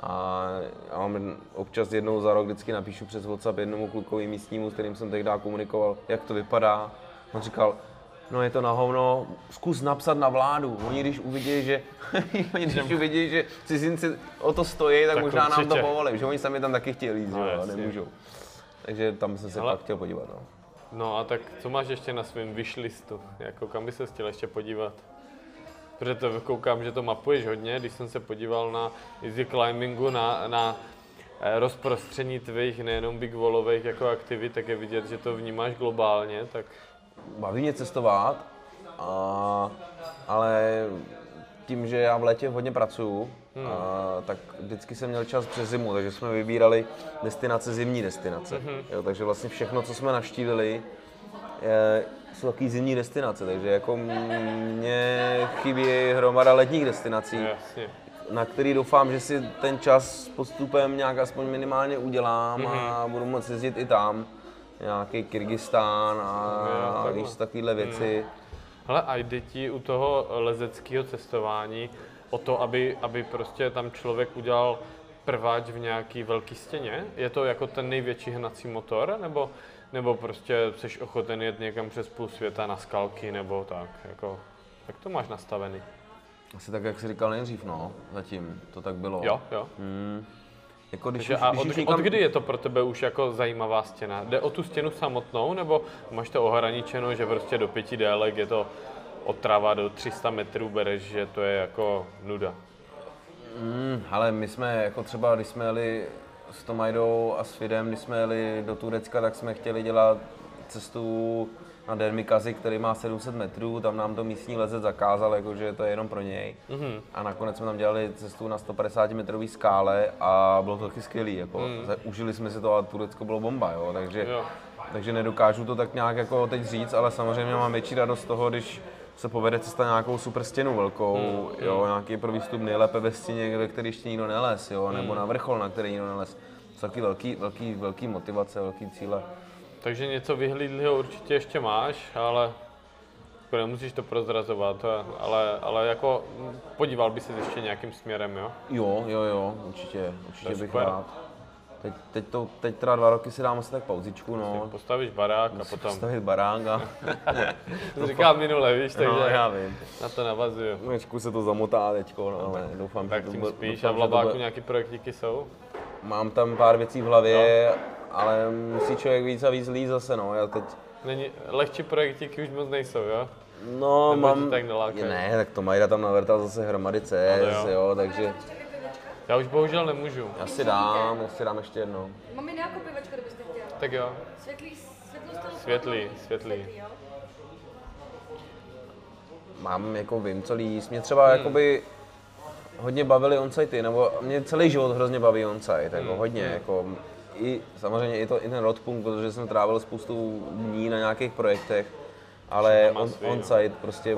a já mám občas jednou za rok vždycky napíšu přes WhatsApp jednomu klukovi místnímu, s kterým jsem tehdy komunikoval, jak to vypadá. On říkal, no je to na hovno, zkus napsat na vládu. Oni když uvidí, že, [LAUGHS] oni když uvidí, že cizinci o to stojí, tak, Tak možná nám to určitě. povolí, že oni sami tam taky chtěli jít, No, jo, nemůžou. Takže tam jsem se Ale- fakt chtěl podívat. No. No a tak co máš ještě na svém wishlistu? Jako kam by se chtěl ještě podívat? Protože to koukám, že to mapuješ hodně, když jsem se podíval na easy climbingu, na, na eh, rozprostření tvých nejenom big wallových jako aktivit, tak je vidět, že to vnímáš globálně, tak Baví mě cestovat, a, ale tím, že já v létě hodně pracuju, Hmm. a, tak vždycky jsem měl čas přes zimu, takže jsme vybírali destinace, zimní destinace. Mhm. Jo, takže vlastně všechno, co jsme navštívili, je, jsou takové zimní destinace, takže jako mě chybí hromada letních destinací, jasně. na který doufám, že si ten čas s postupem nějak aspoň minimálně udělám a Mhm. budu moct jezdit i tam. Nějaký Kyrgyzstán a, a víš, takovéhle věci. Hele, a jde ti u toho lezeckého cestování o to, aby, aby prostě tam člověk udělal prváč v nějaký velký stěně? Je to jako ten největší hnací motor, nebo, nebo prostě jsi ochoten jet někam přes půl světa na skalky, nebo tak, jako, jak to máš nastavený? Asi tak, jak jsi říkal nejdřív, no, zatím to tak bylo. Jo, jo. Hmm. Jako když Takže už, a když od, už od někam, kdy je to pro tebe už jako zajímavá stěna? Jde o tu stěnu samotnou, nebo máš to ohraničeno, že prostě do pěti délek je to otrava do 300 metrů bereš, že to je jako nuda? Hmm, ale my jsme jako třeba, když jsme jeli s Tomajdou a s Fidem, když jsme jeli do Turecka, tak jsme chtěli dělat cestu na Dermikazi, který má 700 metrů, tam nám to místní lezec zakázal, jakože to je jenom pro něj. Mm-hmm. A nakonec jsme tam dělali cestu na 150 metrový skále a bylo to taky skvělý, jako mm. užili jsme si to a Turecko bylo bomba, jo, takže, Jo. takže nedokážu to tak nějak jako teď říct, ale samozřejmě mám větší radost z toho, když se povede cesta nějakou super stěnu velkou, mm. jo, nějaký pro výstup nejlépe ve stěně, ve který ještě nikdo neles, jo, nebo na vrchol, na který nikdo neles. To jsou taky velký, velký, velký motivace, velký cíle. Takže něco vyhlídlého určitě ještě máš, ale jako nemusíš to prozrazovat, ale, ale jako mm, podíval by se ještě nějakým směrem, jo? Jo, jo, jo, určitě, určitě bych super. rád. Teď, teď, to, teď teda dva roky si dám asi tak pauzičku, no. Postavíš barák a Musím potom, Stavit barák a... [LAUGHS] to říkal minule, víš, takže no, já vím. na to navazuju. Trošku se to zamotá teďko, no, ale doufám, Tak že to tím bude- spíš doufám, a v to Labáku bude- nějaký projektíky jsou? Mám tam pár věcí v hlavě, ale musí člověk víc a víc líst zase, no. Já teď, Není, lehčí projektíky už moc nejsou, jo? no, Nebo mám... tak nelákají? ne, tak to Majda tam navrtal zase hromady CS, No jo. jo, takže Já už bohužel nemůžu. já si dám, já si dám ještě jednou. Mám jiné jako pivačko, kdybyste chtěl. Tak jo, Světlý, světlou stylu. Světlý, světlý. jo? Mám jako vím, co líst. Mě třeba jakoby hodně bavily onsitey, nebo mě celý život hrozně baví onsite, jako hodně, jako i samozřejmě i, to, i ten rodpunk, protože jsem trávil spoustu dní na nějakých projektech, ale on, no. onsite prostě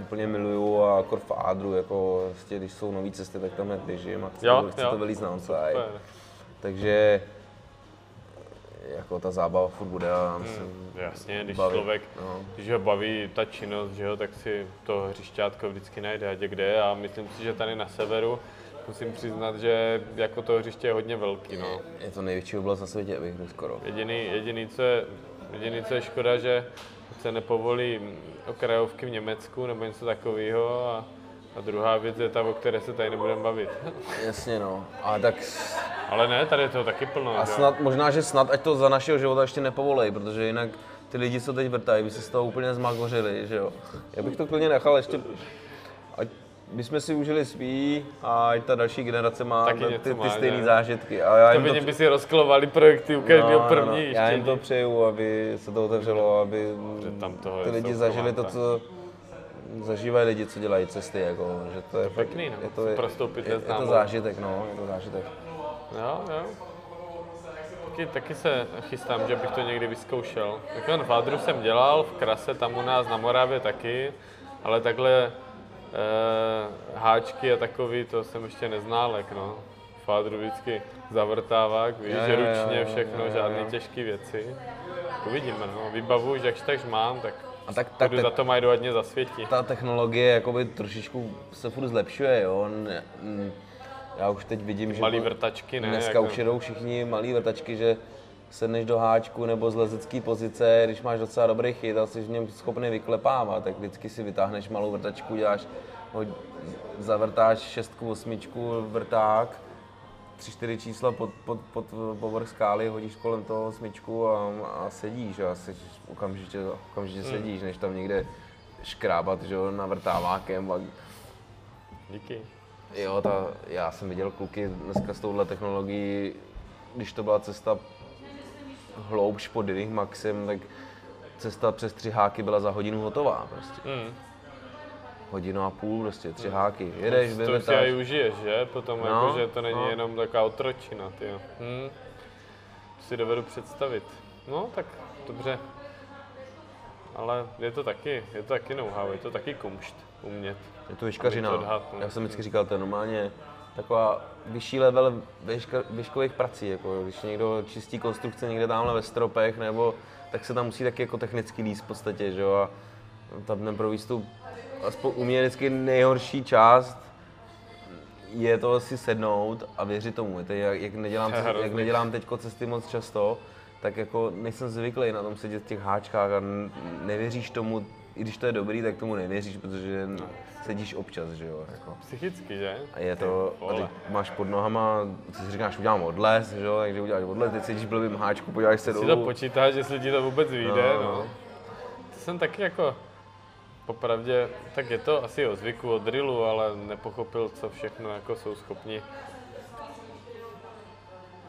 úplně miluju a akor fádru, jako prostě, když jsou nové cesty, tak tam hned běžím a chci, Jo, to, chci jo. to vylízt na. Takže jako ta zábava furt bude a myslím, Hmm, Jasně, když baví, člověk, no. když ho baví ta činnost, že jo, tak si to hřišťátko vždycky najde, je kde a myslím si, že tady na severu musím přiznat, že jako to hřiště je hodně velký, no. je to největší oblast na světě, bych řekl skoro. Jediný, jediný, co je, jediný, co je škoda, že se nepovolí okrajovky v Německu nebo něco takového a, a druhá věc je ta, o které se tady nebudeme bavit. [LAUGHS] Jasně no, a tak Ale ne, tady je to taky plno, A že jo. snad, možná, že snad, ať to za našeho života ještě nepovolej, protože jinak ty lidi, co teď vrtají, by se z toho úplně zmagořili, že jo. Já bych to klidně nechal ještě, ať bychom si užili svý a ať ta další generace má Taky ty, ty, stejné zážitky. A já To by to, to by si rozklovali projekty u každého první ještě. já jim to přeju, aby se to otevřelo, aby Že tam toho ty lidi zažili to, co zažívají lidi, co dělají cesty, jako, že to je, fakt- pěkný, no. je to, je, Prostoupit je, je to zážitek, no, je to zážitek. Jo, jo. Taky, taky se chystám, že bych to někdy vyzkoušel. Tak ten fádru jsem dělal, v Krase, tam u nás na Moravě taky, ale takhle háčky a takový, to jsem ještě neználek, no. Fádru vždycky zavrtávák, víš, že ručně všechno, žádné těžké věci. Uvidíme, no. Vybavu už jakž takž mám, tak A tak, tak, budu za to mají mě zasvětí. ta technologie jakoby trošičku se furt zlepšuje, jo. Ne, já už teď vidím, že Malý vrtačky, ne? dneska jako- už jedou všichni malý vrtačky, že sedneš do háčku nebo z lezecké pozice, když máš docela dobrý chyt a jsi v něm schopný vyklepávat, tak vždycky si vytáhneš malou vrtačku, děláš, ho, zavrtáš šestku, osmičku, vrták, tři, čtyři čísla pod, pod, pod povrch skály, hodíš kolem toho osmičku a, a sedíš a jsi okamžitě, okamžitě sedíš, než tam někde škrábat, že jo, navrtávákem. A, Díky. jo, ta, já jsem viděl kluky dneska s touhle technologií, když to byla cesta hloubš pod Dynich Maxem, tak cesta přes tři háky byla za hodinu hotová prostě. Mm. Hodinu a půl prostě, tři háky. Jedeš, to si aj užiješ, že? Potom No, jako, že to není no. jenom taková otročina, ty hm. To si dovedu představit. No, tak dobře. Ale je to taky, je to taky know-how, je to taky kumšt umět. Je to vyškařina. No. Já jsem vždycky říkal, to je normálně taková vyšší level vyška, vyškových prací, jako když někdo čistí konstrukce někde tamhle ve stropech, nebo tak se tam musí taky jako technicky líst v podstatě, že jo, a tam ten pro výstup, aspoň u mě vždycky nejhorší část je to si sednout a věřit tomu. Víte, jak, jak, nedělám, [LAUGHS] cest- jak nedělám teď cesty moc často, tak jako nejsem zvyklý na tom sedět v těch háčkách a nevěříš tomu, i když to je dobrý, tak tomu nevěříš, protože sedíš občas, že jo. Jako. Psychicky, že? A je to, a teď máš pod nohama, ty si říkáš, udělám odles, že jo, takže uděláš odles, teď sedíš v blbým háčku, podíváš se Si to dolů. počítáš, jestli ti to vůbec vyjde, No. no. To jsem taky jako, popravdě, tak je to asi o zvyku, o drillu, ale nepochopil, co všechno jako jsou schopni,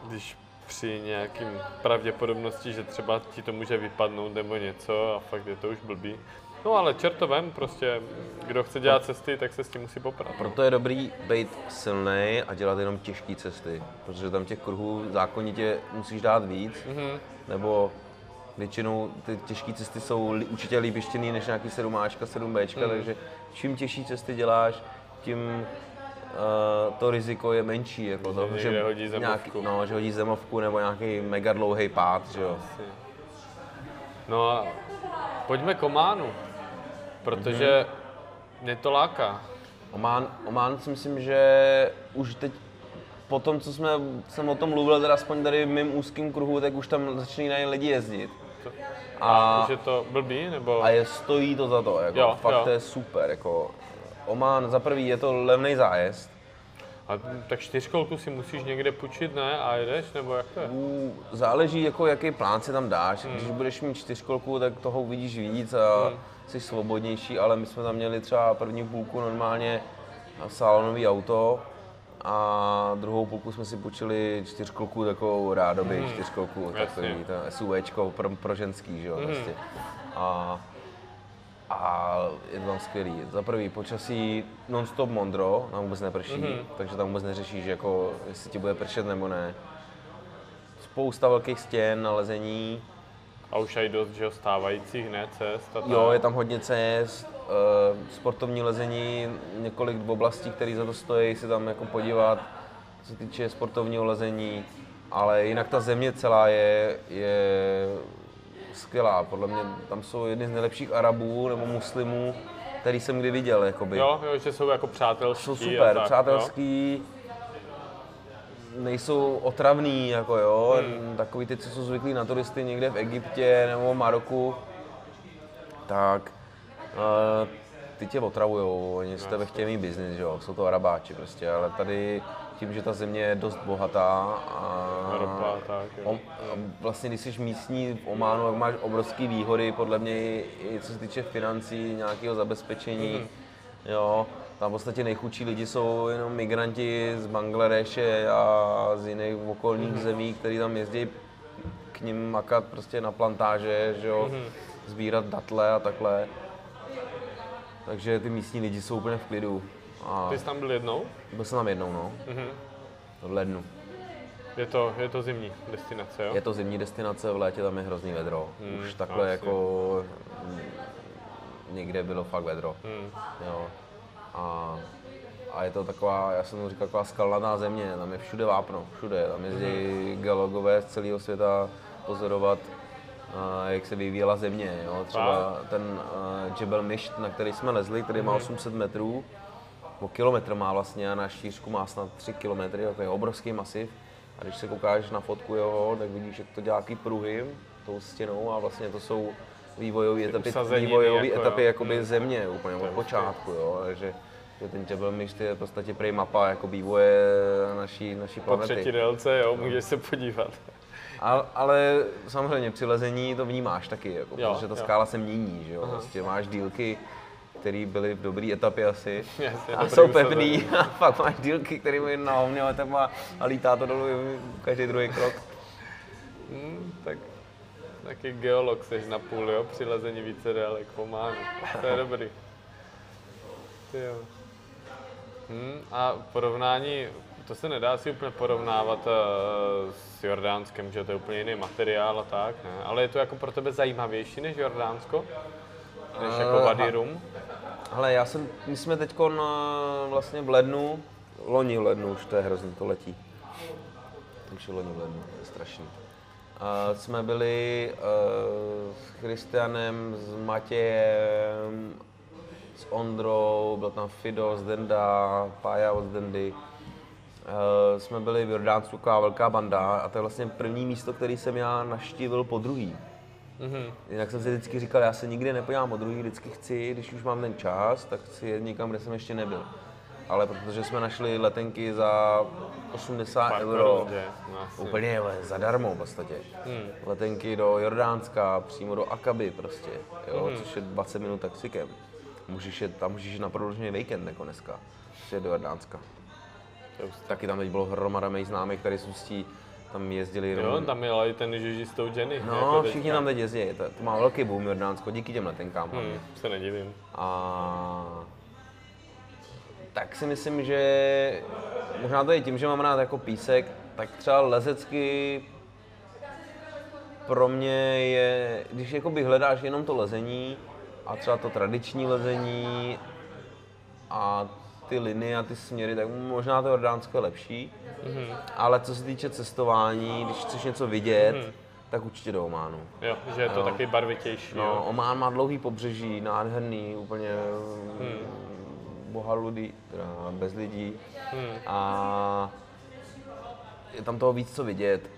když při nějakým pravděpodobnosti, že třeba ti to může vypadnout nebo něco a fakt je to už blbý. No ale čertovem, prostě, kdo chce dělat cesty, tak se s tím musí poprat. no. Proto je dobrý být silný a dělat jenom těžké cesty, protože tam těch kruhů zákonitě musíš dát víc, mm-hmm. nebo většinou ty těžké cesty jsou li, určitě líp než nějaký 7Ačka, 7Bčka, mm. takže čím těžší cesty děláš, tím uh, to riziko je menší, jako to, někde hodí nějaký, no, že hodí zemovku nebo nějaký mega dlouhý pád, že jo. No a pojďme k Ománu, protože mě to láká. Oman, Oman si myslím, že už teď po tom, co jsme, jsem o tom mluvil, teda aspoň tady v mým úzkém kruhu, tak už tam začínají lidi jezdit. A, Už je to blbý, nebo? a je, stojí to za to, jako, Jo, fakt jo. to je super. Jako. Oman, za prvý je to levný zájezd, A tak čtyřkolku si musíš někde půjčit, ne? A jedeš, nebo jak to je? U- záleží, jako, jaký plán si tam dáš. Když budeš mít čtyřkolku, tak toho uvidíš víc a jsi svobodnější, ale my jsme tam měli třeba první půlku normálně salonový auto a druhou půlku jsme si půjčili čtyřkolku, takovou rádoby čtyřkolku, takový to SUVčko pro, pro ženský, že jo, prostě. A, a je to tam skvělý. Za prvý počasí non-stop mondro, nám vůbec neprší, takže tam vůbec neřešíš, jako, jestli ti bude pršet nebo ne. Spousta velkých stěn, nalezení, A už aj dost, že jo, stávajících, ne, cest a. Jo, je tam hodně cest, eh, sportovní lezení, několik oblastí, které za to stojí, se tam jako podívat, co se týče sportovního lezení, ale jinak ta země celá je, je skvělá. Podle mě tam jsou jedny z nejlepších Arabů nebo muslimů, který jsem kdy viděl. Jakoby. Jo, jo, že jsou jako přátelští Jsou super, tak, přátelský, nejsou otravný, jako jo, Hmm. takový ty, co jsou zvyklí na turisty někde v Egyptě nebo Maroku, tak uh, ty tě otravujou, oni z tebe chtějí mít biznis, jo, jsou to arabáči prostě, ale tady tím, že ta země je dost bohatá a, ropa tak, a vlastně když jsi místní v Ománu, tak máš obrovské výhody, podle mě i, co se týče financí, nějakého zabezpečení, Mhm. jo. Tam v podstatě nejchudší lidi jsou jenom migranti z Bangladeše a z jiných okolních Mhm. zemí, kteří tam jezdí k ním makat prostě na plantáže, že jo, Mhm. sbírat datle a takhle. Takže ty místní lidi jsou úplně v klidu. A Ty jsi tam byl jednou? byl jsem tam jednou, no, Mhm. v lednu. Je to, je to zimní destinace, jo? Je to zimní destinace, v létě tam je hrozný vedro. Hmm, Už takhle asi. jako mm, někde bylo fakt vedro. Hmm. Jo. A, a je to taková, já jsem mu říkal, taková skalnaná země, tam je všude vápno, všude. Tam jezdí geologové z celého světa pozorovat, a jak se vyvíjela země. Jo. Třeba ten uh, Jebel Misht, na který jsme lezli, který má 800 metrů, o kilometr má vlastně a na šířku má snad 3 kilometry, to je obrovský masiv. A když se koukáš na fotku jeho, tak vidíš, jak to dělá jaký pruhy tou stěnou a vlastně to jsou vývojové etapy, vývojové jako, etapy jo. jakoby Hmm. země úplně od počátku, jo, takže že ten Jebel Misht je v podstatě prej mapa jako vývoje naší, naší Po třetí planety. délce, jo, můžeš se podívat. Ale, ale samozřejmě při lezení to vnímáš taky, jako, Jo, protože ta jo. skála se mění, že jo, prostě máš dílky, které byly v dobré etapě asi [LAUGHS] Jasně, a jsou pevný [LAUGHS] a pak máš dílky, které mají na hovně a a lítá to dolů každý druhý krok. Hmm, tak taky geolog seš na půl, jo, při lezení více délek pomáhá. To je dobrý. Jo. Hmm, a porovnání, to se nedá si úplně porovnávat uh, s Jordánskem, že to je úplně jiný materiál a tak, ne? Ale je to jako pro tebe zajímavější než Jordánsko? Než jako Eh, Wadi ha- Rum? Hele, já jsem, my jsme teď vlastně v lednu, loni v lednu, už to je hrozný, to letí. Je loni v lednu, to je strašný. Uh, jsme byli uh, s Christianem, s Matějem, s Ondrou, byl tam Fido z Denda, Pája od Dendy. Uh, jsme byli v Jordánsku, taková velká banda a to je vlastně první místo, který jsem já naštívil po druhý. Mm-hmm. Jinak jsem si vždycky říkal, já se nikdy nepodívám o druhý, vždycky chci, když už mám ten čas, tak chci jet někam, kde jsem ještě nebyl. Ale protože jsme našli letenky za 80 Pár euro, že? No, úplně ale zadarmo v podstatě. Hmm. Letenky do Jordánska, přímo do Akaby prostě, jo, hmm. což je 20 minut taxikem. Můžeš jet, tam můžeš jít na prodloužený víkend jako dneska, prostě do Jordánska. Už- Taky tam teď bylo hromada mých známých, tady z Ústí, tam jezdili jenom... Jo, tam je ale i ten Žiži s tou Jenny. No, jako všichni tam teď jezdí, to, to má velký boom Jordánsko, díky těm letenkám. Hm, se nedivím. A tak si myslím, že možná to je tím, že mám rád jako písek, tak třeba lezecky pro mě je, když jakoby hledáš jenom to lezení a třeba to tradiční lezení a ty linie a ty směry, tak možná to Jordánsko je lepší. Mm-hmm. Ale co se týče cestování, když chceš něco vidět, mm-hmm. tak určitě do Ománu. Jo, že je to Jo. taky barvitější. No, jo. Omán má dlouhý pobřeží, nádherný, úplně hmm. Bohaludý, teda bez lidí. Hmm. A je tam toho víc co vidět.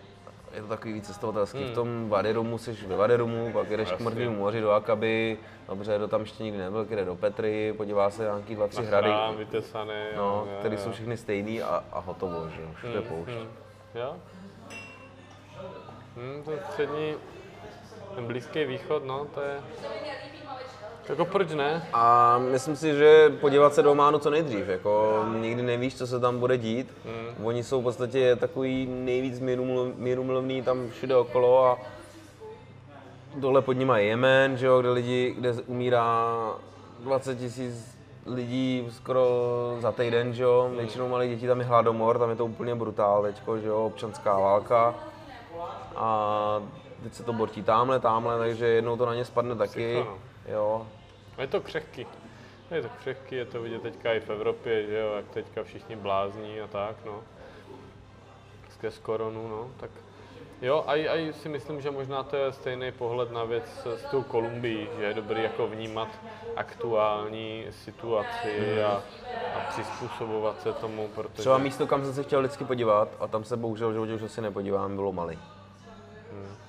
Je to takový víc cestovatelský. Hmm. V tom Vadirumu jsi ve Vadirumu, pak jedeš k Jasně. Mrtvému moři do Akaby, dobře, do tam ještě nikdy nebyl, jde do Petry, podívá se na nějaký dva, tři Na hrady, chrám, vytesaný. no, které jsou všechny stejný a, a hotovo, že jo, všude poušť. Hm, jo? Hm, to střední, ten Blízký východ, no, to je... Jako proč ne? A myslím si, že podívat se do Ománu co nejdřív, jako nikdy nevíš, co se tam bude dít. Mm. Oni jsou v podstatě takový nejvíc mírumilovný tam všude okolo a dole pod nimi je Jemen, že jo, kde lidi, kde umírá 20 tisíc lidí skoro za týden, že jo, většinou malé děti, tam je hladomor, tam je to úplně brutál teďko, že jo, občanská válka. A teď se to bortí tamhle, tamhle, takže jednou to na ně spadne taky, no. jo. Je to křehký. Je to křehký, je to vidět teďka i v Evropě, že jo, jak teďka všichni blázní a tak, no. Skrz koronu, no, tak Jo, a i si myslím, že možná to je stejný pohled na věc s tou Kolumbií, že je dobrý jako vnímat aktuální situaci a, a přizpůsobovat se tomu, protože... Třeba místo, kam jsem se chtěl vždycky podívat, a tam se bohužel v životě už asi nepodívám, bylo Mali.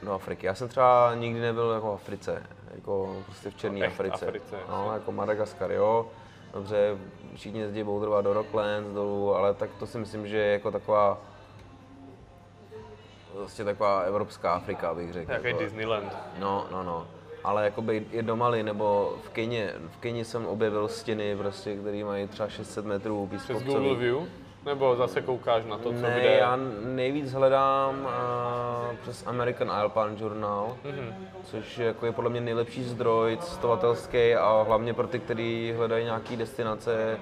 Do Afriky. Já jsem třeba nikdy nebyl jako v Africe, jako prostě v Černé Echt Africe. Africe, no, jako Madagaskar, jo. Dobře, všichni jezdí boudrovat do Rocklands dolů, ale tak to si myslím, že je jako taková prostě taková evropská Afrika, bych řekl. Jaký jako, Disneyland. No, no, no. Ale jakoby i do Mali, nebo v Keně, v Keně jsem objevil stěny, prostě, které mají třeba 600 metrů Přes pískovcový. Google View? Nebo zase koukáš na to, co Ne, kde? já nejvíc hledám uh, přes American Alpine Journal, mm-hmm. což je, jako je podle mě nejlepší zdroj cestovatelský a hlavně pro ty, kteří hledají nějaké destinace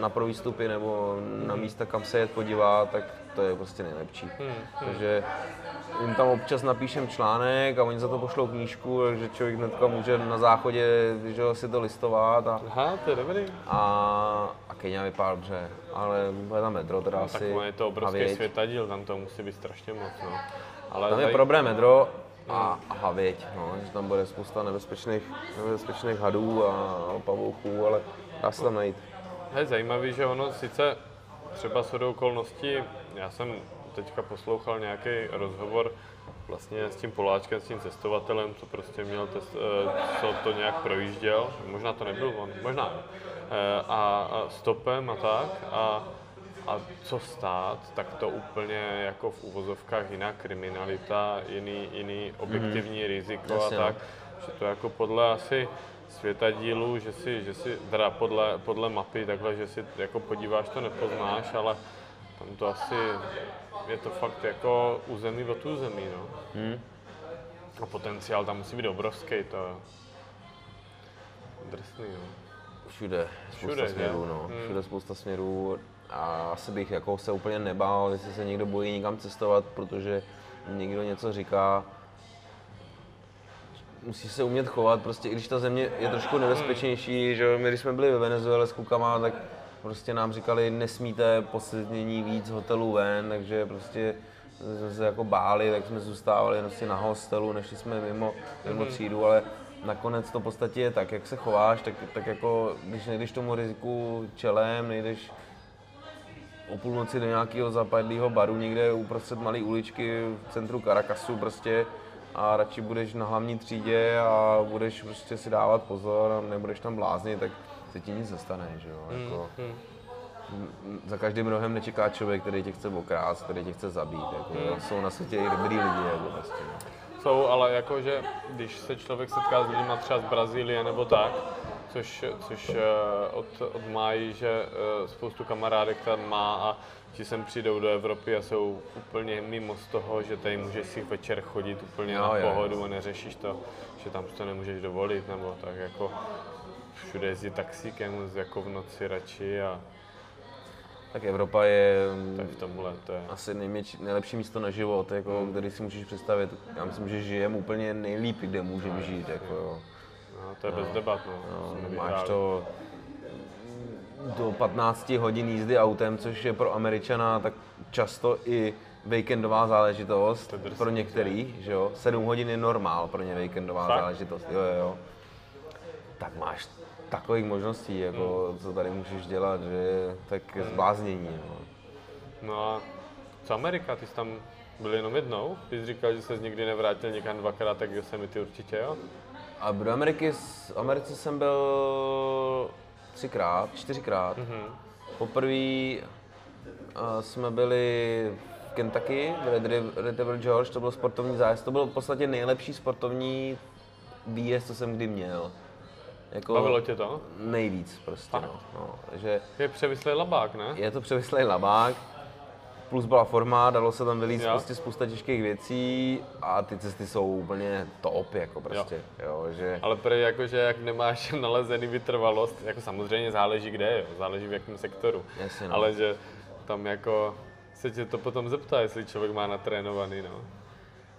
na pro výstupy nebo na místa, kam se jet podívat, tak to je prostě nejlepší. Takže jim tam občas napíšem článek a oni za to pošlou knížku, takže člověk hnedka může na záchodě že si to listovat a, Aha, to je dobrý. a, a Kenia vypadá dobře, ale bude tam metro teda Tak asi. ono je to obrovský světadíl, tam to musí být strašně moc, no. Ale Tam je problém metro a, a havěť, no, že tam bude spousta nebezpečných, nebezpečných hadů a pavouchů, ale dá se tam najít. Je zajímavý, že ono sice třeba shodou okolností, já jsem teďka poslouchal nějaký rozhovor vlastně s tím Poláčkem, s tím cestovatelem, co prostě měl, test, eh, co to nějak projížděl, možná to nebyl on, možná, Eh, a, a stopem a tak, a, a co stát, tak to úplně jako v uvozovkách jiná kriminalita, jiný, jiný objektivní riziko Jasně, a no. tak, že to jako podle asi světadílu, že si, že si teda podle, podle mapy takhle, že si jako podíváš, to nepoznáš, ale tam to asi, je to fakt jako území od území, no. Hmm. A potenciál tam musí být obrovský, to je drsný, no. Všude, spousta Všude, směrů, no. Hmm. Všude spousta směrů a asi bych jako se úplně nebál, jestli se někdo bojí někam cestovat, protože někdo něco říká. Musí se umět chovat, prostě i když ta země je trošku nebezpečnější, že my když jsme byli ve Venezuele s klukama, tak prostě nám říkali, nesmíte poslednění víc hotelů ven, takže prostě jsme se jako báli, tak jsme zůstávali prostě na hostelu, nešli jsme mimo, mimo třídu, ale nakonec to v podstatě je tak, jak se chováš, tak, tak jako když nejdeš tomu riziku čelem, nejdeš o půlnoci do nějakého zapadlého baru někde uprostřed malé uličky v centru Caracasu prostě a radši budeš na hlavní třídě a budeš prostě si dávat pozor a nebudeš tam bláznit, tak se ti nic nestane, že jo. Jako, m- za každým rohem nečeká člověk, který tě chce okrást, který tě chce zabít. Jako, Jsou na světě i dobrý lidi. Jako, no. Jsou, ale jakože, když se člověk setká s lidmi třeba z Brazílie nebo tak, což, což eh, od, od Máji, že eh, spoustu kamarádek tam má a ti sem přijdou do Evropy a jsou úplně mimo z toho, že tady můžeš si večer chodit úplně Jo, na pohodu a neřešíš to, že tam to nemůžeš dovolit, nebo tak jako všude jezdí taxíkem jako v noci radši a Tak Evropa je to je v tomhle, to je... asi nejměč, nejlepší místo na život, jako, který si můžeš představit. Já myslím, že žijeme úplně nejlíp, kde můžeme žít. Jako, jo. No, to je bez debat, no. No, máš to do 15 hodin jízdy autem, což je pro Američana tak často i víkendová záležitost drsný, pro některý, že jo. 7 hodin je normál pro ně víkendová Fakt? záležitost, jo, jo, jo. Tak máš takových možností, jako, Hmm. co tady můžeš dělat, že tak je zbláznění. No. No a co Amerika, ty jsi tam byl jenom jednou? Ty jsi říkal, že ses nikdy nevrátil někam dvakrát, tak Yosemite určitě, jo? A do Ameriky, v Americe jsem byl třikrát, čtyřikrát. Mhm. Poprvé uh, jsme byli v Kentucky, v Red, Riv- Red River George, to byl sportovní zájezd. To byl v podstatě nejlepší sportovní výjezd, co jsem kdy měl. Jako Bavilo tě to? Nejvíc prostě, no. no. Takže Je převislý labák, ne? je to převislý labák, plus byla forma, dalo se tam vylít Jo. prostě spousta těžkých věcí a ty cesty jsou úplně top, jako prostě, jo, že... Ale prý jakože jak nemáš [LAUGHS] nalezený vytrvalost, jako samozřejmě záleží kde, jo, záleží v jakém sektoru. Jasně, no. Ale že tam jako se tě to potom zeptá, jestli člověk má natrénovaný, no.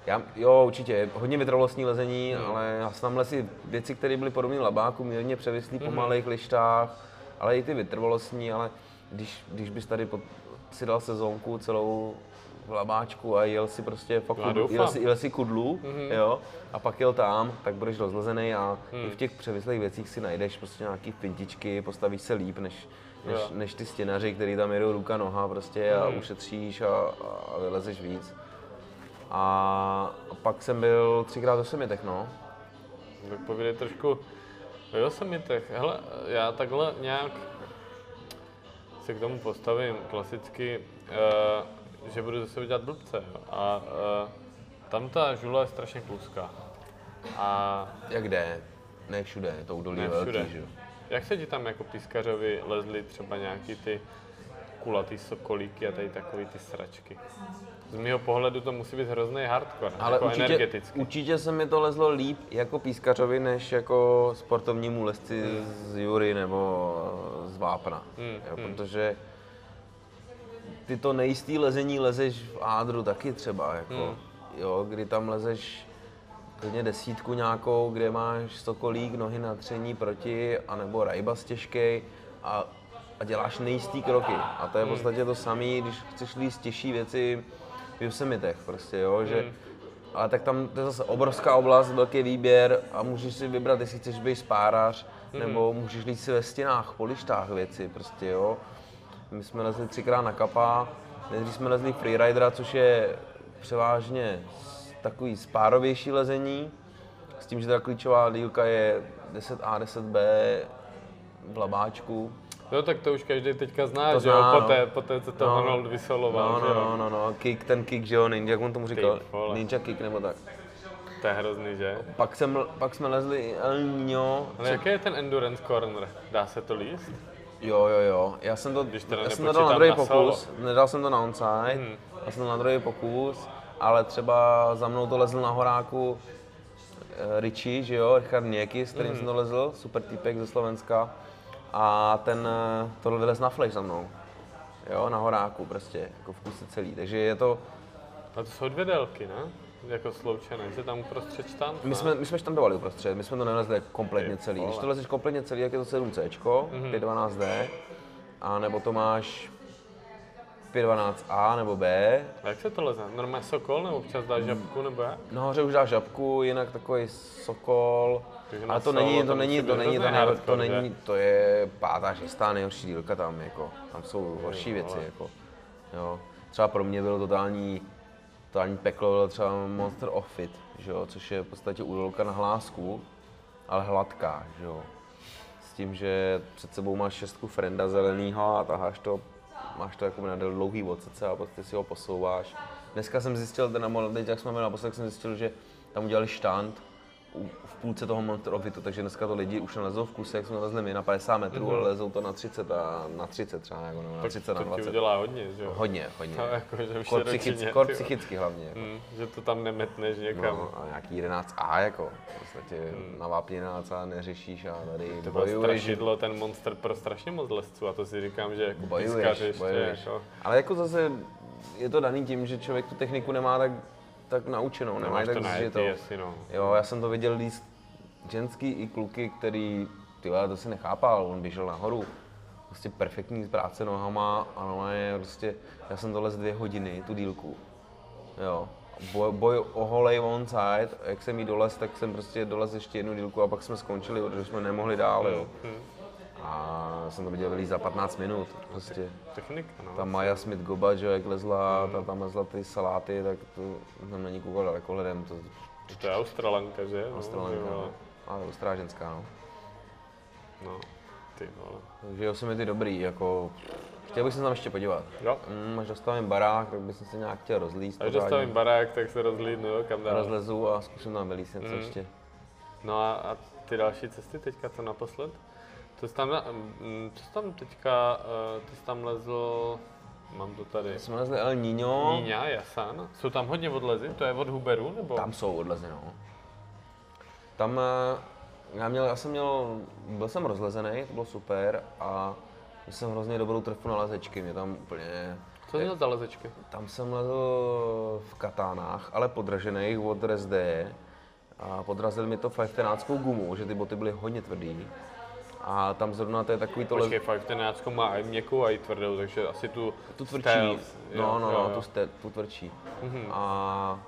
Já, jo, určitě, hodně vytrvalostní lezení, ale já jsem tam lesy věci, které byly podobné labáku, mírně převislý po malých lištách, ale i ty vytrvalostní, ale když, když bys tady pod, si dal sezónku celou v labáčku a jel si prostě fakt kudlu, jel si, jel si kudlu, jo, a pak jel tam, tak budeš rozlezený a i v těch převislých věcích si najdeš prostě nějaký pintičky, postavíš se líp, než, než, Jo. než ty stěnaři, který tam jedou ruka, noha prostě a ušetříš a, a vylezeš víc. A pak jsem byl třikrát v Yosemitech, no. Tak povídej trošku o Yosemitech. Hele, já takhle nějak se k tomu postavím klasicky, eh, že budu zase dělat blbce. Jo. A eh, tam ta žula je strašně kluská. A Jak jde? Ne všude, to údolí je ne všude. velký, že. Jak se ti tam jako pískařovi lezli třeba nějaký ty kulatý sokolíky a tady takový ty sračky? Z mého pohledu to musí být hrozný hardcore, Ale jako určitě, energeticky. určitě se mi to lezlo líp jako pískařovi, než jako sportovnímu lezci z Jury nebo z Vápna. Hmm, jo, protože ty to nejistý lezení lezeš v Ádru taky třeba, jako, Hmm. jo, kdy tam lezeš klidně desítku nějakou, kde máš sokolík, nohy na tření proti, anebo rajbas těžký a, a děláš nejistý kroky. A to je v podstatě to samé, když chceš líst těžší věci v Yosemitech prostě, jo, že ale tak tam to je zase obrovská oblast, velký výběr a můžeš si vybrat, jestli chceš být spárař, nebo můžeš líst si ve stěnách, po lištách věci, prostě jo. My jsme lezli třikrát na kapa, nejdřív jsme lezli freeridera, což je převážně takový spárovější lezení, s tím, že ta klíčová dílka je 10A, 10B v labáčku. Jo, tak to už každý teďka zná, To že zná, jo, no. poté, poté, co to No. Arnold vysoloval, No, že no, jo. no, no, no, kick, ten kick, že jo, ninja, jak on tomu říkal, ninja kick nebo tak. To je hrozný, že? Pak, jsem, pak jsme lezli El Niño, Ale jaký je ten endurance corner? Dá se to líst? Jo, jo, jo. Já jsem to, Když já jsem to dal na druhý na solo. pokus, nedal jsem to na onside, hmm. já jsem to na druhý pokus, ale třeba za mnou to lezl na horáku eh, Richie, že jo, Richard Nieky, s kterým jsem to lezl, super týpek ze Slovenska. A ten eh, to vylez na flash za mnou. Jo, na horáku prostě, jako v kuse celý. Takže je to, A to jsou dvě délky, ne? Jako sloučené, že tam uprostřed štanc, my jsme, my jsme štantovali uprostřed, my jsme to nelezli kompletně Ty celý. Když to lezeš kompletně celý, jak je to 7C, 512D, a nebo to máš 512A nebo B, A jak se to leze? Normálně sokol, nebo občas dá žabku, nebo jak? Nahoře už dáš žabku, jinak takový sokol. Ale to není, to není, být to není, to, hrozný ne, to není, to je pátá, šestá nejhorší dílka tam, jako. Tam jsou horší věci, jako. Jo. Třeba pro mě bylo totální, totální peklo bylo třeba Monster of Fit, že jo, což je v podstatě údolka na hlásku, ale hladká, že jo. S tím, že před sebou máš šestku frenda zelenýho a taháš to, máš to jako na dlouhý odsece a prostě si ho posouváš. Dneska jsem zjistil, ten na teď jak jsme byli naposled, jsem zjistil, že tam udělali štand v půlce toho Monster of Fitu, takže dneska to lidi už nelezou v kuse, jak jsme lezli my na 50 metrů, ale lezou to na 30 a na 30 třeba, jako no, na Tak 30 na to ti 20. udělá hodně, že jo? Hodně, hodně. No, [LAUGHS] jako, že Kor, psychicky, kor psychicky hlavně. Jako. Hm, že to tam nemetneš někam. No, a nějaký 11A jako, v podstatě na vápně 11A neřešíš a tady. To bylo bojuješ, strašidlo, ten monster pro strašně moc lesců a to si říkám, že jako bojuješ, pískař ještě, bojuješ. jako, Ale jako zase je to daný tím, že člověk tu techniku nemá tak, tak naučenou, nemá nemáš tak zžitou. No. Jo, já jsem to viděl líst ženský i kluky, který, ty to si nechápal, on běžel nahoru, prostě perfektní práce nohama a no je prostě, já jsem to z dvě hodiny, tu dílku, jo. Boj, boj o holej onside, jak jsem jí dolez, tak jsem prostě dolez ještě jednu dílku a pak jsme skončili, protože jsme nemohli dál, jo. A jsem to viděl vylít za 15 minut, prostě. Technika, no. Ta Maja Smith Goba, že jak lezla, ta tam lezla ty saláty, tak to jsem na ní koukal dalekohledem, to To je Australanka, že? No, Australanka, vole. no. Ale ostrá ženská, no. No, ty vole. Takže jo, jsou mi ty dobrý, jako... Chtěl bych se tam ještě podívat. Jo. Mm, až dostavím barák, tak bych se nějak chtěl rozlíst. Až dostavím barák, tak se rozlídnu, jo, kam dál. Rozlezu a zkusím tam vylíst něco Mm. ještě. No a, a ty další cesty teďka, co naposled? To jsi tam, co jsi tam teďka, uh, ty jsi tam lezl, mám to tady, Jsme lezli El Niño, Níňa, Jasan. Jsou tam hodně odlezy, to je od Huberu, nebo? tam jsou odlezy, no. Tam, eh, já, měl, já jsem měl, byl jsem rozlezený, to bylo super a měl jsem hrozně dobrou trfu na lezečky, mě tam úplně Co jsi měl za lezečky? Tam jsem lezl v katánách, ale podražených od RSD. A podrazil mi to 5 gumu, že ty boty byly hodně tvrdý. A tam zrovna to je takový to Počkej, Five Tenácko má i měkkou, a i tvrdou, takže asi tu, tu tvrdší, stealth, no, jo, no, jo, no, jo. tu, ste, tu tvrdší. Mhm. A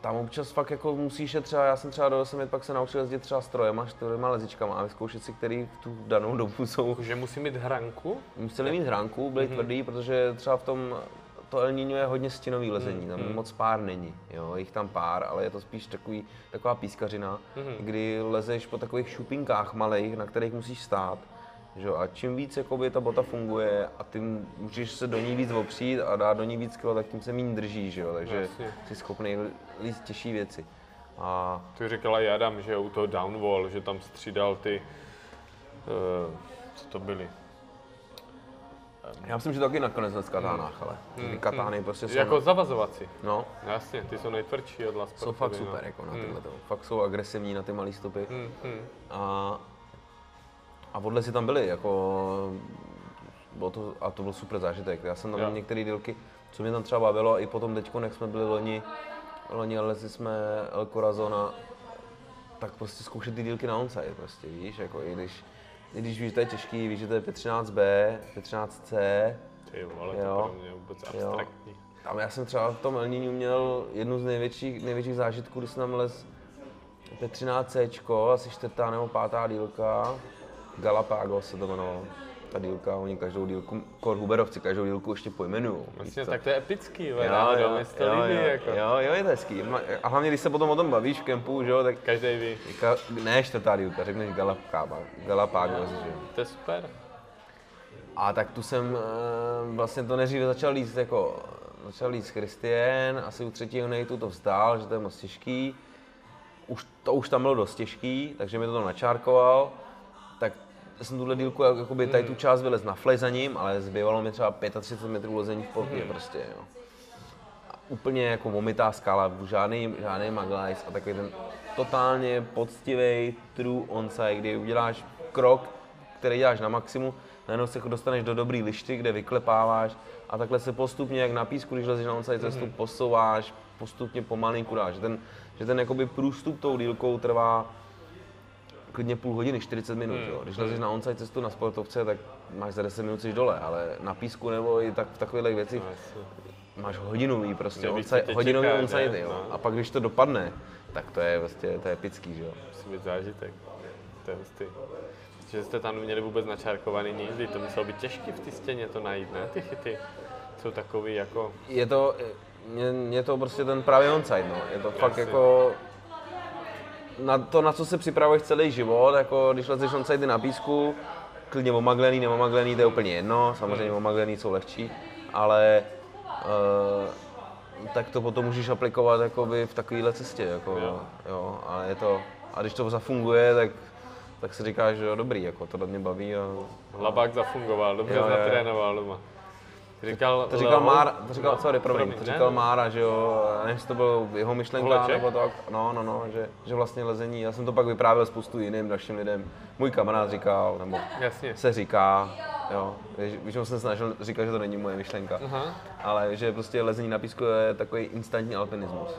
tam občas fakt jako musíš je třeba, já jsem třeba do 8 let pak se naučil jezdit třeba strojema, čtyřma lezičkama a vyzkoušet si, který v tu danou dobu jsou Že musí mít hranku? Museli mít hránku, byli mm-hmm. tvrdý, protože třeba v tom to El Niño je hodně stěnový lezení, tam moc pár není, jo, jich tam pár, ale je to spíš takový, taková pískařina, mm-hmm. kdy lezeš po takových šupinkách malých, na kterých musíš stát, že jo, a čím víc jakoby, ta bota funguje a ty můžeš se do ní víc opřít a dát do ní víc kilo, tak tím se méně drží, že jo, takže Jasně. jsi schopný líst těžší věci. A Ty říkala i Adam, že u toho downwall, že tam střídal ty, uh, co to byly? Já myslím, že to taky nakonec v katánách, ale ty katány prostě jsou, Jako na, zavazovací. no, Jasně, ty jsou nejtvrdší od Las jsou fakt super jako na tyhle to. Fakt jsou agresivní na ty malé stopy. Hmm, hmm. A, a odle si tam byli, jako, bylo to, a to byl super zážitek. Já jsem tam měl některé dílky, co mě tam třeba bavilo, a i potom teď, jak jsme byli loni, loni lezli jsme El Corazona, tak prostě zkoušet ty dílky na onside, prostě, víš, jako i když, i když víš, že to je těžký, víš, že to je 513B, 513C, Ty vole, Jo. to pro mě je vůbec Jo. abstraktní. tam já jsem třeba v tom El Niñu měl jednu z největších, největších zážitků, když jsem tam les P13C, asi čtvrtá nebo pátá dílka, Galapagos se to jmenovalo. Ta dílka, oni každou dílku, kor Huberovci, každou dílku ještě pojmenují. Vlastně, tak to je epický, Jo, jo, jo, jo, jako. jo, jo, je to hezký. A hlavně, když se potom o tom bavíš v kempu, že jo, tak Každý ví. ka, ne čtvrtá dílka, řekneš Galapagos, Galapagos, že jo. To je super. A tak tu jsem eh, vlastně to nejdříve začal líst jako, začal líst Christian, asi u třetího nejtu to vzdál, že to je moc těžký. Už, to už tam bylo dost těžký, takže mi to tam načárkoval. Tak jsem tuhle dílku, jak- jakoby tady tu část vylez na flej za ním, ale zbývalo mi třeba 35 metrů lezení v plotně prostě, jo. A úplně jako vomitá skala, žádný, žádný maglajs a takový ten totálně poctivý true onside, kdy uděláš krok, který děláš na maximum, najednou se dostaneš do dobrý lišty, kde vyklepáváš a takhle se postupně, jak na písku, když lezeš na onside cestu, posouváš, postupně pomalinku dáš. Že ten, že ten jakoby průstup tou dílkou trvá klidně půl hodiny, 40 minut. Hmm. Jo. Když lezeš na onside cestu na sportovce, tak máš za 10 minut jsi dole, ale na písku nebo i tak v takových věcích No, máš hodinový prostě, Nevíš, co onside, hodinový onside, jo. No. A pak když to dopadne, tak to je prostě, to je epický, že jo. Musí být zážitek. To je hustý. Že jste tam měli vůbec načárkovaný nízdy, to muselo být těžké v té stěně to najít, ne? Ty chyty jsou takový jako, Je to, mě, mě to prostě ten právě onside, no. Je to fakt Jasně. jako na to, na co se připravuješ celý život, jako když lezeš onside na písku, klidně omaglený, nemomaglený, to je úplně jedno, samozřejmě omaglený jsou lehčí, ale uh, tak to potom můžeš aplikovat jakoby v takovéhle cestě, jako, Jo. jo. a je to, a když to zafunguje, tak, tak si říkáš, že jo, dobrý, jako to mě baví a Labák zafungoval, dobře Jo, natrénoval doma. Říkal, To říkal Mára, to říkal, no, sorry, promiň, to říkal ne. Mára, že jo, nevím, to byl jeho myšlenka, Holeček? nebo tak, no, no, no, že, že vlastně lezení, já jsem to pak vyprávěl spoustu jiným dalším lidem, můj kamarád říkal, nebo Jasně. se říká, jo, když jsem se snažil říkat, že to není moje myšlenka, Aha, ale že prostě lezení na písku je takový instantní alpinismus,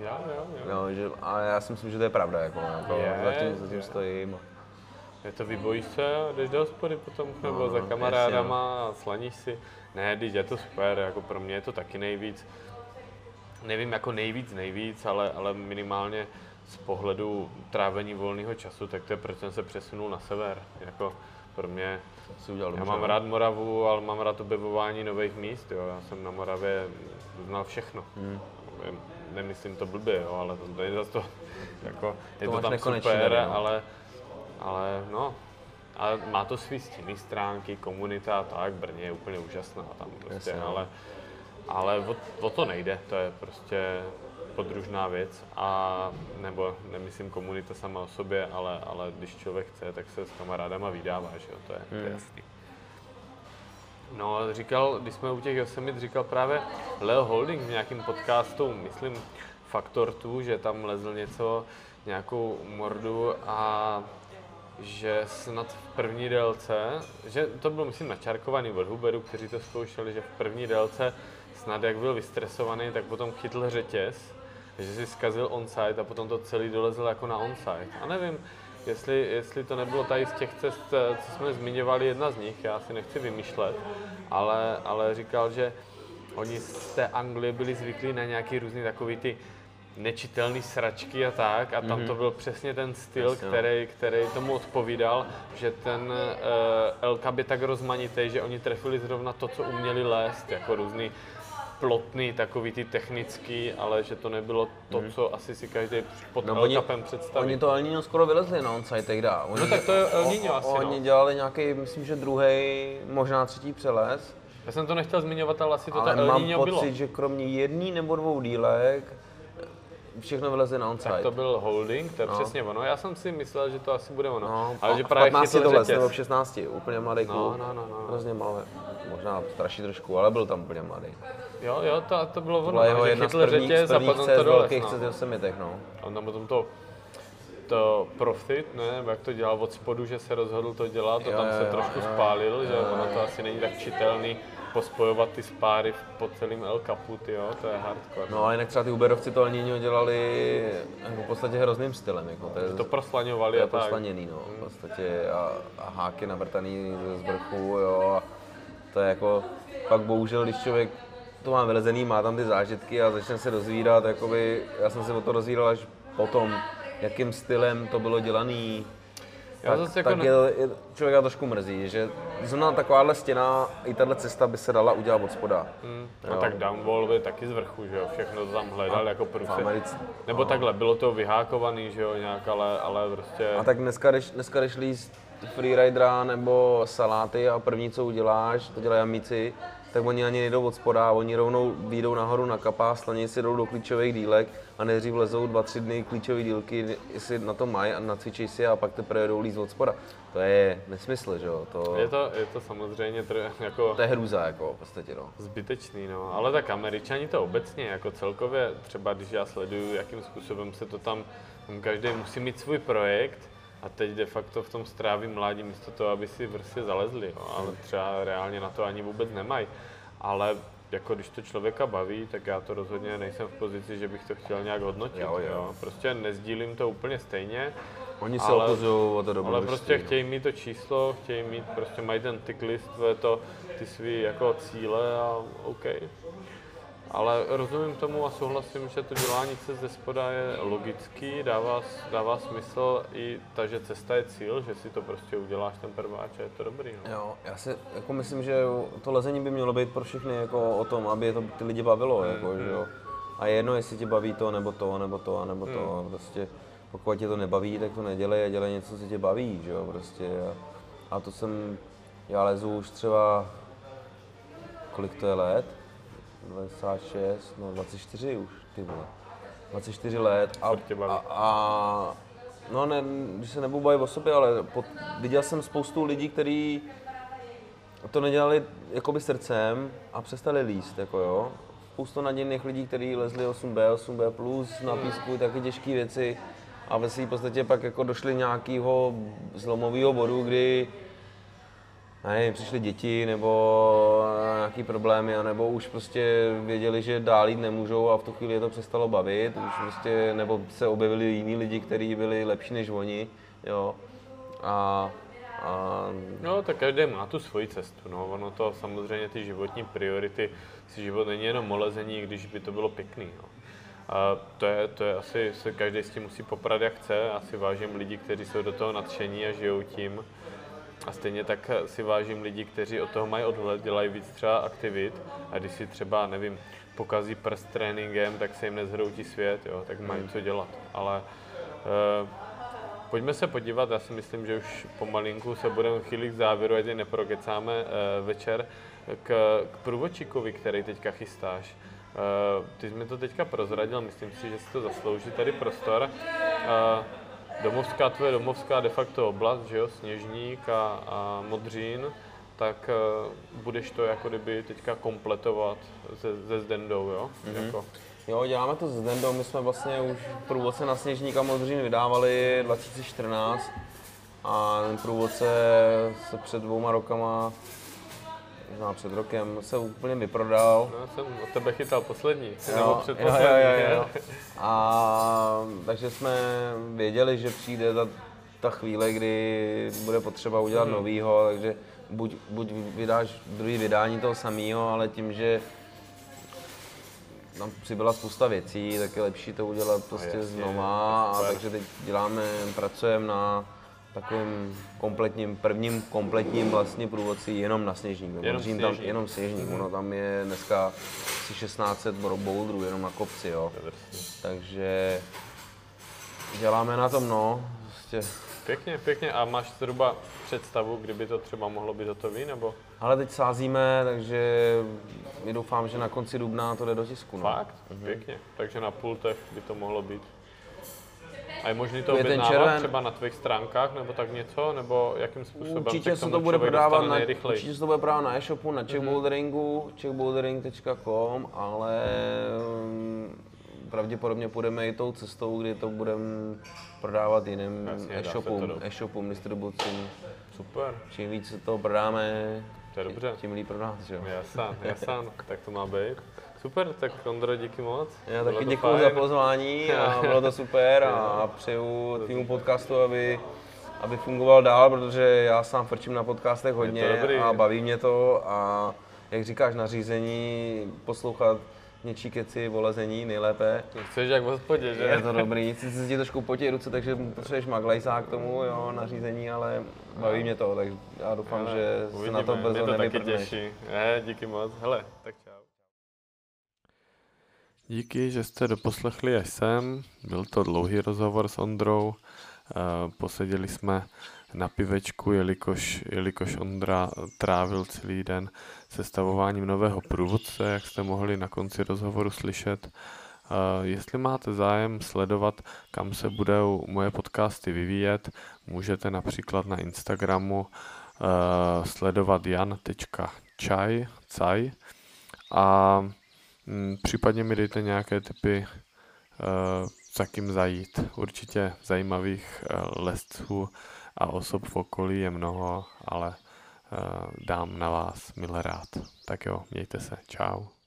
jo, jo, jo. jo, že, a já si myslím, že to je pravda, jako, jako Je, za, tím, za tím je. stojím. Je to vybojíš se jdeš do hospody potom, nebo No, za jasně, kamarádama a slaníš si. Ne, když je to super, jako pro mě je to taky nejvíc. Nevím jako nejvíc, nejvíc, ale, ale minimálně z pohledu trávení volného času, tak to je proč jsem se přesunul na sever. Jako pro mě, Si udělal já mám no. rád Moravu, ale mám rád objevování nových míst, jo. Já jsem na Moravě znal všechno. Hmm. Nemyslím to blbě, jo, ale to je zase to, jako, je To to, máš tam nekonečný super, no. ale, ale no, a má to svý stinný stránky, komunita a tak, Brně je úplně úžasná tam prostě, Jasně, no. ale, ale o, o, to nejde, to je prostě podružná věc a nebo nemyslím komunita sama o sobě, ale, ale když člověk chce, tak se s kamarádama vydává, že jo, to je, to je Hmm. jasný. No, a říkal, když jsme u těch Yosemite, říkal právě Leo Holding v nějakém podcastu, myslím Faktor tu, že tam lezl něco, nějakou mordu a že snad v první délce, že to bylo myslím načarkovaný od Huberu, kteří to zkoušeli, že v první délce snad jak byl vystresovaný, tak potom chytl řetěz, že si zkazil onside a potom to celý dolezl jako na onside. A nevím, jestli, jestli to nebylo tady z těch cest, eh, co jsme zmiňovali, jedna z nich, já si nechci vymýšlet, ale, ale říkal, že oni z té Anglie byli zvyklí na nějaký různý takový ty nečitelný sračky a tak a tam to byl přesně ten styl, Jasně, no. který, který tomu odpovídal, že ten uh, Cab je tak rozmanitý, že oni trefili zrovna to, co uměli lézt, jako různý plotný, takový ty technický, ale že to nebylo to, co asi si každý pod No, no, oni- představí. Oni to El Niño skoro vylezli na onside tehda. Oni, No tak to je El Niño asi, Oni no. dělali nějaký, myslím, že druhý, možná třetí přeles. Já jsem to nechtěl zmiňovat, ale asi to ale ta El mám Niño pocit, bylo. že kromě jedný nebo dvou dílek všechno vylezli na onside. Tak to byl holding, to je No. přesně ono. Já jsem si myslel, že to asi bude ono. No, ale že právě 15 chytl to les, nebo v 16, úplně mladý No, kluk. no, no, no. Hrozně malý, možná straší trošku, ale byl tam úplně mladý. Jo, jo, to, to bylo ono, Byla jeho no, že jedna z prvních, z řetěz a prvních cest to dolez. velkých No. Yosemitech, no. A on tam potom to, to profit, ne, jak to dělal od spodu, že se rozhodl to dělat Jo, tam jo, se jo, trošku jo, jo. spálil, že ono to asi není tak čitelný pospojovat ty spáry po celém El Capu, jo, to je hardcore. No ale jinak třeba ty Uberovci to Niño dělali jako v podstatě hrozným stylem, jako to je, To proslaňovali to je a tak. proslaněný, no, v podstatě a, a háky navrtaný z vrchu, jo, a to je jako, pak bohužel, když člověk to má vylezený, má tam ty zážitky a začne se dozvídat, jakoby, já jsem se o to dozvídal až potom, jakým stylem to bylo dělaný, Já tak, zase jako tak ne- je, je, člověka trošku mrzí, že zrovna takováhle stěna, i tahle cesta by se dala udělat od spoda. Hmm, No tak downwall byl taky z vrchu, že jo, všechno to tam hledal jako V průse. Americe, Nebo takhle, bylo to vyhákovaný, že jo, nějak, ale, ale prostě... A tak dneska jdeš, dneska jdeš líst freeridera nebo saláty a první, co uděláš, to dělají amíci, tak oni ani nejdou od spoda, oni rovnou výjdou nahoru na kapá, slaně si jdou do klíčových dílek a nejdřív vlezou dva, tři dny klíčové dílky, jestli na to mají a nacvičí si a pak teprve jdou líst od spoda. To je nesmysl, že jo, to, Je to, je to samozřejmě tr- jako to je hrůza, jako v podstatě, no. zbytečný, no. Ale tak američani to obecně, jako celkově, třeba když já sleduju, jakým způsobem se to tam, tam každý musí mít svůj projekt a teď de facto v tom stráví mládí místo toho, aby si prostě zalezli, no. ale třeba reálně na to ani vůbec nemají. Ale jako když to člověka baví, tak já to rozhodně nejsem v pozici, že bych to chtěl nějak hodnotit. Jo, jo. Prostě nezdílím to úplně stejně. Oni se Ale- okuzují o to Ale prostě no. chtějí mít to číslo, chtějí mít, prostě mají ten ticklist, to je to, ty svý jako cíle a OK. Ale rozumím tomu a souhlasím, že to dělání se ze spoda je logický, dává, dává smysl i ta, že cesta je cíl, že si to prostě uděláš ten prváč a je to dobrý. No. Jo, já si jako myslím, že to lezení by mělo být pro všechny jako o tom, aby to ty lidi bavilo, Hmm, jako, že jo. A je jedno, jestli tě baví to, nebo to, nebo to, nebo to. Hmm. Prostě pokud tě to nebaví, tak to nedělej a dělej něco, co tě baví, že jo, prostě. A, a to jsem, já lezu už třeba, kolik to je let? 26, no 24 už, ty vole. 24 let a, a, a no ne, když se nebudu bavit o sobě, ale pod, viděl jsem spoustu lidí, kteří to nedělali jakoby srdcem a přestali líst, jako jo. Spoustu nadějných lidí, kteří lezli 8B, 8B+, plus na písku, taky těžké věci a ve své podstatě pak jako došli nějakého zlomového bodu, kdy já nevím, přišly děti nebo nějaký problémy, nebo už prostě věděli, že dál jít nemůžou a v tu chvíli je to přestalo bavit, už prostě, nebo se objevili jiní lidi, kteří byli lepší než oni, jo. A, a No, tak každý má tu svoji cestu, no. Ono to samozřejmě ty životní priority, si život není jenom o lezení, když by to bylo pěkný, no. A to je, to je asi, se každý s tím musí poprat jak chce, asi vážím lidi, kteří jsou do toho nadšení a žijou tím. A stejně tak si vážím lidi, kteří od toho mají odhled, dělají víc třeba aktivit a když si třeba, nevím, pokazí prst tréninkem, tak se jim nezhroutí svět, jo, tak mají co dělat. Ale eh, Pojďme se podívat, já si myslím, že už pomalinku se budeme chýlit k závěru, ať neprokecáme eh, večer, k, k průvodčíkovi, který teďka chystáš. Eh, ty jsi mi to teďka prozradil, myslím si, že si to zaslouží tady prostor. Eh, domovská, tvoje domovská de facto oblast, že jo, Sněžník a, a Modřín, tak eh, budeš to jako kdyby teďka kompletovat se, se Zdendou, jo? Mm-hmm. Jako, Jo, děláme to s Dendou, my jsme vlastně už průvodce na Sněžník a Modřín vydávali 2014 a ten průvodce se před dvouma rokama, možná před rokem, se úplně vyprodal. no, jsem od tebe chytal poslední, Jo, nebo jo, předposlední. jo, jo, jo. A takže jsme věděli, že přijde ta, ta chvíle, kdy bude potřeba udělat Mhm. novýho, takže buď, buď vydáš druhý vydání toho samého, ale tím, že nám přibyla spousta věcí, tak je lepší to udělat prostě jasně, znova. A takže teď děláme, pracujeme na takovým kompletním, prvním kompletním vlastně průvodci jenom na sněžník. Jenom Jenom, tam, sněžník. jenom sněžník. Ono tam je dneska asi 1600 boulderů jenom na kopci, jo. Takže děláme na tom, no. Prostě. Pěkně, pěkně. A máš zhruba představu, kdyby to třeba mohlo být hotový, nebo Ale teď sázíme, takže my doufám, že na konci dubna to jde do tisku. No. fakt? Pěkně. Takže na pultech by to mohlo být. A je možné to je objednávat červen. třeba na tvých stránkách, nebo tak něco, nebo jakým způsobem Určitě se to bude prodávat na, nejrychleji? určitě se to bude prodávat na e-shopu, na checkboulderingu, checkbouldering.com, ale mm, pravděpodobně půjdeme i tou cestou, kdy to budeme prodávat jiným Jasně, e-shopům, e-shopům, distribucím. Super, Čím víc se toho prodáme, to je dobře. tím líp pro nás, že jo. Jasán, jasán, tak to má být. Super, tak Ondro, díky moc. Já Bylo taky děkuji za pozvání a [LAUGHS] bylo to super a přeju týmu podcastu, aby, aby fungoval dál, protože já sám frčím na podcastech hodně a baví mě to a jak říkáš, nařízení, poslouchat něčí keci o lezení nejlépe. Chceš jak v hospodě, že? Je to dobrý, sice se ti trošku potí ruce, takže potřebuješ maglajsák k tomu, jo, nařízení, ale baví mě to, takže já doufám, že se uvidíme, na to mě brzo to taky nevyprdneš. těší. Je, díky moc. Hele, tak čau. Díky, že jste doposlechli až sem. Byl to dlouhý rozhovor s Ondrou. Eh, Poseděli jsme na pivečku, jelikož, jelikož Ondra trávil celý den sestavováním nového průvodce, jak jste mohli na konci rozhovoru slyšet. Eh, Jestli máte zájem sledovat, kam se budou moje podcasty vyvíjet, můžete například na Instagramu eh, sledovat jan.čaj, a případně mi dejte nějaké typy, uh, za kým zajít. Určitě zajímavých uh, lesců a osob v okolí je mnoho, ale uh, dám na vás milé rád. Tak jo, mějte se, čau.